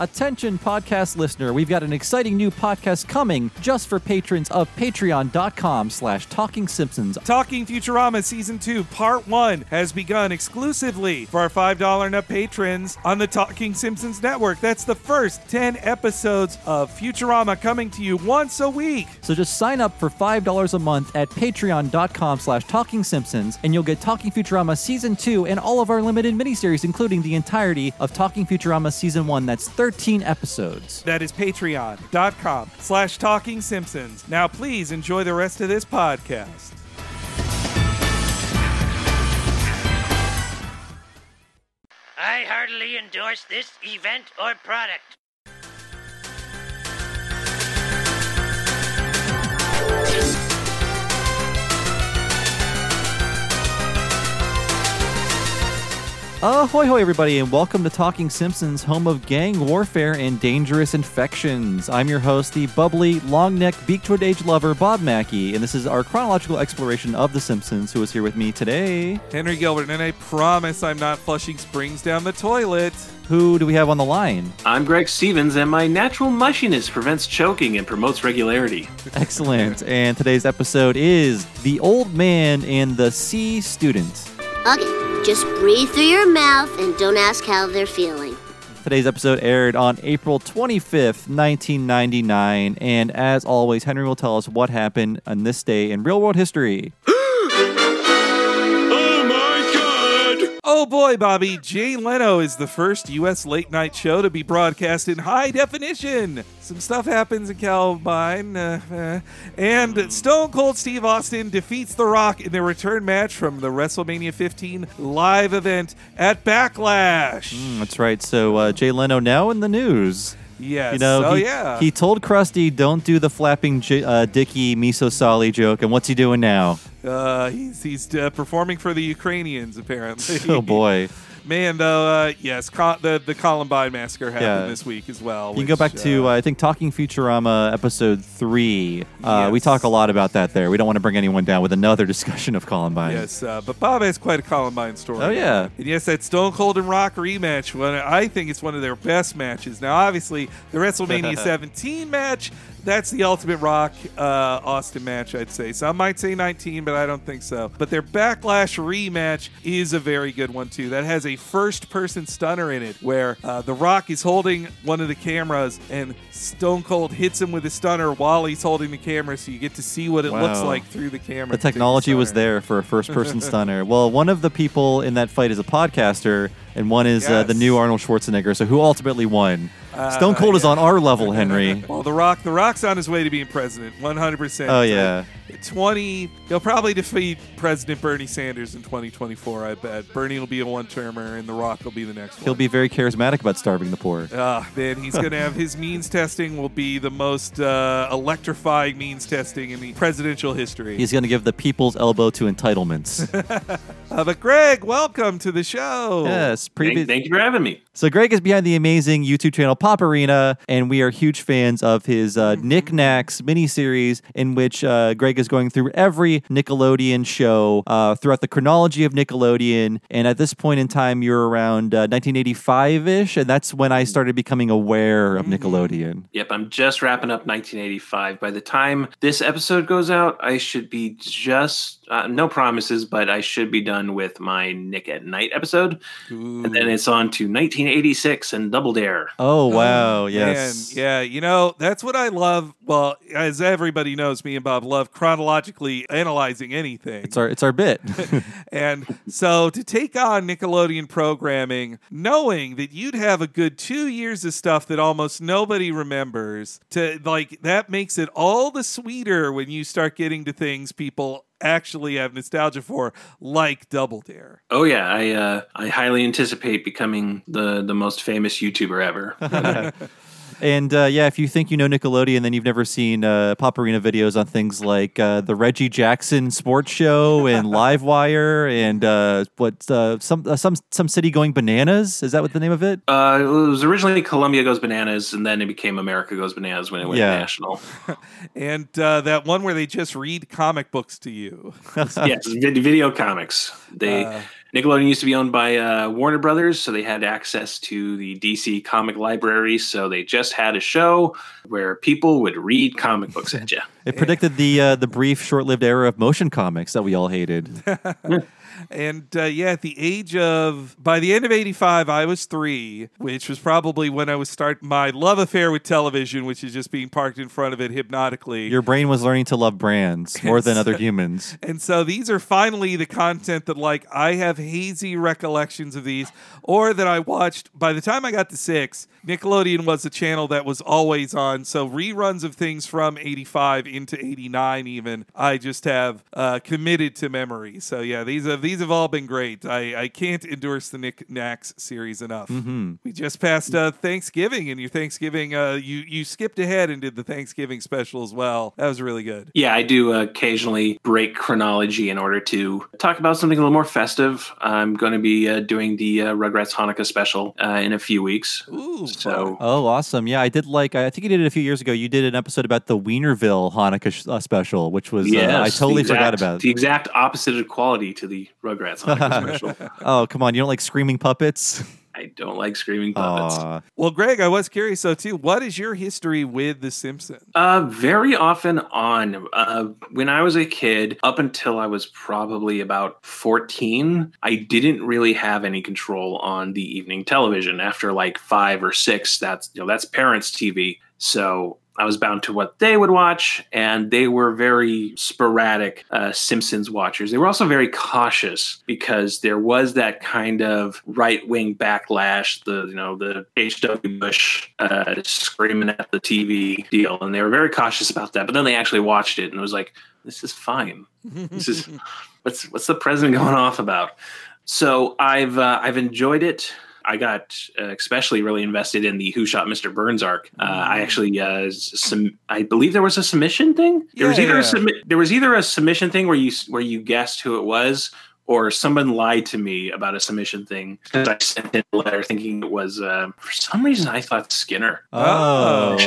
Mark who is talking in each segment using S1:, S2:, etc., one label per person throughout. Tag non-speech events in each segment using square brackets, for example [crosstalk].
S1: Attention, podcast listener, we've got an exciting new podcast coming just for patrons of patreon.com slash talking simpsons.
S2: Talking Futurama Season 2 Part 1 has begun exclusively for our $5 and up patrons on the Talking Simpsons Network. That's the first 10 episodes of Futurama coming to you once a week.
S1: So just sign up for $5 a month at patreon.com slash talking simpsons and you'll get Talking Futurama Season 2 and all of our limited miniseries, including the entirety of Talking Futurama Season 1. That's 13 episodes.
S2: That is patreon.com slash talking simpsons. Now please enjoy the rest of this podcast.
S3: I heartily endorse this event or product.
S1: Ahoy, hoy, everybody, and welcome to Talking Simpsons, home of gang warfare and dangerous infections. I'm your host, the bubbly, long necked, beak toward age lover, Bob Mackey, and this is our chronological exploration of The Simpsons. Who is here with me today?
S2: Henry Gilbert, and I promise I'm not flushing springs down the toilet.
S1: Who do we have on the line?
S4: I'm Greg Stevens, and my natural mushiness prevents choking and promotes regularity.
S1: Excellent. And today's episode is The Old Man and the Sea Student.
S5: Okay, just breathe through your mouth and don't ask how they're feeling.
S1: Today's episode aired on April 25th, 1999. And as always, Henry will tell us what happened on this day in real world history. [gasps] [gasps]
S4: Oh
S2: boy, Bobby, Jay Leno is the first U.S. late night show to be broadcast in high definition. Some stuff happens in Columbine. Uh, uh, and Stone Cold Steve Austin defeats The Rock in their return match from the WrestleMania 15 live event at Backlash.
S1: Mm, That's right. So uh, Jay Leno now in the news.
S2: Yes.
S1: You know,
S2: oh,
S1: he,
S2: yeah.
S1: he told Krusty, "Don't do the flapping J- uh, Dicky miso sali joke." And what's he doing now?
S2: uh, he's he's uh, performing for the Ukrainians, apparently. [laughs]
S1: Oh boy! [laughs]
S2: Man, though, uh, yes, the, the Columbine massacre happened
S1: Yeah.
S2: this week as well.
S1: You can go
S2: which,
S1: back to
S2: uh,
S1: uh, I think Talking Futurama episode three. Uh, We
S2: Yes.
S1: talk a lot about that there. We don't want to bring anyone down with another discussion of Columbine.
S2: Yes, uh, but Bob has quite a Columbine story.
S1: Oh, yeah.
S2: and yes, that Stone Cold and Rock rematch. One, I think it's one of their best matches. Now, obviously, the WrestleMania [laughs] 17 match. That's the Ultimate Rock uh, Austin match, I'd say. Some might say 19, but I don't think so. But their Backlash rematch is a very good one, too. That has a first person stunner in it where uh, The Rock is holding one of the cameras and Stone Cold hits him with a stunner while he's holding the camera, so you get to see what it looks like through the camera.
S1: The
S2: to take
S1: technology was there for a first person [laughs] stunner. Well, one of the people in that fight is a podcaster, and one is uh, the new Arnold Schwarzenegger. So who ultimately won? Stone Cold is
S2: Uh, yeah.
S1: on our level, Henry.
S2: Well, The Rock, The Rock's on his way to being president, 100%.
S1: Oh, yeah.
S2: 20, he'll probably defeat President Bernie Sanders in 2024, I bet. Bernie will be a one-termer, and The Rock will be the next
S1: He'll
S2: one.
S1: be very charismatic about starving the poor.
S2: Ah, man, he's going to have his means testing will be the most uh, electrifying means testing in the presidential history.
S1: He's going to give the people's elbow to entitlements. [laughs]
S2: Uh, but Greg, welcome to the show.
S1: yes,
S4: Thank, thank you for having me.
S1: So Greg is behind the amazing YouTube channel Pop Arena, and we are huge fans of his uh, Nick Knacks miniseries, in which uh, Greg is going through every Nickelodeon show uh, throughout the chronology of Nickelodeon. And at this point in time, you're around uh, 1985-ish, and that's when I started becoming aware of Nickelodeon.
S4: Yep, I'm just wrapping up 1985. By the time this episode goes out, I should be just, uh, no promises, but I should be done with my Nick at Night episode.
S2: Ooh.
S4: And then it's on to 1986 and Double Dare.
S1: Oh, oh wow, yes,
S2: Man, yeah, you know, that's what I love. Well, as everybody knows, me and Bob love chronologically analyzing anything.
S1: It's our it's our bit. [laughs]
S2: and so to take on Nickelodeon programming, knowing that you'd have a good two years of stuff that almost nobody remembers, to like that makes it all the sweeter when you start getting to things people actually have nostalgia for, like Double Dare.
S4: Oh yeah, I uh, I highly anticipate becoming the the most famous YouTuber ever. [laughs] [laughs]
S1: And uh, yeah, if you think you know Nickelodeon, then you've never seen uh, Pop Arena videos on things like uh, the Reggie Jackson Sports Show and [laughs] Livewire and uh, what uh, some uh, some some city going bananas. Is that what the name of it?
S4: Uh, it was originally Columbia Goes Bananas, and then it became America Goes Bananas when it went
S1: Yeah.
S4: national. [laughs]
S2: And uh, that one where they just read comic books to you. [laughs]
S4: yes, video comics. They
S2: Uh.
S4: Nickelodeon used to be owned by uh, Warner Brothers, so they had access to the DC comic library. So they just had a show where people would read comic books at you. [laughs]
S1: It predicted the uh, the brief, short-lived era of motion comics that we all hated. [laughs]
S2: And uh, yeah, at the age of, by the end of 85, I was three, which was probably when I was start my love affair with television, which is just being parked in front of it hypnotically.
S1: Your brain was learning to love brands [laughs] more than other humans.
S2: And so these are finally the content that, like, I have hazy recollections of these, or that I watched. By the time I got to six, Nickelodeon was a channel that was always on. So reruns of things from 85 into 89, even, I just have uh, committed to memory. So yeah, these are these have all been great. I, I can't endorse the Nick Knacks series enough. We just passed uh, Thanksgiving, and your Thanksgiving, uh, you you skipped ahead and did the Thanksgiving special as well. That was really good.
S4: Yeah, I do occasionally break chronology in order to talk about something a little more festive. I'm going to be uh, doing the uh, Rugrats Hanukkah special uh, in a few weeks.
S2: Ooh,
S4: So
S1: Oh, awesome! Yeah, I did like. I think you did it a few years ago. You did an episode about the Wienerville Hanukkah sh- uh, special, which was uh, I totally
S4: the
S1: forgot
S4: exact-
S1: about.
S4: the exact opposite of quality to the Rugrats Hanukkah special. [laughs]
S1: Oh, come on! You don't like screaming puppets?
S4: I don't like screaming puppets.
S1: Aw.
S2: Well, Greg, I was curious though too. What is your history with The Simpsons?
S4: Uh, very often on. Uh, when I was a kid, up until I was probably about 14, I didn't really have any control on the evening television. After like five or six, that's you know that's parents' TV. So I was bound to what they would watch, and they were very sporadic uh, Simpsons watchers. They were also very cautious because there was that kind of right wing backlash, the you know the H. W. Bush uh, screaming at the TV deal, and they were very cautious about that. But then they actually watched it, and it was like, this is fine. This is [laughs] what's what's the president going off about? So I've uh, I've enjoyed it. I got uh, especially really invested in the Who Shot Mr. Burns arc. Uh, I actually, uh, some, I believe there was a submission thing. There was either
S2: yeah.
S4: a submi- there was either a submission thing where you where you guessed who it was, or someone lied to me about a submission thing because I sent in a letter thinking it was. Uh, for some reason, I thought Skinner.
S1: Oh.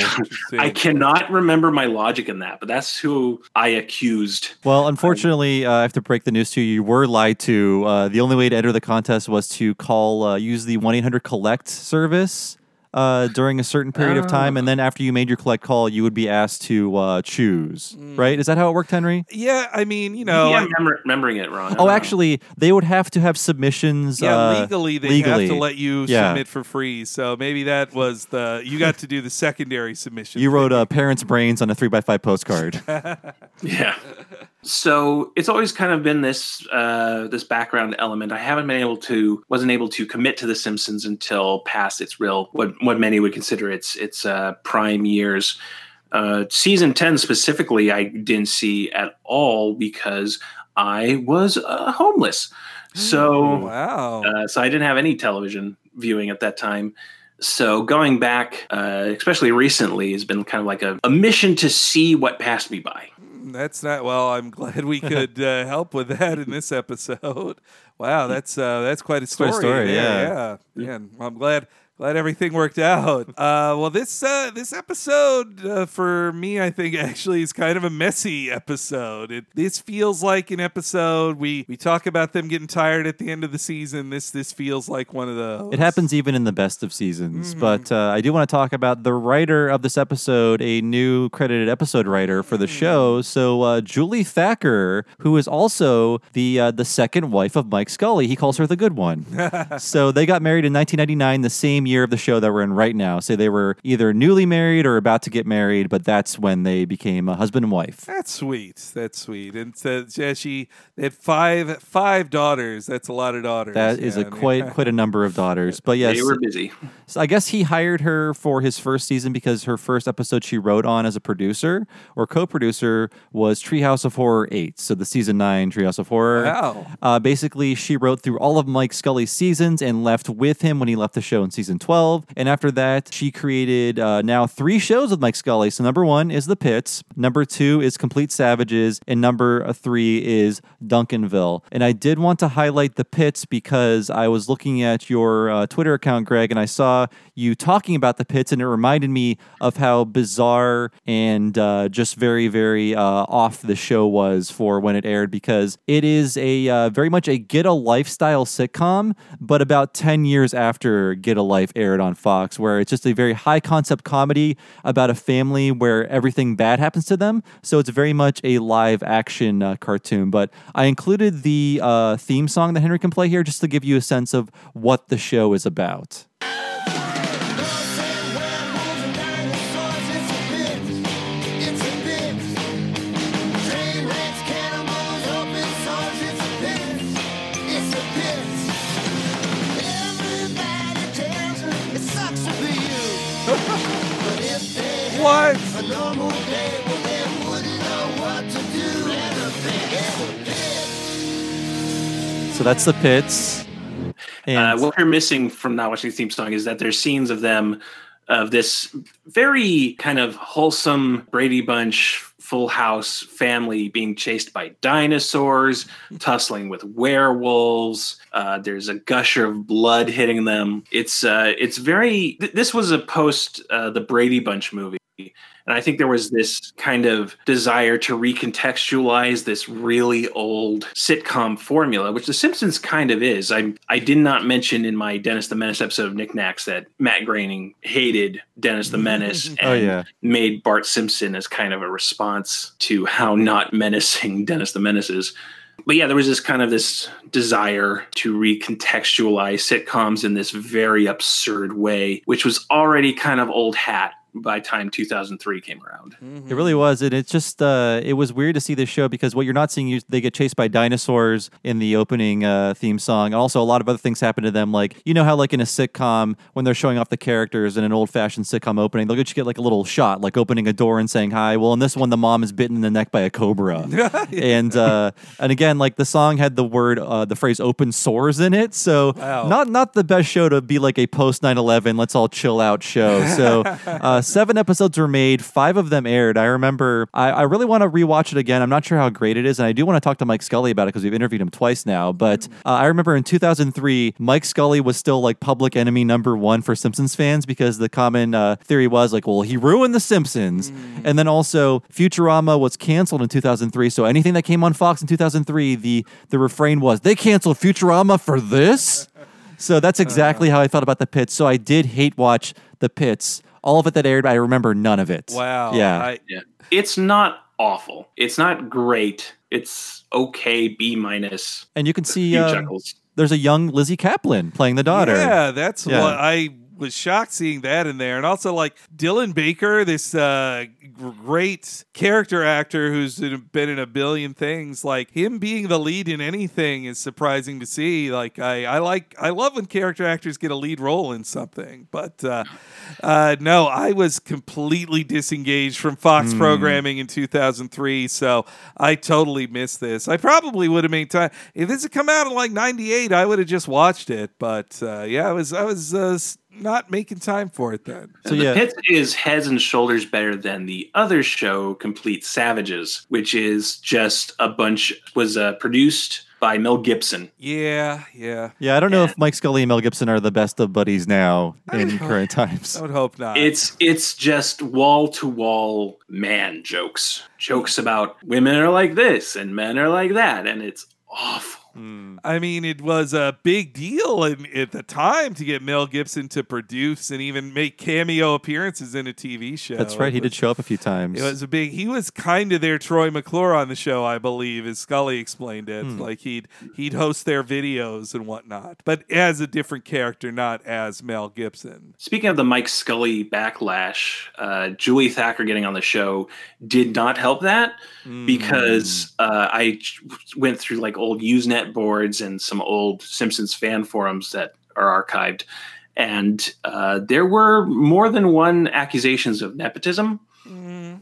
S1: [laughs]
S4: I [laughs] cannot remember my logic in that, but that's who I accused.
S1: Well, unfortunately, uh, I have to break the news to you. You were lied to. Uh, the only way to enter the contest was to call, uh, use the 1 800 collect service uh, during a certain period of time. And then after you made your collect call, you would be asked to uh, choose, right? Is that how it worked, Henry?
S2: Yeah, I mean, you know,
S4: Maybe
S2: I-
S4: I'm remember- remembering it wrong. I
S1: Oh,
S4: don't know.
S1: actually, they would have to have submissions.
S2: yeah,
S1: uh,
S2: legally they
S1: legally.
S2: have to let you
S1: Yeah.
S2: submit for free. So maybe that was the you got to do the secondary submission.
S1: You
S2: thing.
S1: wrote uh, parents' brains on a three by five postcard. [laughs]
S4: Yeah. So it's always kind of been this uh, this background element. I haven't been able to wasn't able to commit to The Simpsons until past its real what what many would consider its its uh, prime years. Uh, season ten specifically, I didn't see at all because I was uh, homeless. So
S2: wow.
S4: uh, so I didn't have any television viewing at that time. So going back, uh, especially recently, has been kind of like a, a mission to see what passed me by.
S2: That's not well. I'm glad we could uh, help with that in this episode. [laughs] Wow, that's uh, that's quite a story.
S1: quite a story,
S2: there,
S1: yeah.
S2: yeah, yeah. I'm glad glad everything worked out. [laughs] Uh, well, this uh, this episode uh, for me, I think [laughs] actually is kind of a messy episode. It, this feels like an episode we we talk about them getting tired at the end of the season. This this feels like one of those.
S1: It happens even in the best of seasons. But uh, I do want to talk about the writer of this episode, a new credited episode writer for the show. So uh, Julie Thacker, who is also the uh, the second wife of Mike Scully, he calls her the good one. [laughs] so they got married in 1999, the same year of the show that we're in right now. Say they were either newly married or about to get married, but that's when they became a husband and wife.
S2: That's sweet. That's sweet. And so, yeah, she they had five five daughters. That's a lot of daughters.
S1: That is
S2: Yeah,
S1: a
S2: I mean-
S1: quite quite a number of daughters. But yes,
S4: They were busy.
S1: So I guess he hired her for his first season because her first episode she wrote on as a producer or co-producer was Treehouse of Horror 8. So the season 9 Treehouse of Horror.
S2: Wow.
S1: Uh, basically, she wrote through all of Mike Scully's seasons and left with him when he left the show in season season 12. And after that, she created uh, now three shows with Mike Scully. So number one is The Pits, number two is Complete Savages, and number three is Duncanville. And I did want to highlight The Pits because I was looking at your uh, Twitter account, Greg, and I saw you talking about The Pits, and it reminded me of how bizarre and uh, just very, very uh, off the show was for when it aired because it is a uh, very much a get a lifestyle sitcom, but about 10 years after Get a Life aired on Fox, where it's just a very high concept comedy about a family where everything bad happens to them. So it's very much a live action uh, cartoon. But I included the uh, theme song that Henry can play here just to give you a sense of what the show is about. So that's the pits.
S4: Uh, what you're missing from not watching the theme song is that there's scenes of them of this very kind of wholesome Brady Bunch full house family being chased by dinosaurs, tussling with werewolves. Uh, there's a gusher of blood hitting them. It's uh, it's very. Th- this was a post uh, the Brady Bunch movie. And I think there was this kind of desire to recontextualize this really old sitcom formula, which The Simpsons kind of is. I I did not mention in my Dennis the Menace episode of Nick Knacks that Matt Groening hated Dennis the Menace and [laughs]
S1: Oh, yeah.
S4: made Bart Simpson as kind of a response to how not menacing [laughs] Dennis the Menace is. But yeah, there was this kind of this desire to recontextualize sitcoms in this very absurd way, which was already kind of old hat by time 2003 came around.
S1: It really was, and it's just uh, it was weird to see this show because what you're not seeing is they get chased by dinosaurs in the opening uh, theme song, and also a lot of other things happen to them. Like you know how like in a sitcom when they're showing off the characters in an old fashioned sitcom opening, they'll get you get like a little shot, like opening a door and saying hi. Well, in this one, the mom is bitten in the neck by a cobra, [laughs] and uh, and again, like the song had the word uh, the phrase open sores in it, so
S2: Wow.
S1: not not the best show to be like a post 9/11 let's all chill out show. So [laughs] uh, seven episodes were made, five of them aired. I remember I, I really want to rewatch it again. I'm not sure how great it is, and I do want to talk to Mike Scully about it because we've interviewed him twice now. But uh, I remember in 2003, Mike Scully was still like public enemy number one for Simpsons fans because the common uh, theory was like, well, he ruined the Simpsons, and then also Futurama was canceled in 2003. So anything that came on Fox in 2003, the the refrain was they canceled Futurama for this. So that's exactly how I felt about the pits. So I did hate watch the pits. All of it that aired, I remember none of it.
S2: Wow.
S1: Yeah.
S2: I,
S4: Yeah. It's not awful. It's not great. It's okay, B minus.
S1: and you can see
S4: Few
S1: uh,
S4: chuckles.
S1: there's a young Lizzy Caplan playing the daughter.
S2: Yeah, that's
S1: Yeah.
S2: what I was shocked seeing that in there. And also, like Dylan Baker, this uh, great character actor who's been in a billion things, like him being the lead in anything is surprising to see. Like, I, I like, I love when character actors get a lead role in something. But uh, uh, no, I was completely disengaged from Fox programming in 2003. So I totally missed this. I probably would have made time. If this had come out in like 98, I would have just watched it. But uh, yeah, I was, I was uh, not making time for it then.
S1: So
S4: the
S1: yeah,
S4: Pits is heads and shoulders better than the other show, Complete Savages, which is just a bunch was uh, produced by Mel Gibson.
S2: Yeah, yeah.
S1: yeah. I don't know if Mike Scully and Mel Gibson are the best of buddies now in current times.
S2: I would hope not.
S4: It's it's just wall to wall man jokes, jokes about women are like this and men are like that, and it's awful.
S2: I mean, it was a big deal in, at the time to get Mel Gibson to produce and even make cameo appearances in a TV show.
S1: That's right.
S2: It
S1: He did show up a few times.
S2: It was a big. He was kind of their Troy McClure on the show, I believe, as Scully explained it.
S1: Hmm.
S2: Like he'd he'd host their videos and whatnot, but as a different character, not as Mel Gibson.
S4: Speaking of the Mike Scully backlash, uh, Julie Thacker getting on the show did not help that because uh, I went through like old Usenet boards and some old Simpsons fan forums that are archived, and uh, there were more than one accusations of nepotism.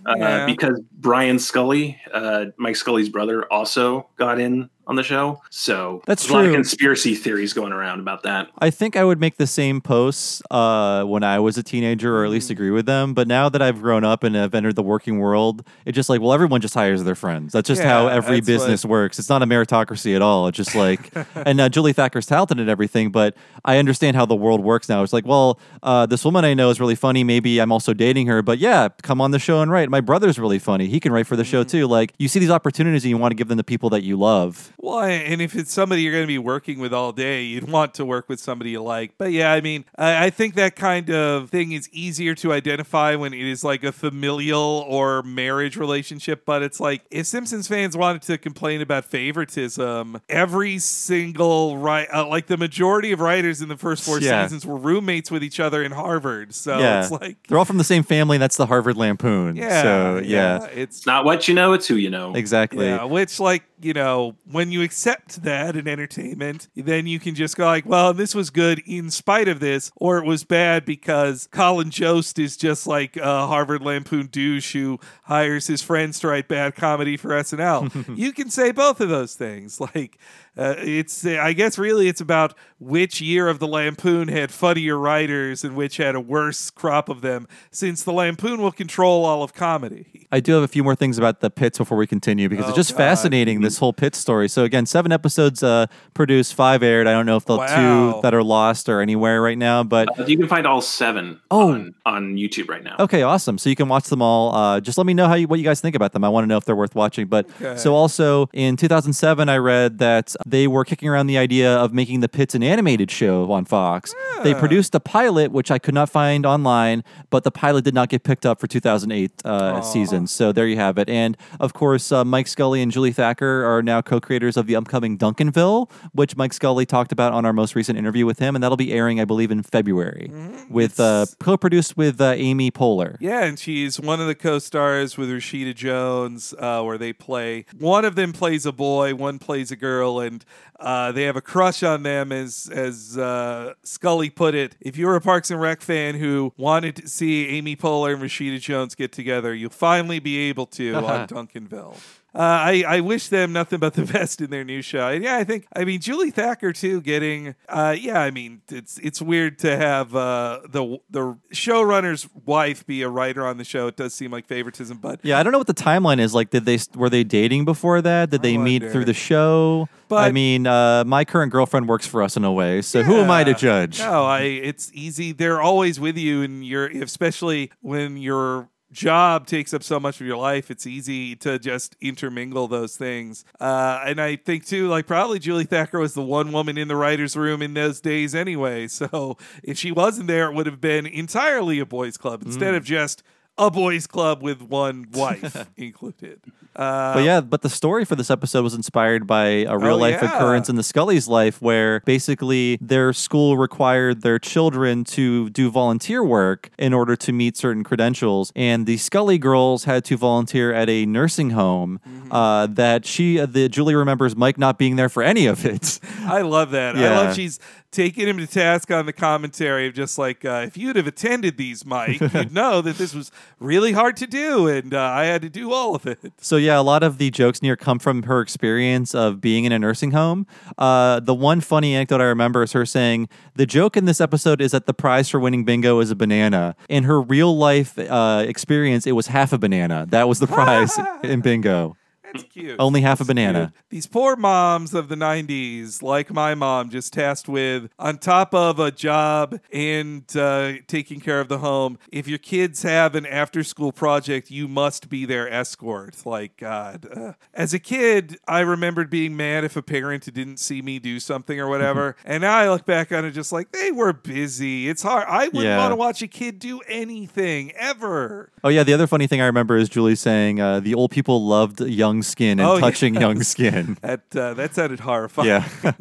S4: Uh,
S2: yeah.
S4: because Brian Scully, uh, Mike Scully's brother, also got in on the show. So
S1: That's
S4: there's a lot of
S1: true.
S4: conspiracy theories going around about that.
S1: I think I would make the same posts uh, when I was a teenager, or at
S2: Mm.
S1: least agree with them. But now that I've grown up and have entered the working world, it's just like, well, everyone just hires their friends. That's just how every
S2: that's
S1: business works. It's not a meritocracy at all. It's just like, [laughs] and uh, Julie Thacker's talented and everything, but I understand how the world works now. It's like, well, uh, this woman I know is really funny. Maybe I'm also dating her, but yeah, come on the show and write. My brother's really funny. He can write for the show
S2: Mm.
S1: too. Like, you see these opportunities and you want to give them to people that you love.
S2: Well, and if it's somebody you're going to be working with all day, you'd want to work with somebody you like. But yeah, I mean, I, I think that kind of thing is easier to identify when it is like a familial or marriage relationship. But it's like if Simpsons fans wanted to complain about favoritism, every single right, uh, like the majority of writers in the first four
S1: Yeah.
S2: seasons were roommates with each other in Harvard. So
S1: yeah.
S2: it's like,
S1: They're all from the same family. And that's the Harvard Lampoon.
S2: yeah,
S1: So, yeah.
S2: it's
S4: It's not what you know, it's who you know.
S1: Exactly.
S2: Yeah, which like you know, when you accept that in entertainment, then you can just go like, well, this was good in spite of this, or it was bad because Colin Jost is just like a Harvard Lampoon douche who hires his friends to write bad comedy for SNL. [laughs] you can say both of those things. Like, uh, it's I guess really it's about which year of the Lampoon had funnier writers and which had a worse crop of them, since the Lampoon will control all of comedy.
S1: I do have a few more things about the pits before we continue because
S2: Oh,
S1: it's just
S2: God.
S1: fascinating this whole pit story. So again, seven episodes uh, produced, five aired. I don't know if the
S2: Wow.
S1: two that are lost are anywhere right now, but
S4: Uh, you can find all seven
S1: Oh.
S4: on, on YouTube right now.
S1: Okay, awesome. So you can watch them all. Uh, just let me know how you, what you guys think about them. I want to know if they're worth watching. But
S2: Okay.
S1: so also in 2007, I read that they were kicking around the idea of making the Pits an animated show on Fox. They produced a pilot, which I could not find online, but the pilot did not get picked up for 2008 uh, season. So there you have it. And of course, uh, Mike Scully and Julie Thacker are now co-creators of the upcoming Duncanville, which Mike Scully talked about on our most recent interview with him, and that'll be airing, I believe, in February, with uh, co-produced with uh, Amy Poehler.
S2: Yeah, and she's one of the co-stars with Rashida Jones, uh, where they play. One of them plays a boy, one plays a girl, and uh, they have a crush on them. As as uh, Scully put it, if you're a Parks and Rec fan who wanted to see Amy Poehler and Rashida Jones get together, you'll finally be able to [laughs] on Duncanville. Uh, I, I wish them nothing but the [laughs] best in their new show. And yeah, I think I mean Julie Thacker too. Getting uh, yeah, I mean it's it's weird to have uh, the the showrunner's wife be a writer on the show. It does seem like favoritism, but
S1: Yeah, I don't know what the timeline is. Like, did they were they dating before that? Did they meet through the show?
S2: But I
S1: mean, uh, my current girlfriend works for us in a way, so who am I to judge?
S2: No, I it's easy. They're always with you, and you're especially when your job takes up so much of your life. It's easy to just intermingle those things. Uh, and I think too, like probably Julie Thacker was the one woman in the writers' room in those days anyway. [laughs] So if she wasn't there, it would have been entirely a boys' club instead of just a boys' club with one [laughs] wife included. Uh,
S1: But yeah, but the story for this episode was inspired by a real life
S2: Oh, yeah.
S1: occurrence in the Scully's life where basically their school required their children to do volunteer work in order to meet certain credentials. And the Scully girls had to volunteer at a nursing home
S2: Mm-hmm.
S1: uh, that she, uh, the Julie remembers Mike not being there for any of it.
S2: I love that. I love she's taking him to task on the commentary of just like, uh, if you'd have attended these, Mike, [laughs] you'd know that this was really hard to do, and uh, I had to do all of it.
S1: So yeah, a lot of the jokes near come from her experience of being in a nursing home. Uh, the one funny anecdote I remember is her saying the joke in this episode is that the prize for winning bingo is a banana. In her real life uh, experience, it was half a banana. That was the prize [laughs] in bingo.
S2: That's cute.
S1: Only half a banana.
S2: cute. These poor moms of the 90s, like my mom, just tasked with, on top of a job and uh, taking care of the home, if your kids have an after school project, you must be their escort. Like, God. Uh, as a kid, I remembered being mad if a parent didn't see me do something or whatever. and now I look back on it just like, they were busy. It's hard. I wouldn't
S1: Yeah.
S2: want to watch a kid do anything ever.
S1: Oh yeah, the other funny thing I remember is Julie saying uh, the old people loved young skin and
S2: Oh,
S1: touching young [laughs] skin.
S2: That, uh, that sounded horrifying.
S1: Yeah. [laughs]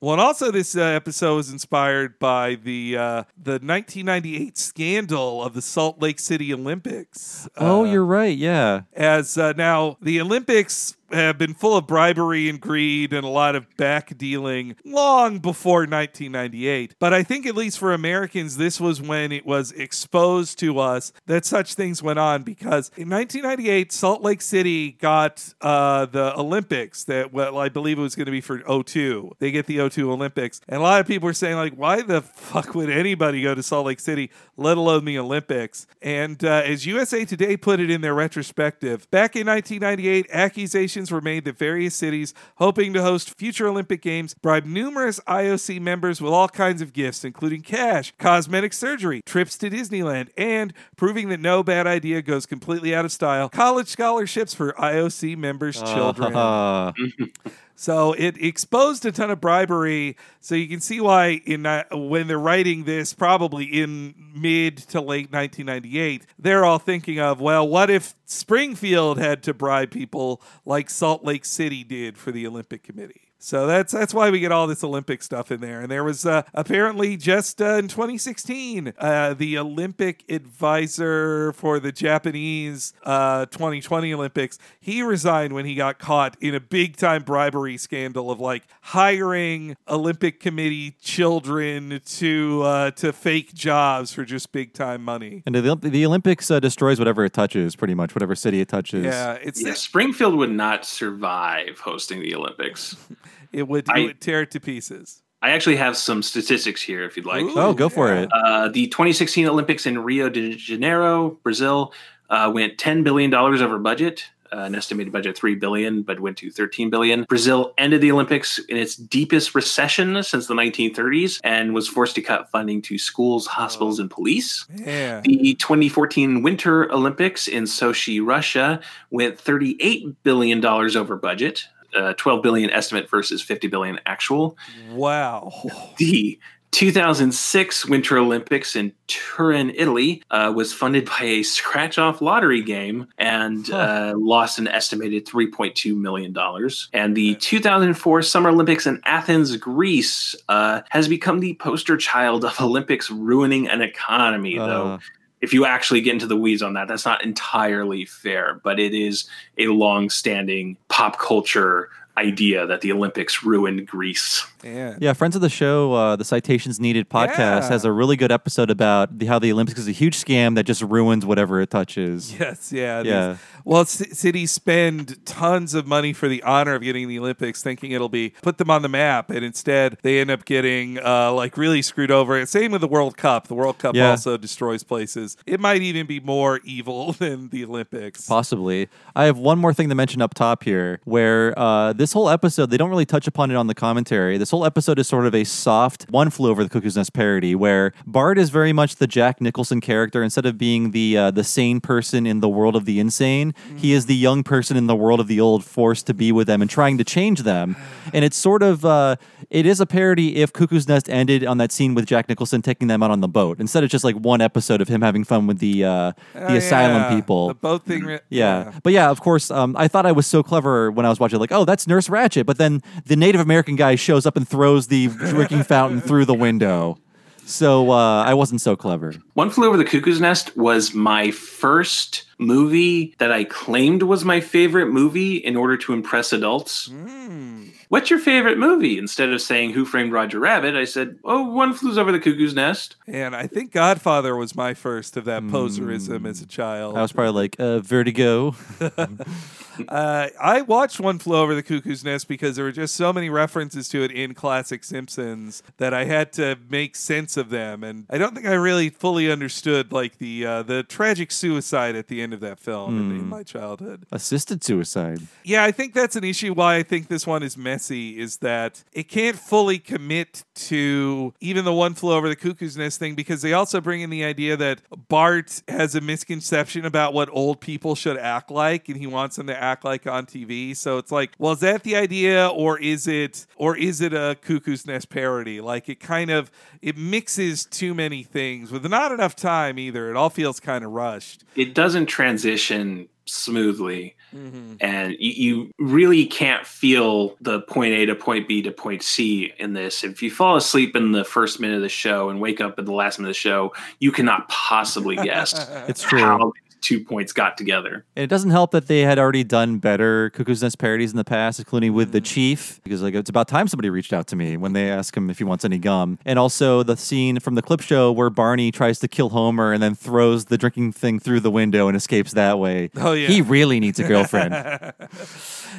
S2: Well, and also this uh, episode was inspired by the uh, the 1998 scandal of the Salt Lake City Olympics.
S1: oh,
S2: Uh,
S1: you're right. Yeah.
S2: as uh, now the Olympics have been full of bribery and greed and a lot of back dealing long before 1998. But I think, at least for Americans, this was when it was exposed to us that such things went on because in 1998, Salt Lake City got uh, the Olympics that, well, I believe it was going to be for 02. They get the 02 Olympics. And a lot of people were saying, like, why the fuck would anybody go to Salt Lake City, let alone the Olympics? And uh, as USA Today put it in their retrospective, back in 1998, accusations were made that various cities hoping to host future Olympic Games bribed numerous IOC members with all kinds of gifts, including cash, cosmetic surgery, trips to Disneyland, and proving that no bad idea goes completely out of style, college scholarships for IOC members' children.
S1: Uh, [laughs] [laughs]
S2: So it exposed a ton of bribery. So you can see why in uh, when they're writing this, probably in mid to late 1998, they're all thinking of, well, what if Springfield had to bribe people like Salt Lake City did for the Olympic Committee? So that's that's why we get all this Olympic stuff in there. And there was uh, apparently just uh, in 2016, uh, the Olympic advisor for the Japanese uh, 2020 Olympics, he resigned when he got caught in a big time bribery scandal of like hiring Olympic Committee children to uh, to fake jobs for just big time money.
S1: and the, the Olympics uh, destroys whatever it touches, pretty much, whatever city it touches.
S2: Yeah, it's
S4: Yeah, Springfield would not survive hosting the Olympics. [laughs]
S2: it would
S4: I-
S2: it would tear it to pieces.
S4: I actually have some statistics here if you'd like.
S2: Ooh.
S1: Oh, go for
S2: Yeah.
S1: it.
S4: Uh, the 2016 Olympics in Rio de Janeiro, Brazil, uh, went 10 billion dollars over budget. Uh, an estimated budget of 3 billion, but went to 13 billion. Brazil ended the Olympics in its deepest recession since the 1930s and was forced to cut funding to schools, hospitals, and police.
S2: Yeah.
S4: The 2014 Winter Olympics in Sochi, Russia, went 38 billion dollars over budget. Uh, 12 billion estimate versus 50 billion actual.
S2: Wow.
S4: The 2006 Winter Olympics in Turin, Italy, uh, was funded by a scratch-off lottery game and uh, lost an estimated 3.2 million dollars. And the 2004 Summer Olympics in Athens, Greece, uh, has become the poster child of Olympics ruining an economy. Though, if you actually get into the weeds on that, that's not entirely fair. But it is a long-standing pop culture idea that the Olympics ruined Greece.
S2: Yeah.
S1: Yeah, friends of the show, uh, the Citations Needed podcast
S2: Yeah.
S1: has a really good episode about the, how the Olympics is a huge scam that just ruins whatever it touches.
S2: Yes, yeah. these-
S1: Yeah.
S2: well, c- cities spend tons of money for the honor of getting the Olympics, thinking it'll be put them on the map, and instead they end up getting uh, like really screwed over. Same with the World Cup. The World Cup
S1: Yeah.
S2: also destroys places. It might even be more evil [laughs] than the Olympics.
S1: Possibly. I have one more thing to mention up top here, where uh, this whole episode, they don't really touch upon it on the commentary. This whole episode is sort of a soft one flew over the cuckoo's nest parody, where Bart is very much the Jack Nicholson character. Instead of being the uh, the sane person in the world of the insane, he is the young person in the world of the old, forced to be with them and trying to change them. And it's sort of uh, it is a parody if Cuckoo's Nest ended on that scene with Jack Nicholson taking them out on the boat. Instead of just like one episode of him having fun with the uh, the
S2: Oh,
S1: asylum
S2: yeah.
S1: people.
S2: The boat thing. re-
S1: Yeah. But yeah, of course, um, I thought I was so clever when I was watching, like, oh, that's Nurse Ratched. But then the Native American guy shows up and throws the drinking [laughs] fountain through the window. So uh, I wasn't so clever.
S4: One Flew Over the Cuckoo's Nest was my first movie that I claimed was my favorite movie in order to impress adults.
S2: Mm.
S4: What's your favorite movie? Instead of saying Who Framed Roger Rabbit, I said, Oh, One Flew Over the Cuckoo's Nest.
S2: And I think Godfather was my first of that poserism as a child.
S1: I was probably like, uh, Vertigo. [laughs] [laughs]
S2: Uh, I watched One Flew Over the Cuckoo's Nest because there were just so many references to it in classic Simpsons that I had to make sense of them, and I don't think I really fully understood like the uh, the tragic suicide at the end of that film in, in my childhood.
S1: Assisted suicide.
S2: Yeah, I think that's an issue why I think this one is messy is that it can't fully commit to even the one flew over the cuckoo's nest thing because they also bring in the idea that Bart has a misconception about what old people should act like and he wants them to act like on TV. So it's like, well, is that the idea or is it or is it a cuckoo's nest parody? Like it kind of it mixes too many things with not enough time either. It all feels kind of rushed.
S4: It doesn't transition smoothly. Mm-hmm. And you, you really can't feel the point A to point B to point C in this. If you fall asleep in the first minute of the show and wake up at the last minute of the show, you cannot possibly [laughs] guess
S1: It's true.
S4: how these two points got together.
S1: And it doesn't help that they had already done better Cuckoo's Nest parodies in the past, including with the Chief, because like it's about time somebody reached out to me when they ask him if he wants any gum. And also the scene from the clip show where Barney tries to kill Homer and then throws the drinking thing through the window and escapes that way.
S2: Oh, yeah.
S1: He really needs a girlfriend. [laughs]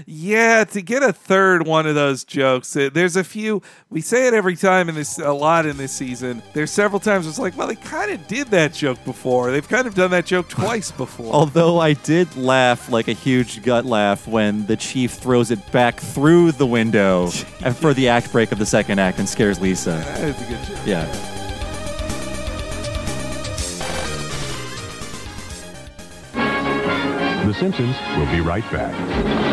S2: Yeah, to get a third one of those jokes, uh, there's a few. We say it every time in this, a lot in this season. There's several times it's like, well, they kind of did that joke before. They've kind of done that joke twice before.
S1: Although I did laugh like a huge gut laugh when the chief throws it back through the window and for the act break of the second act and scares Lisa.
S2: That's a good joke.
S1: Yeah.
S6: The Simpsons will be right back.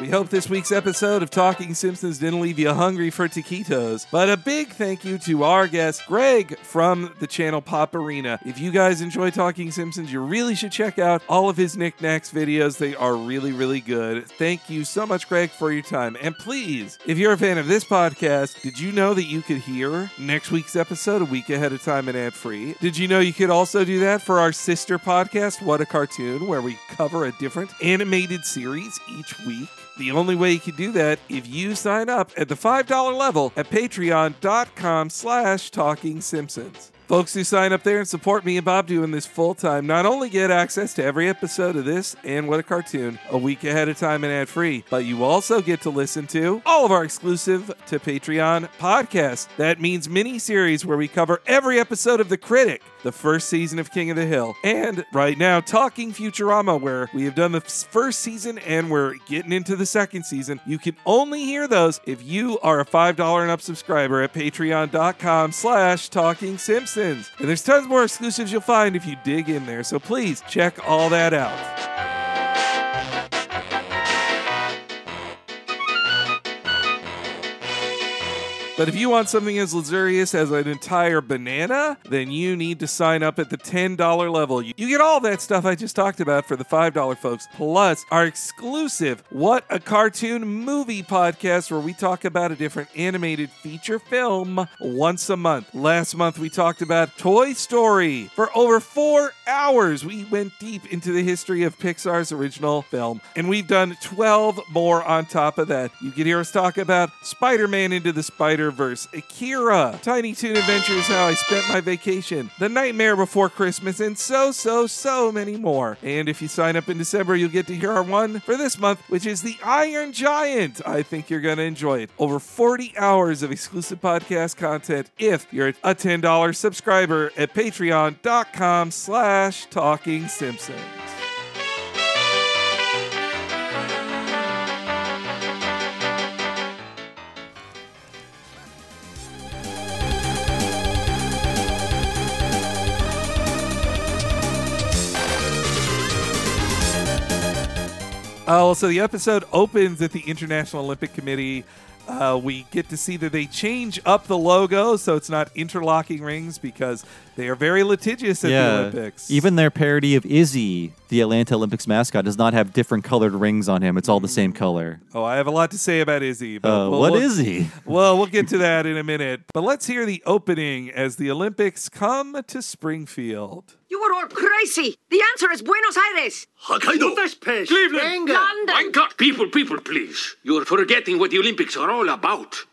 S2: We hope this week's episode of Talking Simpsons didn't leave you hungry for taquitos. But a big thank you to our guest, Greg, from the channel Pop Arena. If you guys enjoy Talking Simpsons, you really should check out all of his Nick Knacks videos. They are really, really good. Thank you so much, Greg, for your time. And please, if you're a fan of this podcast, did you know that you could hear next week's episode a week ahead of time and ad free? Did you know you could also do that for our sister podcast, What a Cartoon, where we cover a different animated series each week? The only way you can do that if you sign up at the $5 level at patreon.com slash talking simpsons. Folks who sign up there and support me and Bob doing this full time not only get access to every episode of this and What a Cartoon a week ahead of time and ad free, but you also get to listen to all of our exclusive to Patreon podcasts. That means mini series where we cover every episode of The Critic, the first season of King of the Hill, and right now Talking Futurama, where we have done the first season and we're getting into the second season. You can only hear those if you are a $5 and up subscriber at patreon.com slash talking simpsons. And there's tons more exclusives you'll find if you dig in there. So please check all that out. But if you want something as luxurious as an entire banana, then you need to sign up at the $10 level. You get all that stuff I just talked about for the $5 folks, plus our exclusive What a Cartoon Movie podcast, where we talk about a different animated feature film once a month. Last month, we talked about Toy Story. For over four hours, we went deep into the history of Pixar's original film, and we've done 12 more on top of that. You can hear us talk about Spider Man Into the Spider Verse, Akira, Tiny Toon Adventures, How I Spent My Vacation, The Nightmare Before Christmas, and so, so, so many more. And if you sign up in December, you'll get to hear our one for this month, which is The Iron Giant. I think you're going to enjoy it. Over 40 hours of exclusive podcast content if you're a $10 subscriber at patreon.com slash talking simpsons. Oh, so the episode opens at the International Olympic Committee. Uh, we get to see that they change up the logo so it's not interlocking rings because they are very litigious at the Olympics.
S1: Even their parody of Izzy, the Atlanta Olympics mascot, does not have different colored rings on him. It's all the same color.
S2: oh, I have a lot to say about Izzy. But
S1: Uh,
S2: we'll-
S1: what
S2: we'll-
S1: is he? [laughs]
S2: Well, we'll get to that in a minute. But let's hear the opening as the Olympics come to Springfield.
S7: You are all crazy. The answer is Buenos Aires.
S8: Hokkaido. Budapest. Cleveland.
S7: London.
S8: Bangkok. People, people, please. You're forgetting what the Olympics are all about.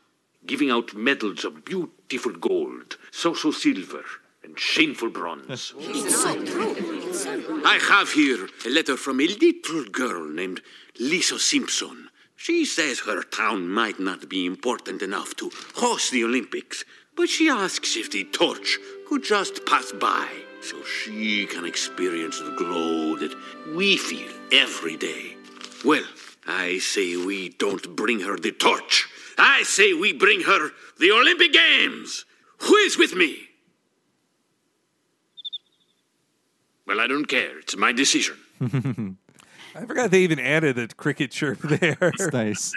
S8: Giving out medals of beautiful gold, social silver, and shameful bronze. It's so true. I have here a letter from a little girl named Lisa Simpson. She says her town might not be important enough to host the Olympics, but she asks if the torch could just pass by so she can experience the glow that we feel every day. Well, I say we don't bring her the torch. I say we bring her the Olympic Games. Who is with me? Well, I don't care. It's my decision. [laughs]
S2: I forgot they even added a cricket chirp [laughs] there.
S1: It's nice.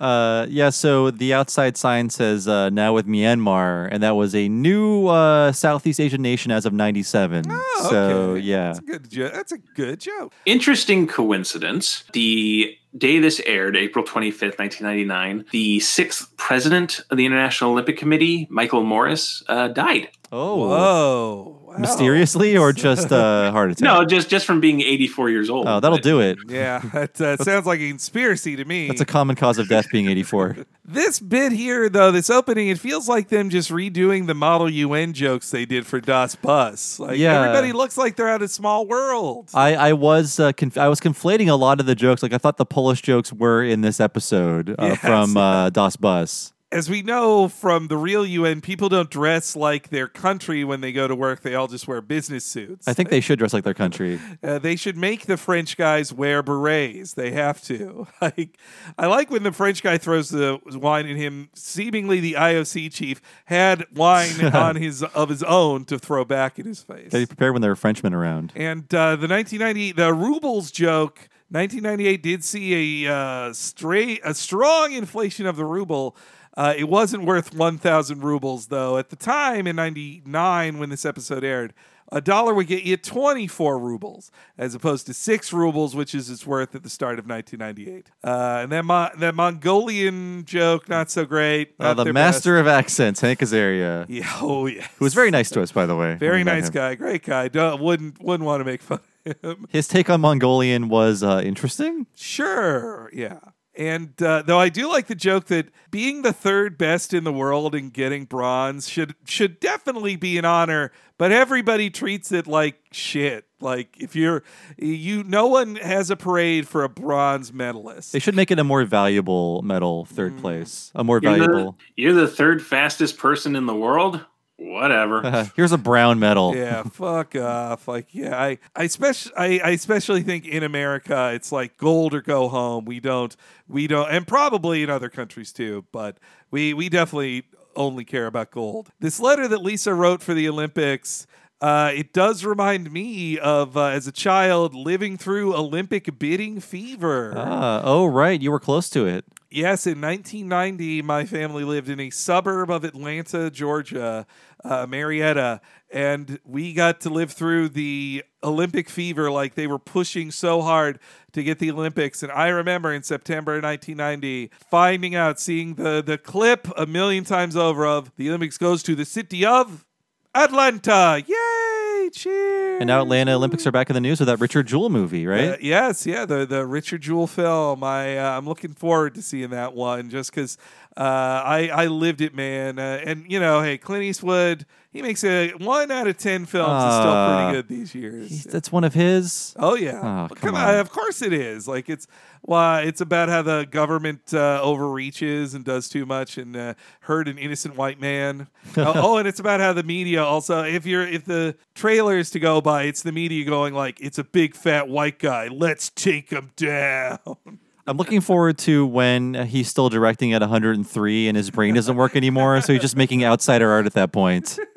S1: Uh, yeah, so the outside sign says uh, now with Myanmar, and that was a new uh, Southeast Asian nation as of 97.
S2: Oh,
S1: so,
S2: okay.
S1: yeah.
S2: That's a good joke. That's a good joke.
S4: Interesting coincidence. The day this aired, April 25th, 1999, the sixth president of the International Olympic Committee, Michael Morris, uh, died.
S1: Oh,
S2: Whoa. Wow.
S1: mysteriously or just a heart [laughs] attack?
S4: No, just just from being 84 years old.
S1: Oh, that'll do it.
S2: Yeah, that uh, [laughs] sounds like a conspiracy to me.
S1: That's a common cause of death being 84. [laughs]
S2: This bit here, though, this opening, it feels like them just redoing the Model UN jokes they did for Das Bus. Like
S1: Yeah.
S2: everybody looks like they're out of small world.
S1: I, I was uh, conf- I was conflating a lot of the jokes. Like I thought the Polish jokes were in this episode uh,
S2: Yes.
S1: from uh, Das Bus.
S2: As we know from the real UN, people don't dress like their country when they go to work. They all just wear business suits.
S1: I think they should dress like their country.
S2: Uh, they should make the French guys wear berets. They have to. [laughs] Like, I like when the French guy throws the wine at him. Seemingly, the IOC chief had wine [laughs] on his of his own to throw back in his face.
S1: They prepared when there were Frenchmen around.
S2: And uh, the 1990 the rubles joke. 1998 did see a uh, straight a strong inflation of the ruble. Uh, it wasn't worth 1,000 rubles though. At the time in '99, when this episode aired, a dollar would get you 24 rubles, as opposed to six rubles, which is its worth at the start of 1998. Uh, and that Mo- that Mongolian joke, not so great.
S1: Uh, the
S2: their
S1: master of accents, Hank Azaria.
S2: Yeah, oh yeah,
S1: who was very nice to us, by the way.
S2: very
S1: when we met
S2: nice
S1: him.
S2: guy, great guy. Don't, wouldn't wouldn't want to make fun of him.
S1: His take on Mongolian was uh, interesting.
S2: Sure, yeah. And uh, though I do like the joke that being the third best in the world and getting bronze should should definitely be an honor, but everybody treats it like shit. Like if you're you, no one has a parade for a bronze medalist.
S1: They should make it a more valuable medal, third
S2: Mm.
S1: place, a more
S4: You're the,
S1: valuable.
S4: you're the third fastest person in the world? Whatever. [laughs]
S1: Here's a brown medal.
S2: yeah, fuck off. Like, yeah, I, I especially, I, I especially think in America, it's like gold or go home. We don't, we don't, and probably in other countries too, but we, we definitely only care about gold. This letter that Lisa wrote for the Olympics. Uh, it does remind me of uh, as a child living through Olympic bidding fever.
S1: Ah, oh, right. You were close to it.
S2: Yes, in 1990, my family lived in a suburb of Atlanta, Georgia, uh, Marietta, and we got to live through the Olympic fever. Like they were pushing so hard to get the Olympics. And I remember in September 1990 finding out, seeing the, the clip a million times over of the Olympics goes to the city of Atlanta. Yay! Cheers!
S1: And now Atlanta Olympics are back in the news with that Richard Jewell movie, right?
S2: Uh, yes, yeah, the the Richard Jewell film. I uh, I'm looking forward to seeing that one just because uh, I I lived it, man. Uh, and you know, hey, Clint Eastwood, he makes a one out of ten films is still pretty good these years.
S1: That's one of his.
S2: Oh yeah,
S1: Oh,
S2: Well,
S1: come
S2: on.
S1: on.
S2: Of course it is. Like it's why it's about how the government uh, overreaches and does too much and uh, hurt an innocent white man. [laughs] oh, oh, and it's about how the media also. If you're if the trailer is to go by, it's the media going like it's a big fat white guy. Let's take him down. [laughs]
S1: I'm looking forward to when he's still directing at 103 and his brain doesn't work anymore. So he's just making outsider art at that point. [laughs]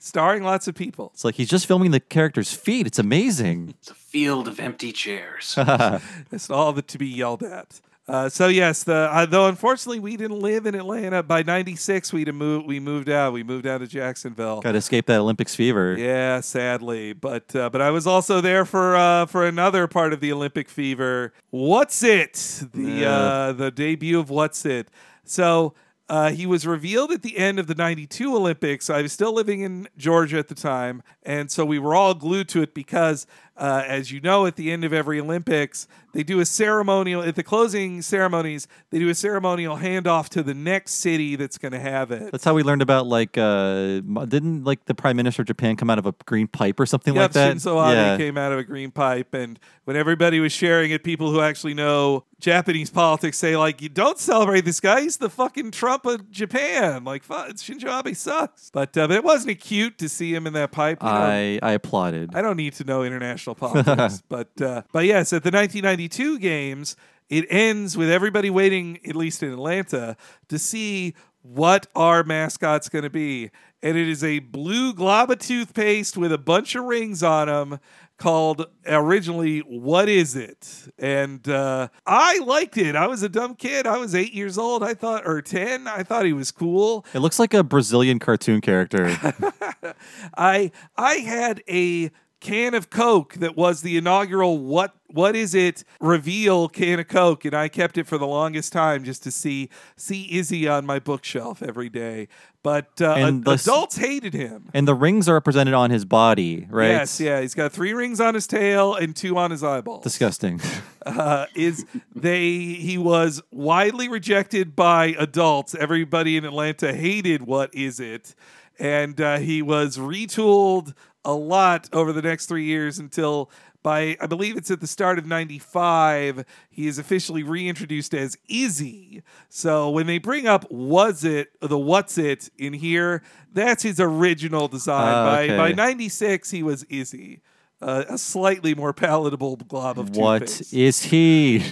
S2: Starring lots of people.
S1: It's like he's just filming the character's feet. It's amazing. [laughs]
S4: It's a field of empty chairs. [laughs]
S2: It's all that to be yelled at. Uh, so yes, the uh, though unfortunately we didn't live in Atlanta by '96. We moved. We moved out. We moved out to Jacksonville.
S1: Got to escape that Olympics fever.
S2: Yeah, sadly, but uh, but I was also there for uh, for another part of the Olympic fever. What's it? The
S1: Yeah.
S2: uh, the debut of What's it? So uh, he was revealed at the end of the '92 Olympics. I was still living in Georgia at the time, and so we were all glued to it because, uh, as you know, at the end of every Olympics, they do a ceremonial at the closing ceremonies. They do a ceremonial handoff to the next city that's going to have it.
S1: That's how we learned about like uh didn't like the prime minister of Japan come out of a green pipe or something
S2: Yep,
S1: like that?
S2: Shinzo Abe came out of a green pipe, and when everybody was sharing it, people who actually know Japanese politics say like, "You don't celebrate this guy. He's the fucking Trump of Japan. Like, fu- Shinzo Abe sucks." But uh, but it wasn't cute to see him in that pipe. you know?
S1: I I applauded.
S2: I don't need to know international politics, [laughs] but uh, but yes, at the 1992 games, it ends with everybody waiting, at least in Atlanta, to see what our mascot's going to be, and it is a blue glob of toothpaste with a bunch of rings on them. Called originally, what is it? And uh, I liked it. I was a dumb kid. I was eight years old. I thought, or ten. I thought he was cool.
S1: It looks like a Brazilian cartoon character. [laughs]
S2: I I had a can of Coke that was the inaugural what what is it reveal can of Coke, and I kept it for the longest time just to see see Izzy on my bookshelf every day. But uh, ad-
S1: the
S2: adults hated him.
S1: And the rings are represented on his body, right?
S2: Yes, yeah, he's got three rings on his tail and two on his eyeballs.
S1: Disgusting. [laughs]
S2: uh, is they he was widely rejected by adults. Everybody in Atlanta hated what is it, and uh, he was retooled a lot over the next three years until. By I believe it's at the start of '95, he is officially reintroduced as Izzy. So when they bring up "was it" the "what's it" in here, that's his original design.
S1: Ah,
S2: by by '96, he was Izzy, uh, a slightly more palatable glob of
S1: what
S2: toothpaste.
S1: is he?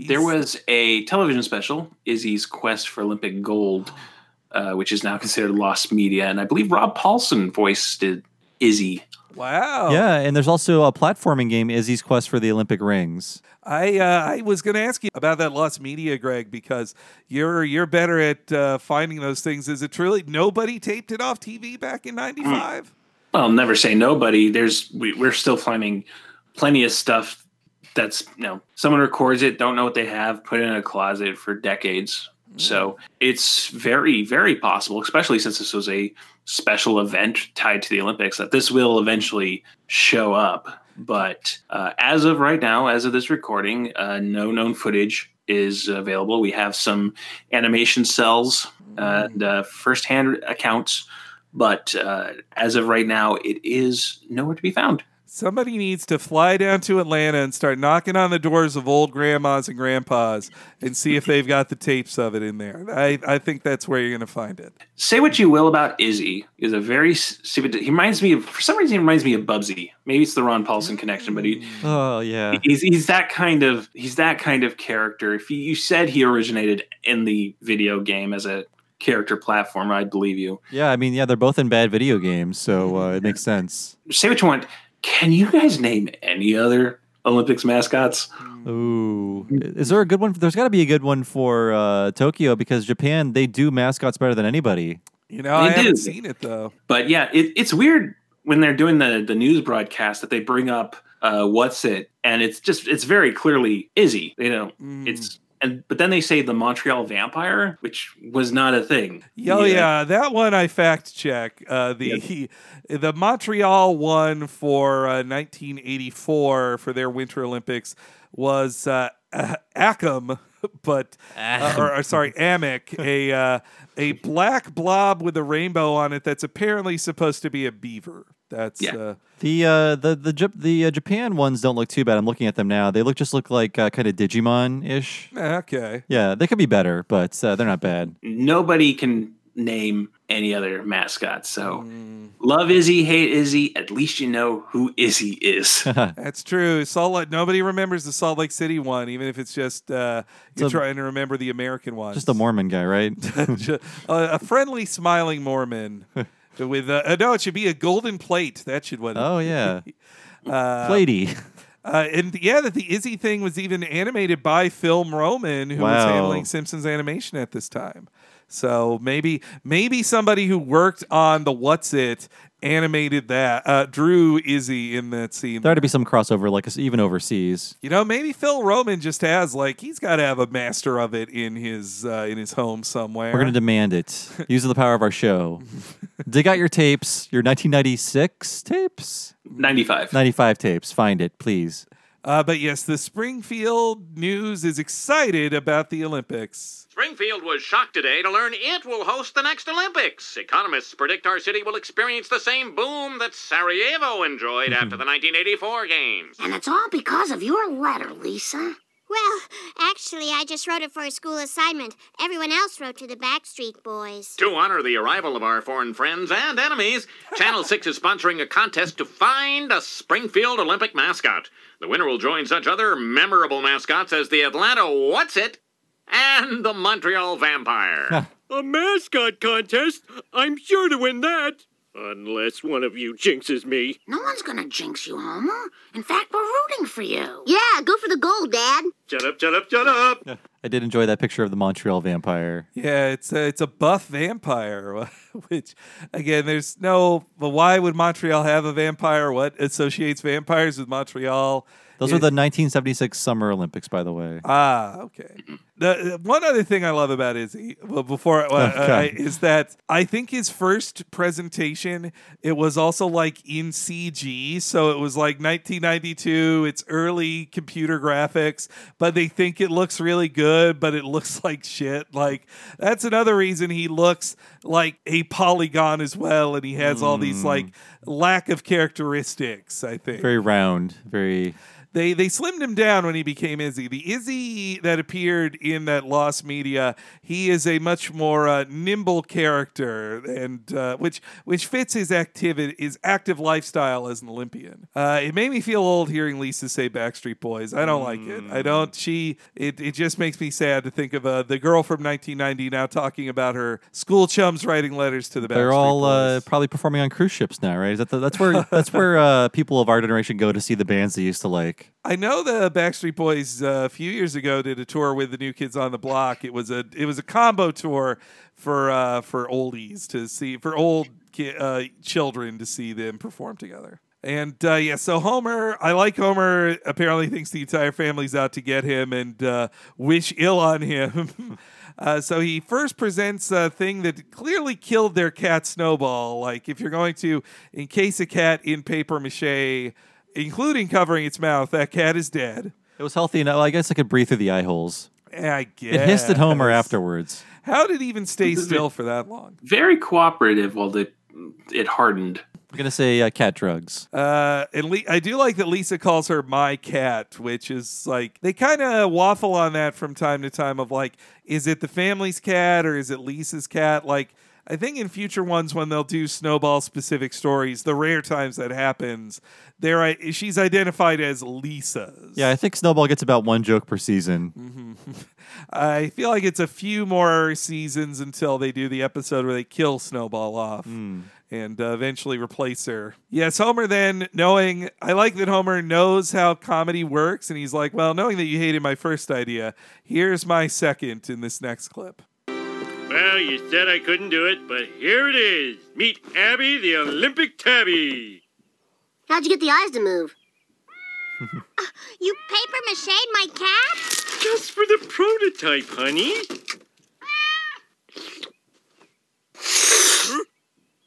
S4: There was a television special, Izzy's Quest for Olympic Gold, uh, which is now considered lost media. And I believe Rob Paulsen voiced it, Izzy.
S2: Wow.
S1: Yeah, and there's also a platforming game, Izzy's Quest for the Olympic Rings.
S2: I uh, I was going to ask you about that lost media, Greg, because you're you're better at uh, finding those things. Is it truly nobody taped it off TV back in '95?
S4: Well, never say nobody. There's we, we're still finding plenty of stuff that's you know someone records it, don't know what they have, put it in a closet for decades. So it's very very possible, especially since this was a special event tied to the Olympics, that this will eventually show up. But uh, as of right now, as of this recording, uh, no known footage is available. We have some animation cels and uh, firsthand accounts, but uh, as of right now, it is nowhere to be found.
S2: Somebody needs to fly down to Atlanta and start knocking on the doors of old grandmas and grandpas and see if they've got the tapes of it in there. I, I think that's where you're going to find it.
S4: Say what you will about Izzy, is a very stupid. He reminds me of, for some reason, he reminds me of Bubsy. Maybe it's the Ron Paulsen connection, but he,
S1: Oh yeah.
S4: he's he's that kind of he's that kind of character. If you, you said he originated in the video game as a character platformer, I'd believe you.
S1: Yeah, I mean, yeah, they're both in bad video games, so uh, it makes sense.
S4: Say what you want. Can you guys name any other Olympics mascots?
S1: Ooh, is there a good one? There's got to be a good one for uh, Tokyo because Japan they do mascots better than anybody.
S2: You know, I
S4: They
S2: haven't seen it though.
S4: But yeah, it, it's weird when they're doing the the news broadcast that they bring up uh, what's it, and it's just it's very clearly Izzy. You know, it's and but then they say the Montreal Vampire, which was not a thing.
S2: Oh yeah, that one I fact check. Uh, the the Montreal one for uh, 1984 for their Winter Olympics was uh, [laughs] Acum, [laughs] but uh, or, or sorry, Amik, a uh, a black blob with a rainbow on it that's apparently supposed to be a beaver. That's
S4: Yeah.
S2: uh,
S1: The uh, the the Jap- the uh, Japan ones don't look too bad. I'm looking at them now. They look just look like uh, kind of Digimon ish.
S2: okay.
S1: Yeah, they could be better, but uh, they're not bad.
S4: Nobody can name any other mascots. So love Izzy, hate Izzy. At least you know who Izzy is. [laughs] [laughs]
S2: That's true. Salt Lake. Nobody remembers the Salt Lake City one, even if it's just uh, you're
S1: a-
S2: trying to remember the American one.
S1: Just a Mormon guy, right? [laughs]
S2: A, a friendly, smiling Mormon with uh, uh, no, it should be a golden plate. That should what. it
S1: oh
S2: be.
S1: yeah,
S2: Uh,
S1: Platey.
S2: uh, and yeah, that the Izzy thing was even animated by Phil Roman, who was handling Simpsons animation at this time. So maybe maybe somebody who worked on the What's It animated that, uh, drew Izzy in that scene.
S1: There ought to be some crossover, like even overseas.
S2: You know, maybe Phil Roman just has like he's got to have a master of it in his uh, in his home somewhere.
S1: We're gonna demand it [laughs] using the power of our show. Dig out your tapes, your 1996 tapes,
S4: 95.
S1: 95 tapes. Find it, please.
S2: Uh, but yes, the Springfield News is excited about the Olympics.
S8: Springfield was shocked today to learn it will host the next Olympics. Economists predict our city will experience the same boom that Sarajevo enjoyed after the [laughs] 1984 games.
S5: And it's all because of your letter, Lisa.
S9: Well, actually, I just wrote it for a school assignment. Everyone else wrote to the Backstreet Boys.
S8: To honor the arrival of our foreign friends and enemies, Channel 6 is sponsoring a contest to find a Springfield Olympic mascot. The winner will join such other memorable mascots as the Atlanta What's It and the Montreal Vampire. [laughs]
S10: A mascot contest? I'm sure to win that. Unless one of you jinxes me.
S5: No one's gonna jinx you, Homer. In fact, we're rooting for you. Yeah, go for the gold, Dad.
S10: Shut up, shut up, shut up.
S1: I did enjoy that picture of the Montreal vampire.
S2: Yeah, it's a, it's a buff vampire, [laughs] which again, there's no. But why would Montreal have a vampire? What associates vampires with Montreal?
S1: Those
S2: It-
S1: were the 1976 Summer Olympics, by the way.
S2: Ah, okay. [laughs] The, uh, one other thing I love about Izzy, well, before uh,
S1: Okay.
S2: I, is that I think his first presentation it was also like in CG, so it was like 1992. It's early computer graphics, but they think it looks really good, but it looks [laughs] like shit. Like that's another reason he looks like a polygon as well, and he has all these like lack of characteristics. I think
S1: Very round, very.
S2: they they slimmed him down when he became Izzy. The Izzy that appeared in that lost media, he is a much more uh, nimble character, and uh, which which fits his activity, his active lifestyle as an Olympian. Uh, it made me feel old hearing Lisa say Backstreet Boys. I don't like it. I don't. She. It, it just makes me sad to think of uh, the girl from 1990 now talking about her school chums writing letters to the Backstreet boys.
S1: They're all uh, probably performing on cruise ships now, right? Is that the, that's where [laughs] that's where uh, people of our generation go to see the bands they used to like.
S2: I know the Backstreet Boys uh, a few years ago did a tour with the New Kids on the Block. It was a it was a combo tour for uh, for oldies to see for old ki- uh, children to see them perform together. And uh, yeah, so Homer, I like Homer. Apparently, thinks the entire family's out to get him and uh, wish ill on him. [laughs] uh, so he first presents a thing that clearly killed their cat Snowball. Like if you're going to encase a cat in paper mache, including covering its mouth, that cat is dead.
S1: It was healthy enough. I guess I could breathe through the eye holes.
S2: I guess
S1: It hissed at Homer afterwards.
S2: How did it even stay still for that long?
S4: Very cooperative while the it hardened.
S1: I'm gonna say uh, cat drugs.
S2: Uh, and Le- I do like that Lisa calls her my cat, which is like they kind of waffle on that from time to time. Of like, is it the family's cat or is it Lisa's cat? Like, I think in future ones when they'll do Snowball specific stories, the rare times that happens, there I- uh, she's identified as Lisa's.
S1: Yeah, I think Snowball gets about one joke per season. Mm-hmm. [laughs]
S2: I feel like it's a few more seasons until they do the episode where they kill Snowball off hmm. and uh, eventually replace her. Yes, Homer then, knowing, I like that Homer knows how comedy works, and he's like, well, knowing that you hated my first idea, here's my second in this next clip.
S10: Well, you said I couldn't do it, but here it is. Meet Abby, the Olympic tabby.
S5: How'd you get the eyes to move? [laughs]
S9: Uh, you paper mache my cat?
S10: Just for the prototype, honey.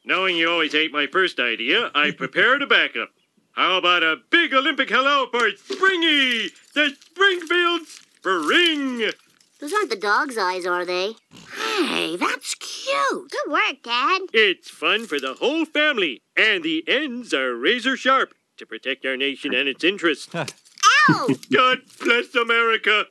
S10: Knowing you always hate my first idea, I prepared a backup. How about a big Olympic hello for Springy, the Springfield Spring?
S5: Those aren't the dog's eyes, are they? Hey, that's cute.
S9: Good work, Dad.
S10: It's fun for the whole family, and the ends are razor sharp to protect our nation and its interests. [laughs]
S9: Ow!
S10: God bless America.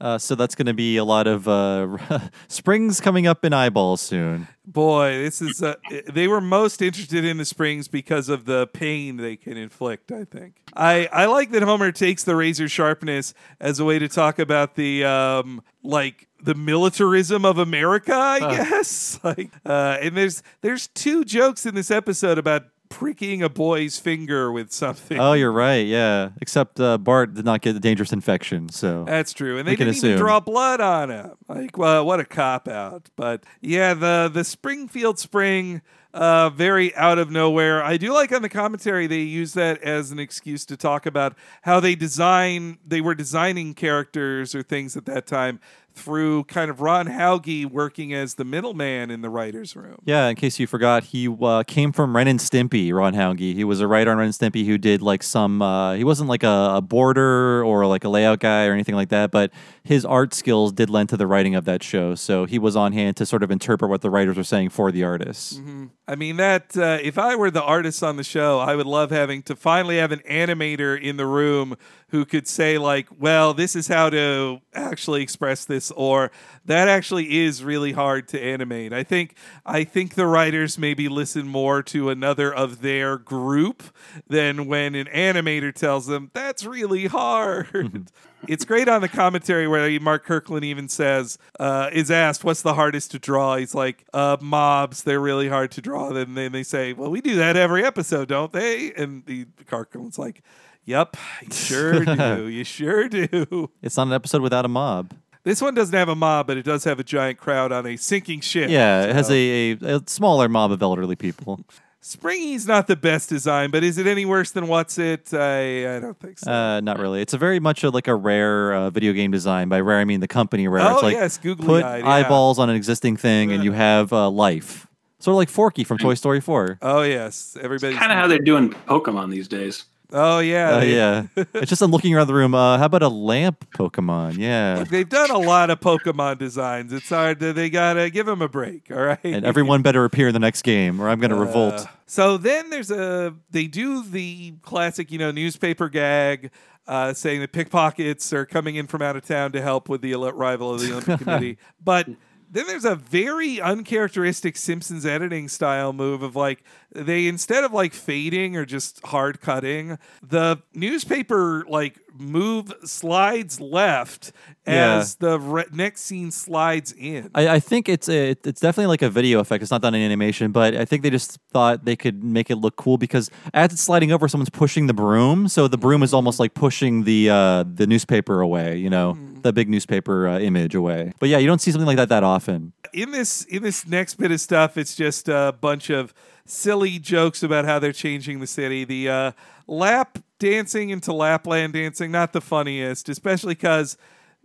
S1: Uh, so that's gonna be a lot of uh, [laughs] springs coming up in eyeballs soon.
S2: Boy, this is, uh, they were most interested in the springs because of the pain they can inflict, I think. I, I like that Homer takes the razor sharpness as a way to talk about the, um, like, the militarism of America, I guess. [laughs] Like, uh, and there's there's two jokes in this episode about pricking a boy's finger with something.
S1: Oh, you're right. Yeah, except uh, Bart did not get a dangerous infection, so
S2: That's true, and they
S1: can
S2: didn't even
S1: assume.
S2: draw blood on him. Like, well, what a cop out! But yeah, the the Springfield Spring, uh, very out of nowhere. I do like on the commentary they use that as an excuse to talk about how they design. They were designing characters or things at that time through kind of Ron Hauge working as the middleman in the writers' room.
S1: Yeah, in case you forgot, he uh, came from Ren and Stimpy, Ron Hauge. He was a writer on Ren and Stimpy who did like some, uh, he wasn't like a, a boarder or like a layout guy or anything like that, but his art skills did lend to the writing of that show. So he was on hand to sort of interpret what the writers were saying for the artists.
S2: I mean that uh, if I were the artist on the show, I would love having to finally have an animator in the room who could say like, "Well, this is how to actually express this," or "That actually is really hard to animate." I think I think the writers maybe listen more to another of their group than when an animator tells them that's really hard. it's great on the commentary where Mark Kirkland even says, uh, is asked, what's the hardest to draw? He's like, uh, mobs, they're really hard to draw. Then then they say, well, we do that every episode, don't they? And the Kirkland's like, Yep, you sure do. [laughs] You sure do.
S1: It's not an episode without a mob.
S2: This one doesn't have a mob, but it does have a giant crowd on a sinking ship.
S1: Yeah, it has
S2: so-
S1: a, a, a smaller mob of elderly people.
S2: Springy's not the best design, but is it any worse than What's It? I I don't think so.
S1: Uh, not really. It's a very much a, like a rare uh, video game design. By rare, I mean the company rare.
S2: Oh,
S1: it's like
S2: yes, googly
S1: put
S2: eyed, yeah.
S1: eyeballs on an existing thing, and you have uh, life. Sort of like Forky from Toy Story 4.
S2: oh yes, everybody's
S4: Kind of how they're doing Pokemon these days.
S2: Oh yeah,
S1: Uh,
S2: they-
S1: yeah. [laughs] it's just I'm looking around the room. Uh, how about a lamp Pokemon? Yeah.
S2: They've done a lot of Pokemon designs. It's hard to they gotta give them a break. All right,
S1: And everyone better appear in the next game, or I'm going to
S2: Uh,
S1: revolt.
S2: So then there's a they do the classic, you know, newspaper gag. Uh, saying that pickpockets are coming in from out of town to help with the arrival of the [laughs] Olympic Committee, but then there's a very uncharacteristic Simpsons editing style move of like they instead of like fading or just hard cutting, the newspaper like move slides left
S1: Yeah.
S2: as the re- next scene slides in.
S1: I, I think it's a, it's definitely like a video effect. It's not done in animation, but I think they just thought they could make it look cool because as it's sliding over, someone's pushing the broom, so the broom is almost like pushing the uh, the newspaper away. You know, the big newspaper uh, image away. But yeah, you don't see something like that that often.
S2: in this in this next bit of stuff, it's just a bunch of silly jokes about how they're changing the city. The uh, lap dancing into Lapland dancing, not the funniest, especially because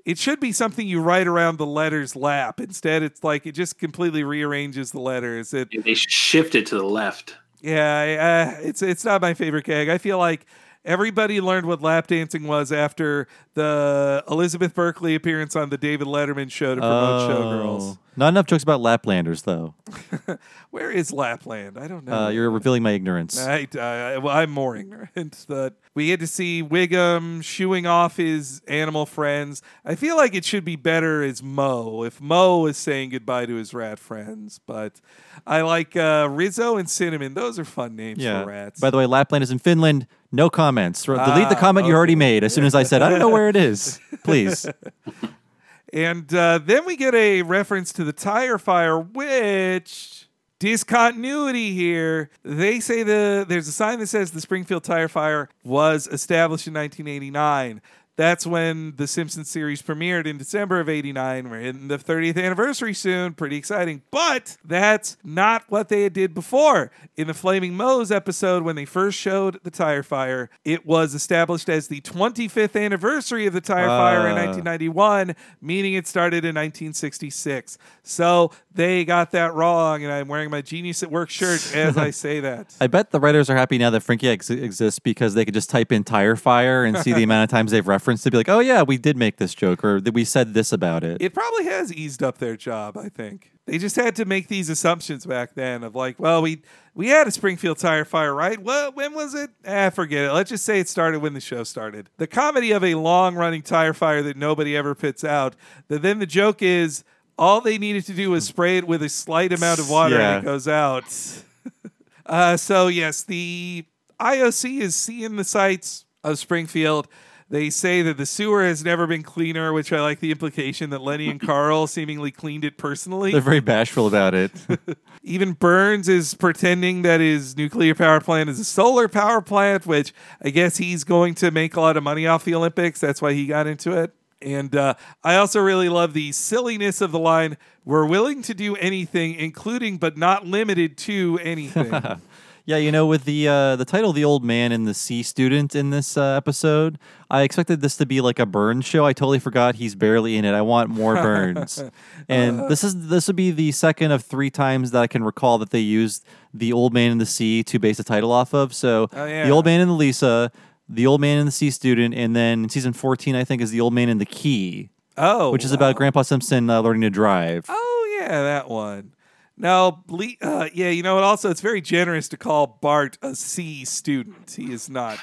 S2: it should be something you write around the letters lap. Instead, it's like it just completely rearranges the letters. It
S4: They shift it to the left.
S2: yeah, uh, it's it's not my favorite gag. I feel like everybody learned what lap dancing was after the Elizabeth Berkley appearance on the David Letterman show to promote Showgirls.
S1: Oh. Not enough jokes about Laplanders, though. [laughs]
S2: Where is Lapland? I don't know.
S1: Uh, you're revealing my ignorance.
S2: I, I, well, I'm more ignorant. [laughs] But we get to see Wiggum shooing off his animal friends. I feel like it should be better as Moe, if Moe is saying goodbye to his rat friends. But I like uh, Rizzo and Cinnamon. Those are fun names
S1: yeah.
S2: for rats.
S1: By the way, Lapland is in Finland. No comments. Delete the
S2: Ah,
S1: comment you already made as soon as I said, I don't know where it is. [laughs] Please.
S2: And uh, then we get a reference to the tire fire, which discontinuity here. They say the there's a sign that says the Springfield tire fire was established in 1989. That's when the Simpsons series premiered in December of 89. We're hitting the 30th anniversary soon. Pretty exciting. But that's not what they did before. In the Flaming Moe's episode, when they first showed the tire fire, it was established as the 25th anniversary of the tire fire in
S1: Ah.
S2: 1991, meaning it started in 1966. So they got that wrong, and I'm wearing my Genius at Work shirt as I [laughs] say that.
S1: I bet the writers are happy now that Frinkiac ex- exists because they could just type in tire fire and see the [laughs] amount of times they've referenced to be like, oh, yeah, we did make this joke or we said this about it.
S2: It probably has eased up their job, I think. They just had to make these assumptions back then of like, well, we we had a Springfield tire fire, right? Well, when was it? Ah, forget it. Let's just say it started when the show started. The comedy of a long running tire fire that nobody ever pits out. That then the joke is all they needed to do was spray it with a slight amount of water
S1: Yeah.
S2: and it goes out. [laughs] uh, so yes, the IOC is seeing the sights of Springfield. They say that the sewer has never been cleaner, which I like the implication that Lenny and Carl [laughs] seemingly cleaned it personally.
S1: They're very bashful about it. [laughs]
S2: Even Burns is pretending that his nuclear power plant is a solar power plant, which I guess he's going to make a lot of money off the Olympics. That's why he got into it. And uh, I also really love the silliness of the line we're willing to do anything, including but not limited to anything. [laughs]
S1: yeah, you know, with the uh, the title "The Old Man and the Sea Student" in this uh, episode, I expected this to be like a Burns show. I totally forgot he's barely in it. I want more Burns, [laughs] and this is this would be the second of three times that I can recall that they used the Old Man and the Sea to base the title off of. So,
S2: Oh, yeah.
S1: the Old Man and the Lisa, the Old Man and the Sea Student, and then season fourteen, I think, is the Old Man and the Key.
S2: Oh,
S1: which is about Grandpa Simpson uh, learning to drive.
S2: Oh yeah, that one. Now, Ble- uh, yeah, you know what? Also, it's very generous to call Bart a C student. He is not.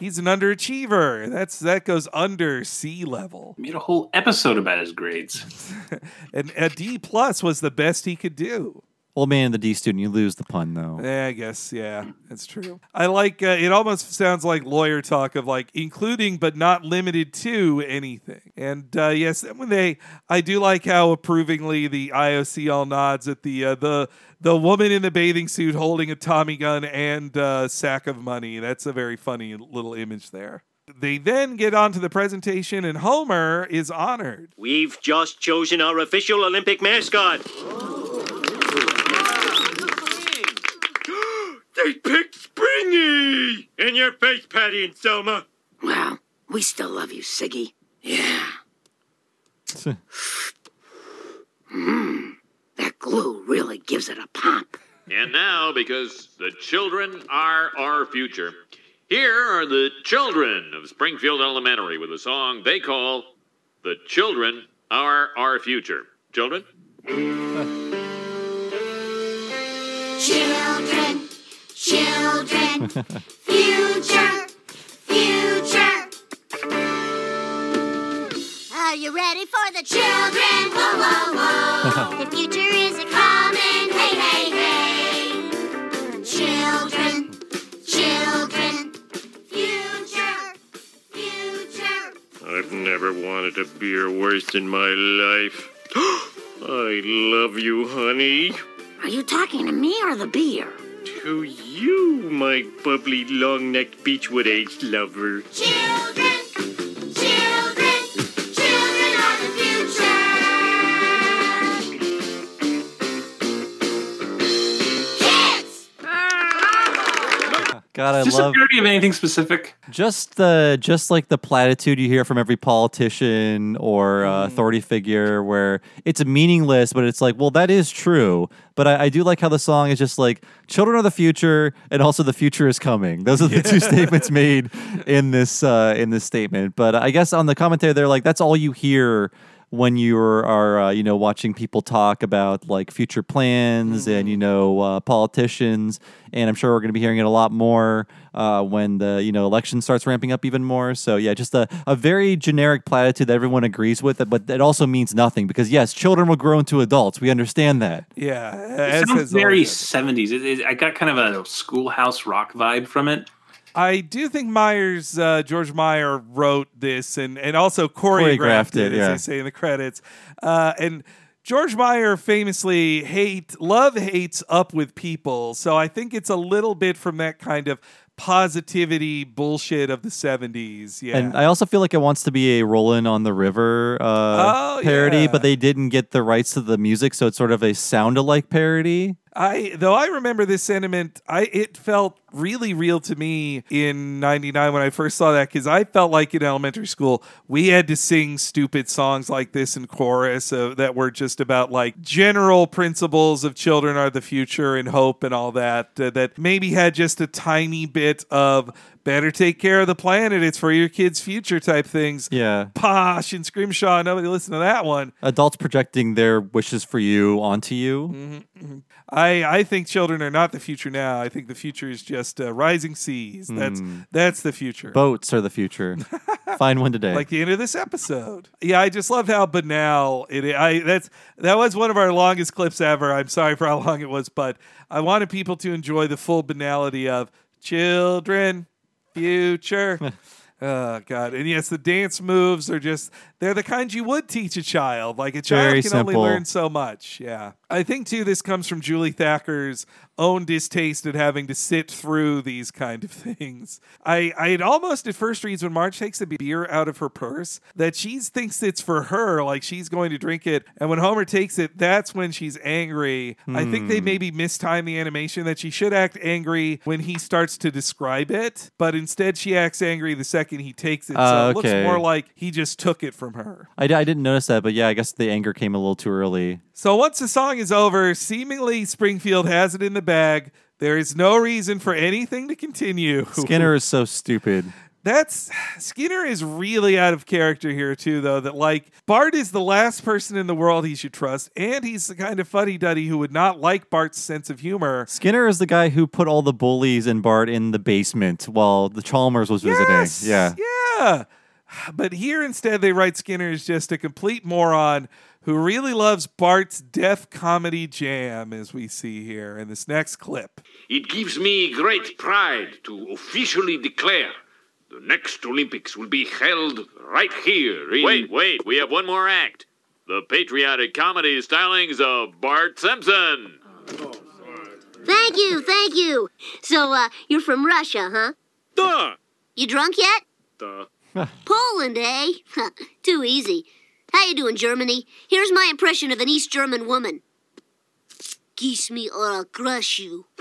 S2: He's an underachiever. That's that goes under C level.
S4: Made a whole episode about his grades. [laughs]
S2: and a D plus was the best he could do.
S1: Old man and the D student, you lose the pun though.
S2: Yeah, I guess. Yeah, that's true. I like. Uh, it almost sounds like lawyer talk of like including but not limited to anything. And uh, yes, then when they, I do like how approvingly the IOC all nods at the uh, the the woman in the bathing suit holding a Tommy gun and a sack of money. That's a very funny little image there. They then get on to the presentation, and Homer is honored.
S10: We've just chosen our official Olympic mascot. They picked Springy! In your face, Patty and Selma.
S7: Well, we still love you, Siggy. Yeah. [laughs] Hmm. That glue really gives it a pop.
S11: And now, because the children are our future, here are the children of Springfield Elementary with a song they call The Children Are Our Future. Children?
S9: Children, children, [laughs] future, future. Are you ready for the children? Whoa, whoa, whoa. [laughs] the future is a coming. Hey, hey, hey. Children, children, future, future.
S10: I've never wanted a beer worse in my life. [gasps] I love you, honey.
S7: Are you talking to me or the beer?
S10: To you, my bubbly, long necked Beechwood aged lover.
S9: Children,
S1: God, I
S4: Is this
S1: love
S4: a parody of anything specific?
S1: just the just like the platitude you hear from every politician or uh, authority figure, where it's meaningless, but it's like, well, that is true. But I, I do like how the song is just like, children are the future, and also the future is coming. Those are the two [laughs] statements made in this uh, in this statement. But I guess on the commentary, they're like, that's all you hear when you are, uh, you know, watching people talk about like future plans and you know uh, politicians, and I'm sure we're going to be hearing it a lot more uh, when the you know election starts ramping up even more. So yeah, just a, a very generic platitude that everyone agrees with, but it also means nothing because yes, children will grow into adults. We understand that.
S2: Yeah,
S4: It
S2: as
S4: sounds very 70s. It, it, I got kind of a schoolhouse rock vibe from it.
S2: I do think Myers, uh, George Meyer, wrote this and, and also choreographed,
S1: Choreographed
S2: it,
S1: it,
S2: as
S1: yeah.
S2: they say in the credits. Uh, and George Meyer famously hate love hates up with people, so I think it's a little bit from that kind of positivity bullshit of the seventies. Yeah,
S1: And I also feel like it wants to be a Rollin' on the River uh,
S2: Oh,
S1: parody,
S2: yeah.
S1: but they didn't get the rights to the music, so it's sort of a sound-alike parody.
S2: I though I remember this sentiment, I it felt really real to me in '99 when I first saw that because I felt like in elementary school we had to sing stupid songs like this in chorus uh, that were just about like general principles of children are the future and hope and all that. Uh, that maybe had just a tiny bit of better take care of the planet. It's for your kids' future type things.
S1: Yeah.
S2: Posh and Scrimshaw. Nobody listened to that one.
S1: Adults projecting their wishes for you onto you.
S2: Mm-hmm. I I think children are not the future now. I think the future is just uh, rising seas. That's
S1: Mm.
S2: that's the future.
S1: Boats are the future. [laughs] Find one today.
S2: Like the end of this episode. Yeah, I just love how banal it. I that's that was one of our longest clips ever. I'm sorry for how long it was, but I wanted people to enjoy the full banality of children, future. [laughs] Oh God! And yes, the dance moves are just—they're the kind you would teach a child. Like a child
S1: Very
S2: can only learn so much. Yeah, I think too. This comes from Julie Thacker's own distaste at having to sit through these kind of [laughs] things. I I had almost at first reads when Marge takes the beer out of her purse that she thinks it's for her, like she's going to drink it, and when Homer takes it, that's when she's angry. I think they
S1: Hmm.
S2: maybe mistimed the animation that she should act angry when he starts to describe it, but instead she acts angry the second he takes it. so
S1: Oh,
S2: it looks more like he just took it from her.
S1: I, I didn't notice that, but yeah, I guess the anger came a little too early.
S2: So once the song is over, seemingly Springfield has it in the bag. There is no reason for anything to continue. [laughs]
S1: Skinner is so stupid.
S2: That's Skinner is really out of character here too, though. That like Bart is the last person in the world he should trust, and he's the kind of fuddy duddy who would not like Bart's sense of humor.
S1: Skinner is the guy who put all the bullies and Bart in the basement while the Chalmers was visiting. Yeah.
S2: yeah. But here instead they write Skinner as just a complete moron who really loves Bart's Def comedy jam, as we see here in this next clip.
S8: It gives me great pride to officially declare the next Olympics will be held right here in.
S11: Wait, wait, we have one more act. The patriotic comedy stylings of Bart Simpson.
S5: Thank you, thank you. So, uh, you're from Russia, huh?
S10: Duh.
S5: You drunk yet?
S10: Duh. [laughs]
S5: Poland, eh? [laughs] Too easy. How you doing, Germany? Here's my impression of an East German woman. Kiss me or I'll crush you. [laughs]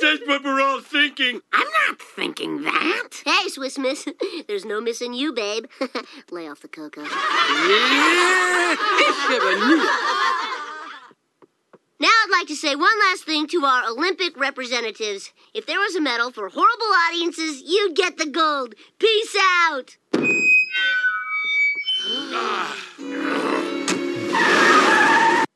S10: That's what we're all thinking.
S7: I'm not thinking that.
S5: Hey, Swiss Miss. There's no missing you, babe. Lay off the cocoa. Now I'd like to say one last thing to our Olympic representatives. If there was a medal for horrible audiences, you'd get the gold. Peace out. [sighs]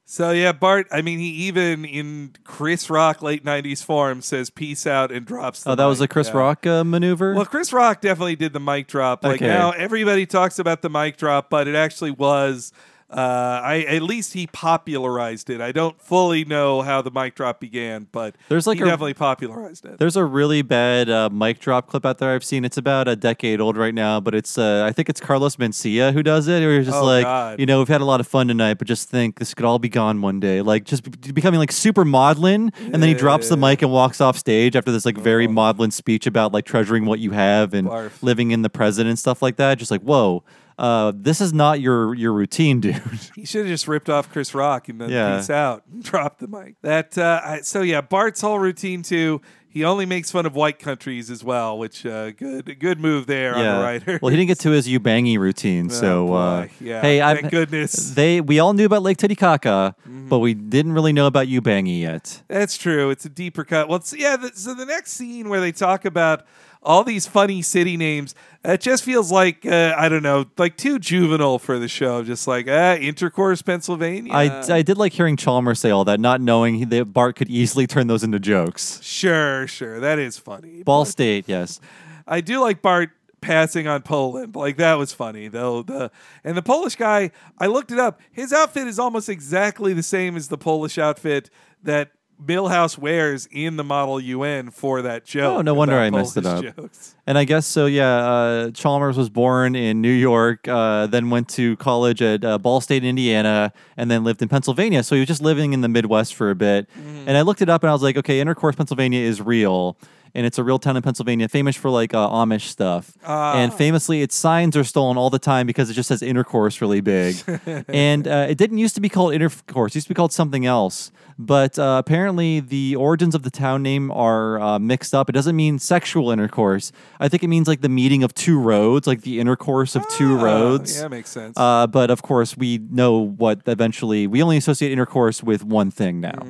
S2: So yeah, Bart. I mean, he even in Chris Rock late '90s form says "peace out" and drops. The
S1: Oh, that was a. Chris
S2: Yeah.
S1: Rock uh, maneuver.
S2: Well, Chris Rock definitely did the mic drop. Like
S1: Okay.
S2: now, everybody talks about the mic drop, but it actually was. Uh, I at least he popularized it. I don't fully know how the mic drop began, but
S1: There's like
S2: he
S1: a-
S2: definitely popularized it.
S1: There's a really bad uh, mic drop clip out there I've seen. It's about a decade old right now, but it's uh, I think it's Carlos Mencia who does it. Where he's just
S2: Oh,
S1: like,
S2: God.
S1: you know, we've had a lot of fun tonight, but just think this could all be gone one day. Like just be- becoming like super maudlin, and then he drops the mic and walks off stage after this like very maudlin speech about like treasuring what you have and
S2: Oh. Barf.
S1: living in the present and stuff like that. Just like, whoa. Uh, this is not your your routine, [laughs] dude.
S2: He should have just ripped off Chris Rock and then
S1: Yeah.
S2: peace out and [laughs] dropped the mic. That uh, I, so yeah, Bart's whole routine too. He only makes fun of white countries as well, which uh, good good move there on the writer.
S1: Well, he didn't get to his Ubangi routine, so uh.
S2: Yeah,
S1: hey,
S2: thank
S1: I'm,
S2: goodness. Mm-hmm.
S1: They we all knew about Lake Titicaca, but we didn't really know about Ubangi yet.
S2: That's true. It's a deeper cut. Well, yeah. The, so the next scene where they talk about all these funny city names, it just feels like uh, I don't know, like too juvenile for the show. Just like ah, Intercourse, Pennsylvania.
S1: I, I did like hearing Chalmers say all that, not knowing he- that Bart could easily turn those into jokes.
S2: sure, sure, that is funny.
S1: Ball State, yes.
S2: I do like Bart passing on Poland. Like that was funny though. The and the Polish guy, I looked it up. His outfit is almost exactly the same as the Polish outfit that Milhouse wears in the Model UN for that joke.
S1: Oh, no wonder I messed it up.
S2: jokes.
S1: And I guess so. Yeah, uh, Chalmers was born in New York, uh, then went to college at uh, Ball State, Indiana, and then lived in Pennsylvania. So he was just living in the Midwest for a bit.
S2: Mm-hmm.
S1: And I looked it up, and I was like, okay, Intercourse, Pennsylvania is real. And it's a real town in Pennsylvania, famous for like uh, Amish stuff.
S2: Ah.
S1: And famously, its signs are stolen all the time because it just says intercourse really big. [laughs] and uh, it didn't used to be called intercourse; it used to be called something else. But uh, apparently, the origins of the town name are uh, mixed up. It doesn't mean sexual intercourse. I think it means like the meeting of two roads, like the intercourse of two
S2: Ah,
S1: roads.
S2: yeah, makes sense.
S1: Uh, but of course, we know what eventually we only associate intercourse with one thing now.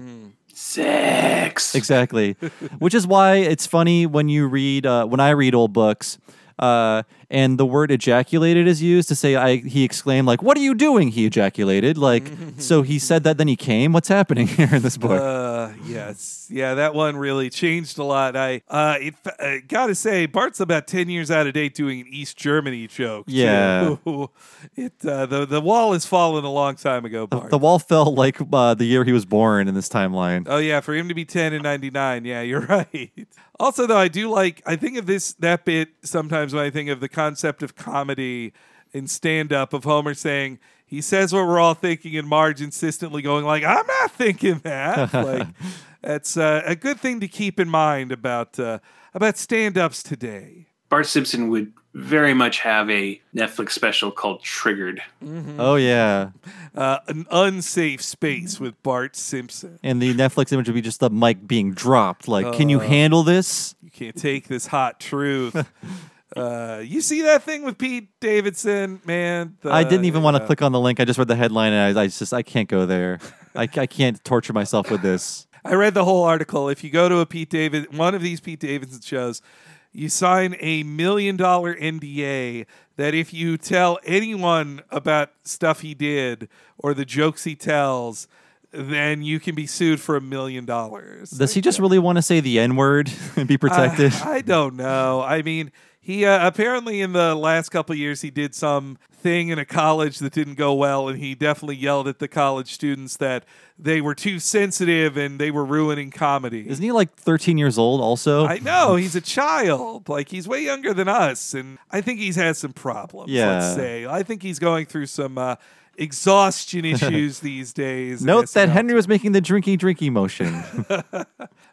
S4: Sex.
S1: Exactly. Which is why it's funny when you read, uh, when I read old books, uh, and the word ejaculated is used to say, I, he exclaimed, like, what are you doing? He ejaculated. Like, [laughs] so he said that, then he came. What's happening [laughs] here in this book?
S2: Uh, yes, yeah, that one really changed a lot. I, uh, it, uh, gotta say, Bart's about ten years out of date doing an East Germany joke. too.
S1: Yeah. [laughs]
S2: it uh, the the wall has fallen a long time ago. Bart.
S1: the wall fell like uh, the year he was born in this timeline.
S2: Oh yeah, for him to be ten and '99, yeah, you're right. Also, though, I do like I think of this that bit sometimes when I think of the concept of comedy in stand up of Homer saying he says what we're all thinking and Marge insistently going like I'm not thinking that. [laughs] like that's uh, a good thing to keep in mind about uh, about stand ups today.
S4: Bart Simpson would very much have a Netflix special called Triggered.
S1: Oh, yeah.
S2: Uh, an unsafe space with Bart Simpson.
S1: And the Netflix image would be just the mic being dropped. Like, can you
S2: Uh,
S1: handle this?
S2: You can't take this hot truth. [laughs] uh, you see that thing with Pete Davidson, man? The-
S1: I didn't even want to click on the link. I just read the headline and I, I just, I can't go there. I, I can't torture myself with this. [laughs]
S2: I read the whole article. If you go to a Pete David, one of these Pete Davidson shows, you sign a million dollar NDA that if you tell anyone about stuff he did or the jokes he tells, then you can be sued for a million dollars.
S1: Does he just really want to say the N word [laughs] and be protected?
S2: I, I don't know. I mean, he uh, apparently in the last couple of years he did some thing in a college that didn't go well, and he definitely yelled at the college students that they were too sensitive and they were ruining comedy.
S1: Isn't he like 13 years old also?
S2: I know he's a child. Like he's way younger than us, and I think he's had some problems.
S1: Yeah.
S2: Let's say I think he's going through some uh, exhaustion [laughs] issues these days.
S1: Note that. Henry was making the drinky drinky motion. [laughs]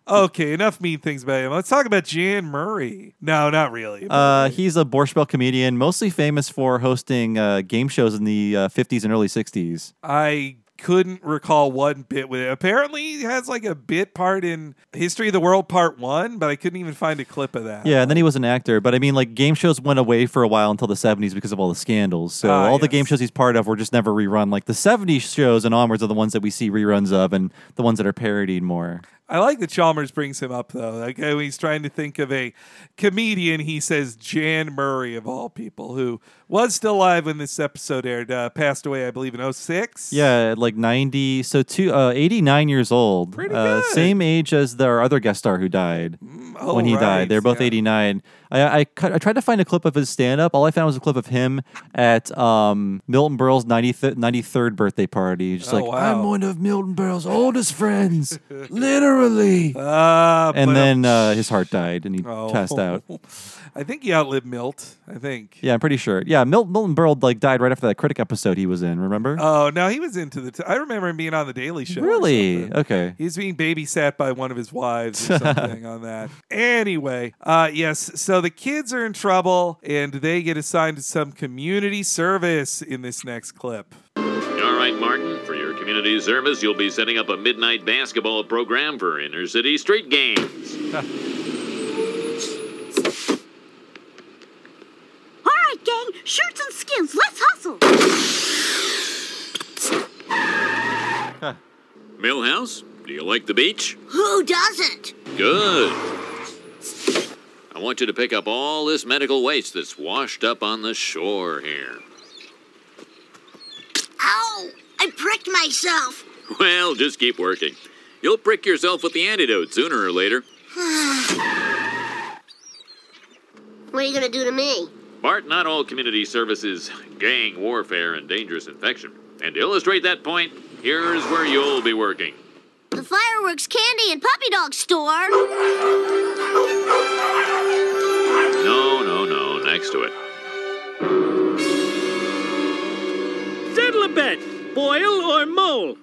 S2: Okay, enough mean things about him. Let's talk about Jan Murray. No, not really.
S1: uh, he's a Borscht comedian, mostly famous for hosting uh, game shows in the uh, 50s and early 60s.
S2: I couldn't recall one bit with it. Apparently, he has like a bit part in History of the World Part One, but I couldn't even find a clip of that.
S1: Yeah, and then he was an actor. But I mean, like, game shows went away for a while until the 70s because of all the scandals. So
S2: Ah,
S1: all the game shows he's part of were just never rerun. Like, the 70s shows and onwards are the ones that we see reruns of and the ones that are parodied more.
S2: I like that Chalmers brings him up though. Like when he's trying to think of a comedian, he says Jan Murray of all people, who was still alive when this episode aired, uh, passed away, I believe, in 06.
S1: Yeah, like 90, so two, uh, 89 years old.
S2: Pretty
S1: uh,
S2: good.
S1: Same age as our other guest star who died
S2: oh,
S1: when he
S2: right,
S1: died. They're both
S2: yeah.
S1: 89. I, I, cut- I tried to find a clip of his stand up. All I found was a clip of him at um, Milton Berle's 90th, 93rd birthday party. Just
S2: Oh,
S1: like,
S2: wow.
S1: I'm one of Milton Berle's oldest friends. Literally.
S2: Uh, [laughs]
S1: and then uh, his heart died and he
S2: Oh.
S1: passed out. [laughs]
S2: I think he outlived Milt. I think.
S1: Yeah, I'm pretty sure. Yeah, Milton, Milton Berle like died right after that critic episode he was in. Remember?
S2: Oh no, he was into the. T- I remember him being on the Daily Show.
S1: really?
S2: something.
S1: Okay.
S2: He's being babysat by one of his wives or [laughs] something on that. Anyway, uh, yes, so the kids are in trouble and they get assigned to some community service in this next clip.
S11: All right, Martin, for your community service, you'll be setting up a midnight basketball program for inner city street games. [laughs]
S12: All right, gang, shirts and skins, let's hustle.
S11: Milhouse, do you like the beach?
S5: Who doesn't?
S11: Good. I want you to pick up all this medical waste that's washed up on the shore here.
S5: Ow! I pricked myself. [laughs]
S11: Well, just keep working. You'll prick yourself with the antidote sooner or later. [sighs]
S5: What are you gonna do to me?
S11: Bart, not all community services, gang warfare and dangerous infection. And to illustrate that point, here's where you'll be working.
S5: The fireworks, candy, and puppy dog store.
S11: No, no, no, next to it.
S10: Settle a bet. Boil or mole?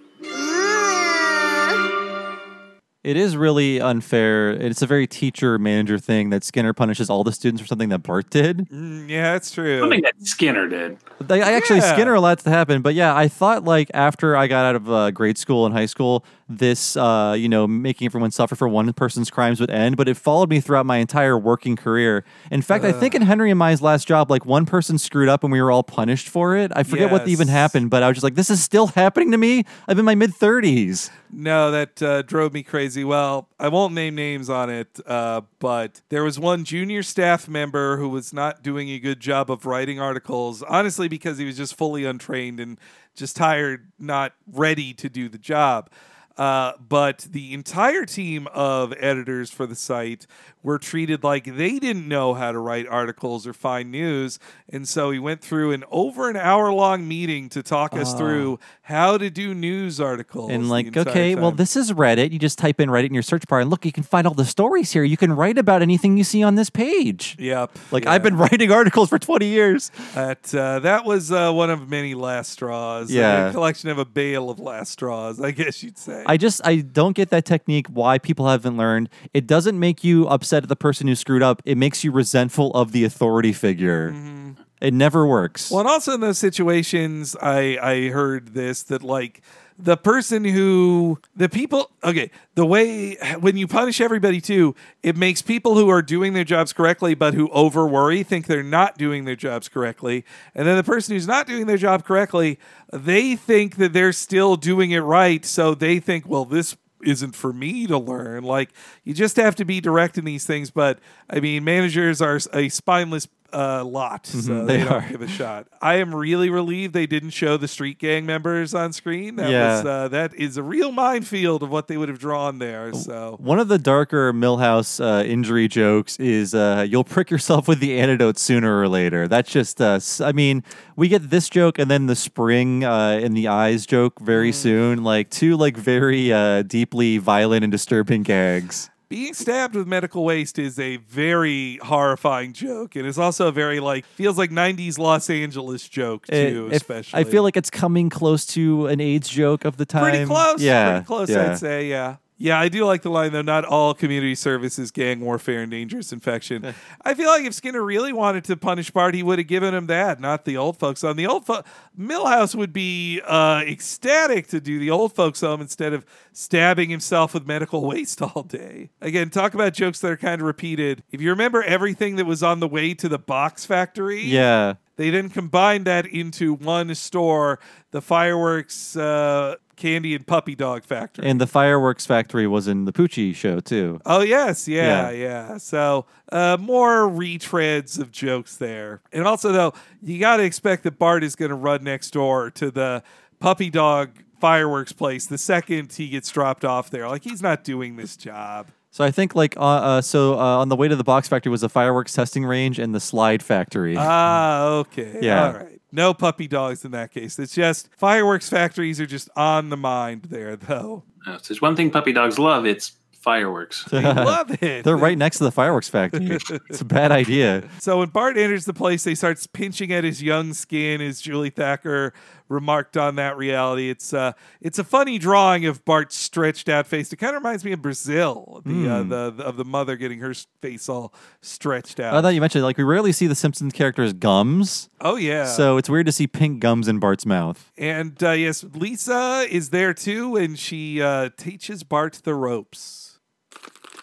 S1: It is really unfair. It's a very teacher manager thing that Skinner punishes all the students for something that Bart did.
S2: Mm, yeah, that's true.
S4: Something that Skinner did.
S1: They, I actually
S2: Yeah.
S1: Skinner allowed that to happen, but yeah, I thought like after I got out of uh, grade school and high school, this uh, you know making everyone suffer for one person's crimes would end, but it followed me throughout my entire working career. In fact, I think in Henry and Mai's last job, like one person screwed up and we were all punished for it. I forget what even happened, but I was just like, this is still happening to me. I'm in my mid thirties.
S2: No, that uh, drove me crazy. Well, I won't name names on it, uh, but there was one junior staff member who was not doing a good job of writing articles, honestly, because he was just fully untrained and just tired, not ready to do the job. Uh, but the entire team of editors for the site were treated like they didn't know how to write articles or find news. And so he went through an over an hour long meeting to talk us
S1: Ah.
S2: through how to do news articles.
S1: And like, okay, well, this is Reddit. You just type in Reddit in your search bar, and look, you can find all the stories here. You can write about anything you see on this page.
S2: Yep.
S1: Like I've been [laughs] writing articles for 20 years.
S2: That uh, that was uh, one of many last straws.
S1: Yeah.
S2: a collection of a bale of last straws, I guess you'd say.
S1: I just I don't get that technique. Why people haven't learned? It doesn't make you upset at the person who screwed up. It makes you resentful of the authority figure. Mm-hmm. It never works.
S2: Well, and also in those situations, I I heard this that like the person who the people okay the way when you punish everybody too it makes people who are doing their jobs correctly but who over worry think they're not doing their jobs correctly and then the person who's not doing their job correctly they think that they're still doing it right so they think well this isn't for me to learn. Like you just have to be directing these things. But i mean managers are a spineless uh, lot, so
S1: Mhm,
S2: they,
S1: they
S2: don't
S1: are.
S2: give a shot. I am really relieved they didn't show the street gang members on screen. That
S1: Yeah.
S2: was uh, that is a real minefield of what they would have drawn there. So
S1: One of the darker Milhouse uh, injury jokes is uh, you'll prick yourself with the antidote sooner or later. That's just, uh, s- I mean, we get this joke and then the spring uh, in the eyes joke very
S2: Mm.
S1: soon. Like two like very uh, deeply violent and disturbing gags.
S2: Being stabbed with medical waste is a very horrifying joke, and it's also a very like feels like '90s Los Angeles joke
S1: eh,
S2: too.
S1: it-
S2: especially,
S1: I feel like it's coming close to an AIDS joke of the time.
S2: pretty close.
S1: Yeah,
S2: pretty close.
S1: yeah.
S2: I'd say. Yeah. Yeah, I do like the line though. Not all community service is gang warfare and dangerous infection. [laughs] I feel like if Skinner really wanted to punish Bart, he would have given him that, not the old folks home. The old fo- Milhouse would be uh, ecstatic to do the old folks home instead of stabbing himself with medical [laughs] waste all day. Again, talk about jokes that are kind of repeated. If you remember everything that was on the way to the box factory,
S1: Yeah.
S2: they then combined that into one store, the fireworks, uh, candy, and puppy dog factory.
S1: And the fireworks factory was in the Poochie show too.
S2: Oh yes, yeah,
S1: Yeah.
S2: yeah. So uh, more retreads of jokes there, and also though you got to expect that Bart is going to run next door to the puppy dog fireworks place the second he gets dropped off there. Like he's not doing this job.
S1: So I think like uh, uh so uh, on the way to the box factory was the fireworks testing range and the slide factory.
S2: Ah, okay,
S1: Yeah.
S2: all right. No puppy dogs in that case. It's just fireworks factories are just on the mind there, though.
S4: Uh, if there's one thing puppy dogs love, it's fireworks.
S2: They love [laughs] it.
S1: They're right next to the fireworks factory. it's a bad idea. [laughs]
S2: So when Bart enters the place, they starts pinching at his young skin, as Julie Thacker remarked on that reality. It's uh, it's a funny drawing of Bart's stretched out face. It kind of reminds me of Brazil, the, uh,
S1: Hmm.
S2: the the of the mother getting her face all stretched out.
S1: I thought you mentioned like we rarely see the Simpsons characters gums.
S2: oh yeah.
S1: So it's weird to see pink gums in Bart's mouth.
S2: and uh, yes, Lisa is there too, and she uh, teaches Bart the ropes.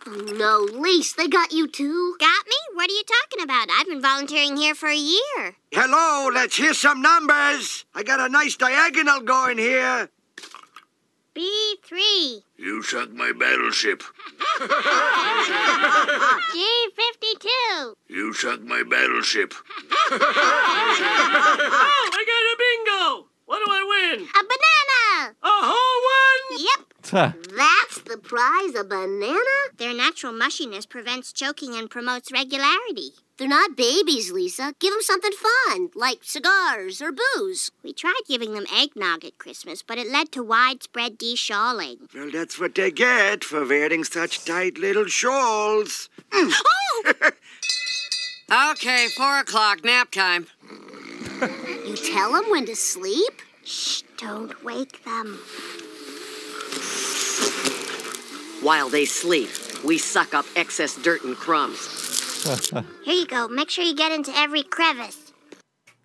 S5: Oh, no, Lise, they got you too?
S9: Got me? What are you talking about? I've been volunteering here for a year.
S13: Hello, let's hear some numbers. I got a nice diagonal going here.
S9: B3.
S8: You sunk my battleship. [laughs]
S9: G52.
S8: You sunk my battleship. [laughs] [laughs]
S10: oh, I got a bingo! What do I win?
S9: A banana.
S10: A whole one?
S9: Yep.
S5: That's the prize, a banana?
S9: Their natural mushiness prevents choking and promotes regularity.
S5: They're not babies, Lisa. Give them something fun, like cigars or booze.
S9: We tried giving them eggnog at Christmas, but it led to widespread de-shawling.
S13: Well, that's what they get for wearing such tight little shawls. Oh! [laughs]
S14: Okay, four o'clock, nap time.
S5: You tell them when to sleep?
S9: Shh, don't wake them.
S14: While they sleep, we suck up excess dirt and crumbs. [laughs]
S9: Here you go. Make sure you get into every crevice.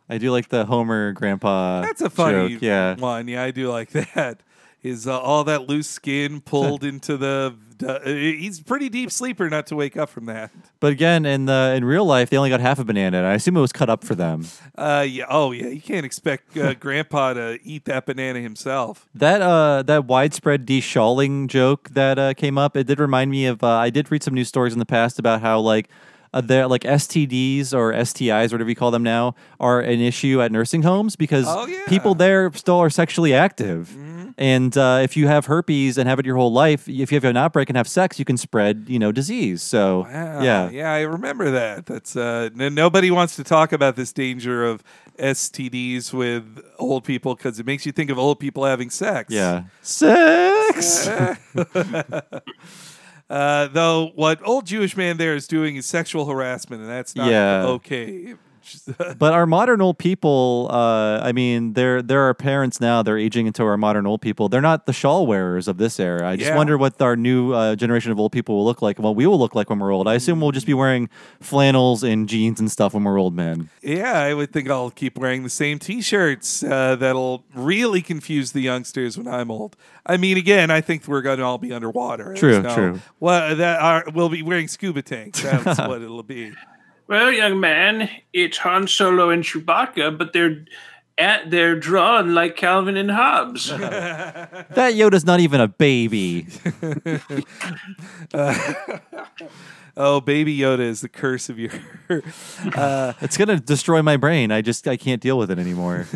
S1: I do like the Homer grandpa.
S2: That's a funny
S1: joke. Yeah.
S2: one. Yeah, I do like [laughs] that. Is uh, all that loose skin pulled [laughs] into the? Uh, he's a pretty deep sleeper not to wake up from that.
S1: But again, in the in real life, they only got half a banana, and I assume it was cut up for them.
S2: Uh, yeah. Oh, yeah. You can't expect uh, [laughs] Grandpa to eat that banana himself.
S1: That uh, that widespread de-shawling joke that uh, came up, it did remind me of. Uh, I did read some news stories in the past about how like. Uh, they're like STDs or STIs, whatever you call them now, are an issue at nursing homes because
S2: Oh, yeah.
S1: people there still are sexually active. And uh, if you have herpes and have it your whole life, if you have an outbreak and have sex, you can spread, you know, disease. So,
S2: Wow.
S1: yeah.
S2: Yeah, I remember that. That's uh, n- nobody wants to talk about this danger of STDs with old people because it makes you think of old people having sex.
S1: Yeah. Sex. [laughs]
S2: uh, though what old Jewish man there is doing is sexual harassment, and that's not
S1: Yeah.
S2: okay. [laughs]
S1: but our modern old people, uh, I mean, they're they're our parents now. They're aging into our modern old people. They're not the shawl wearers of this era. I just
S2: Yeah.
S1: wonder what our new uh, generation of old people will look like. and What we will look like when we're old. I assume we'll just be wearing flannels and jeans and stuff when we're old men.
S2: Yeah, I would think I'll keep wearing the same T-shirts. Uh, that'll really confuse the youngsters when I'm old. I mean, again, I think we're going to all be underwater.
S1: True,
S2: There's
S1: true.
S2: Well, that are we'll be wearing scuba tanks. That's [laughs] what it'll be.
S4: Well, young man, it's Han Solo and Chewbacca, but they're at they're drawn like Calvin and Hobbes. [laughs]
S1: That Yoda's not even a baby. [laughs]
S2: oh, Baby Yoda is the curse of your. [laughs] uh,
S1: It's gonna destroy my brain. I just I can't deal with it anymore.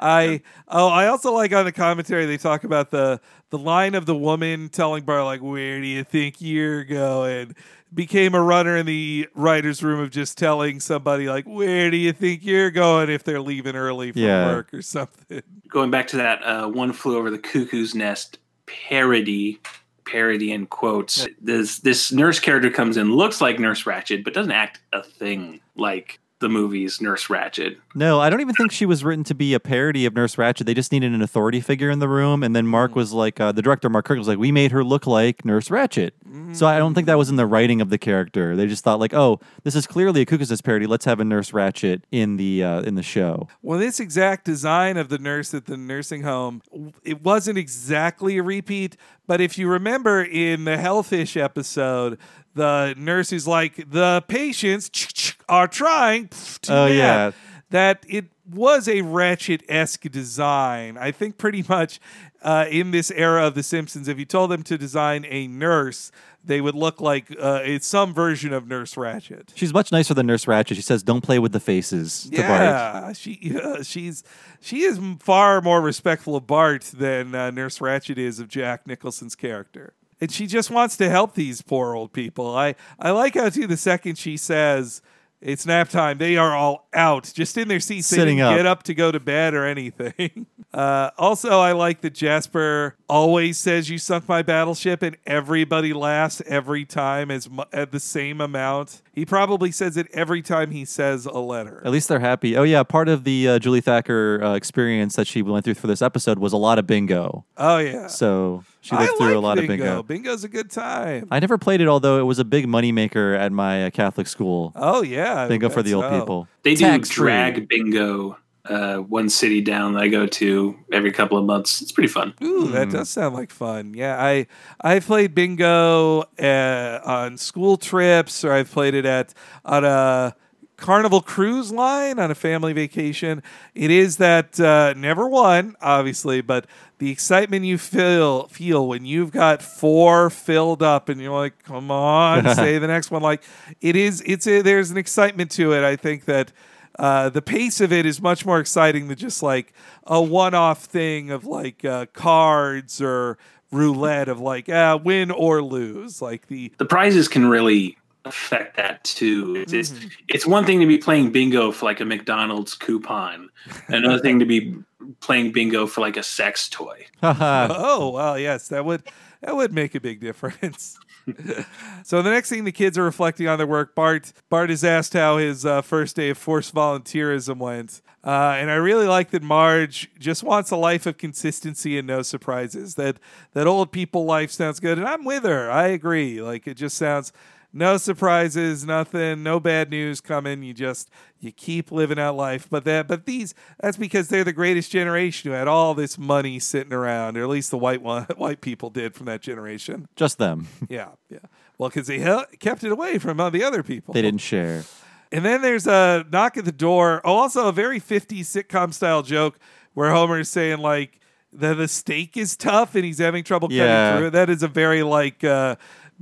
S2: I oh I also like on the commentary they talk about the the line of the woman telling Bart like where do you think you're going became a runner in the writers room of just telling somebody like where do you think you're going if they're leaving early from
S1: Yeah.
S2: work or something.
S4: Going back to that uh, one flew over the cuckoo's nest parody, parody in quotes. This this nurse character comes in, looks like Nurse Ratched, but doesn't act a thing like the movie's Nurse Ratched.
S1: No, I don't even think she was written to be a parody of Nurse Ratched. They just needed an authority figure in the room, and then Mark was like, uh, the director Mark Kirk was like, we made her look like Nurse Ratched. So I don't think that was in the writing of the character. They just thought like, oh, this is clearly a Cuckoo's Nest parody. Let's have a Nurse Ratched in the uh, in the show.
S2: Well, this exact design of the nurse at the nursing home, it wasn't exactly a repeat, but if you remember in the Hellfish episode, the nurse is like, the patients are trying to
S1: Oh,
S2: nap."
S1: yeah.
S2: that it was a Ratched esque design. I think pretty much uh, in this era of The Simpsons, if you told them to design a nurse, they would look like uh, it's some version of Nurse Ratched.
S1: She's much nicer than Nurse Ratched. She says, "Don't play with the faces." To Bart.
S2: Yeah, she uh, [laughs] she's she is far more respectful of Bart than uh, Nurse Ratched is of Jack Nicholson's character, and she just wants to help these poor old people. I I like how too the second she says. It's nap time. They are all out, just in their seats.
S1: Sitting up.
S2: get up to go to bed or anything. [laughs] Uh, also, I like that Jasper always says, "You sunk my battleship," and everybody laughs every time as mu- at the same amount. He probably says it every time he says a letter.
S1: At least they're happy. Oh yeah, part of the uh, Julie Thacker uh, experience that she went through for this episode was a lot of bingo.
S2: Oh yeah.
S1: So she
S2: I
S1: lived through a
S2: like
S1: lot
S2: bingo.
S1: of bingo.
S2: Bingo's a good time.
S1: I never played it, although it was a big moneymaker at my uh, Catholic school.
S2: Oh yeah, I
S1: bingo for the old
S2: so.
S1: people.
S4: They do
S1: Tax-free.
S4: drag bingo. Uh, one city down that I go to every couple of months. It's pretty fun.
S2: Ooh, that
S1: Hmm.
S2: does sound like fun. Yeah, I I played bingo uh, on school trips, or I've played it at on a Carnival Cruise Line on a family vacation. It is that uh, never won, obviously, but the excitement you feel feel when you've got four filled up and you're like, come on, [laughs] say the next one. Like it is, it's a, there's an excitement to it. I think that. Uh, the pace of it is much more exciting than just like a one-off thing of like uh, cards or roulette of like uh, win or lose. Like the
S4: The prizes can really affect that too. It's, it's, it's one thing to be playing bingo for like a McDonald's coupon, another thing to be playing bingo for like a sex toy. [laughs]
S2: oh well, yes, that would that would make a big difference. [laughs] so the next thing the kids are reflecting on their work, Bart Bart is asked how his uh, first day of forced volunteerism went, uh, and I really like that Marge just wants a life of consistency and no surprises. That that old people life sounds good, and I'm with her. I agree. Like it just sounds no surprises, nothing, no bad news coming. You just you keep living out life. But that but these that's because they're the greatest generation who had all this money sitting around, or at least the white one [laughs] white people did from that generation.
S1: Just them. [laughs]
S2: Yeah, yeah. Well, because they hel- kept it away from all the other people.
S1: They didn't share.
S2: And then there's a knock at the door. Oh, also a very 50s sitcom style joke where Homer is saying like that the steak is tough and he's having trouble cutting
S1: Yeah.
S2: through it. That is a very like uh,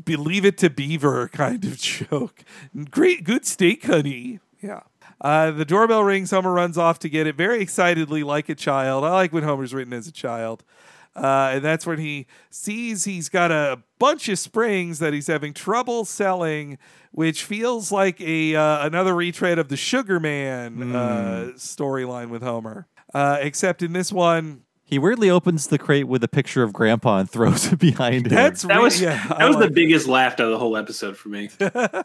S2: believe it to Beaver kind of [laughs] joke. Great, good steak, honey. Yeah. Uh, the doorbell rings. Homer runs off to get it very excitedly, like a child. I like when Homer's written as a child. Uh, and that's when he sees he's got a bunch of springs that he's having trouble selling, which feels like a uh, another retread of the Sugar Man uh, storyline with Homer. Uh, except in this one,
S1: He weirdly opens the crate with a picture of Grandpa and throws it [laughs] behind him.
S2: That's
S4: That
S2: re-
S4: was
S2: yeah, I
S4: that was the
S2: like-
S4: biggest laugh out of the whole episode for me. [laughs]
S2: that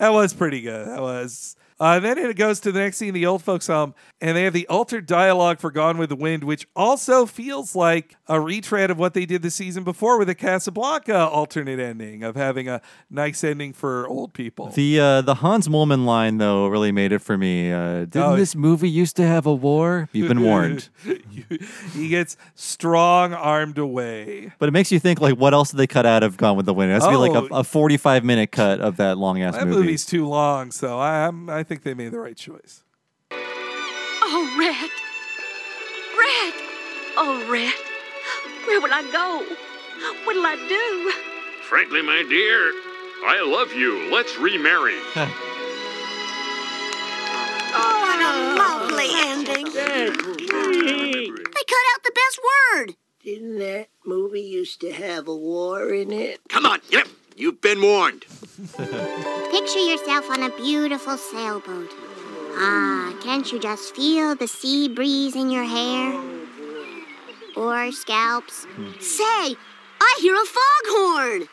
S2: was pretty good. That was. Uh, then it goes to the next scene, the old folks' home, and they have the altered dialogue for Gone with the Wind, which also feels like a retread of what they did the season before with the Casablanca alternate ending of having a nice ending for old people.
S1: The uh, the Hans Moleman line though really made it for me. Uh, didn't
S2: Oh.
S1: this movie used to have a war? You've been warned. [laughs]
S2: he gets strong armed away.
S1: But it makes you think like what else did they cut out of Gone with the Wind? It has to be like a,
S2: Oh.
S1: a forty five minute cut of that long ass movie.
S2: That movie's too long, so I, I'm, I think they made the right choice.
S12: Oh, Red. Red. Oh, Red. Where will I go? What'll I do?
S10: Frankly, my dear,
S11: I love you. Let's remarry.
S12: Oh, [laughs] what a oh, lovely ending. They cut out the best word.
S7: Didn't that movie used to have a war in it?
S8: Come on, get up. You've been warned.
S9: Picture yourself on a beautiful sailboat. Ah, can't you just feel the sea breeze in your hair? Or scalps?
S5: Say, I hear a foghorn.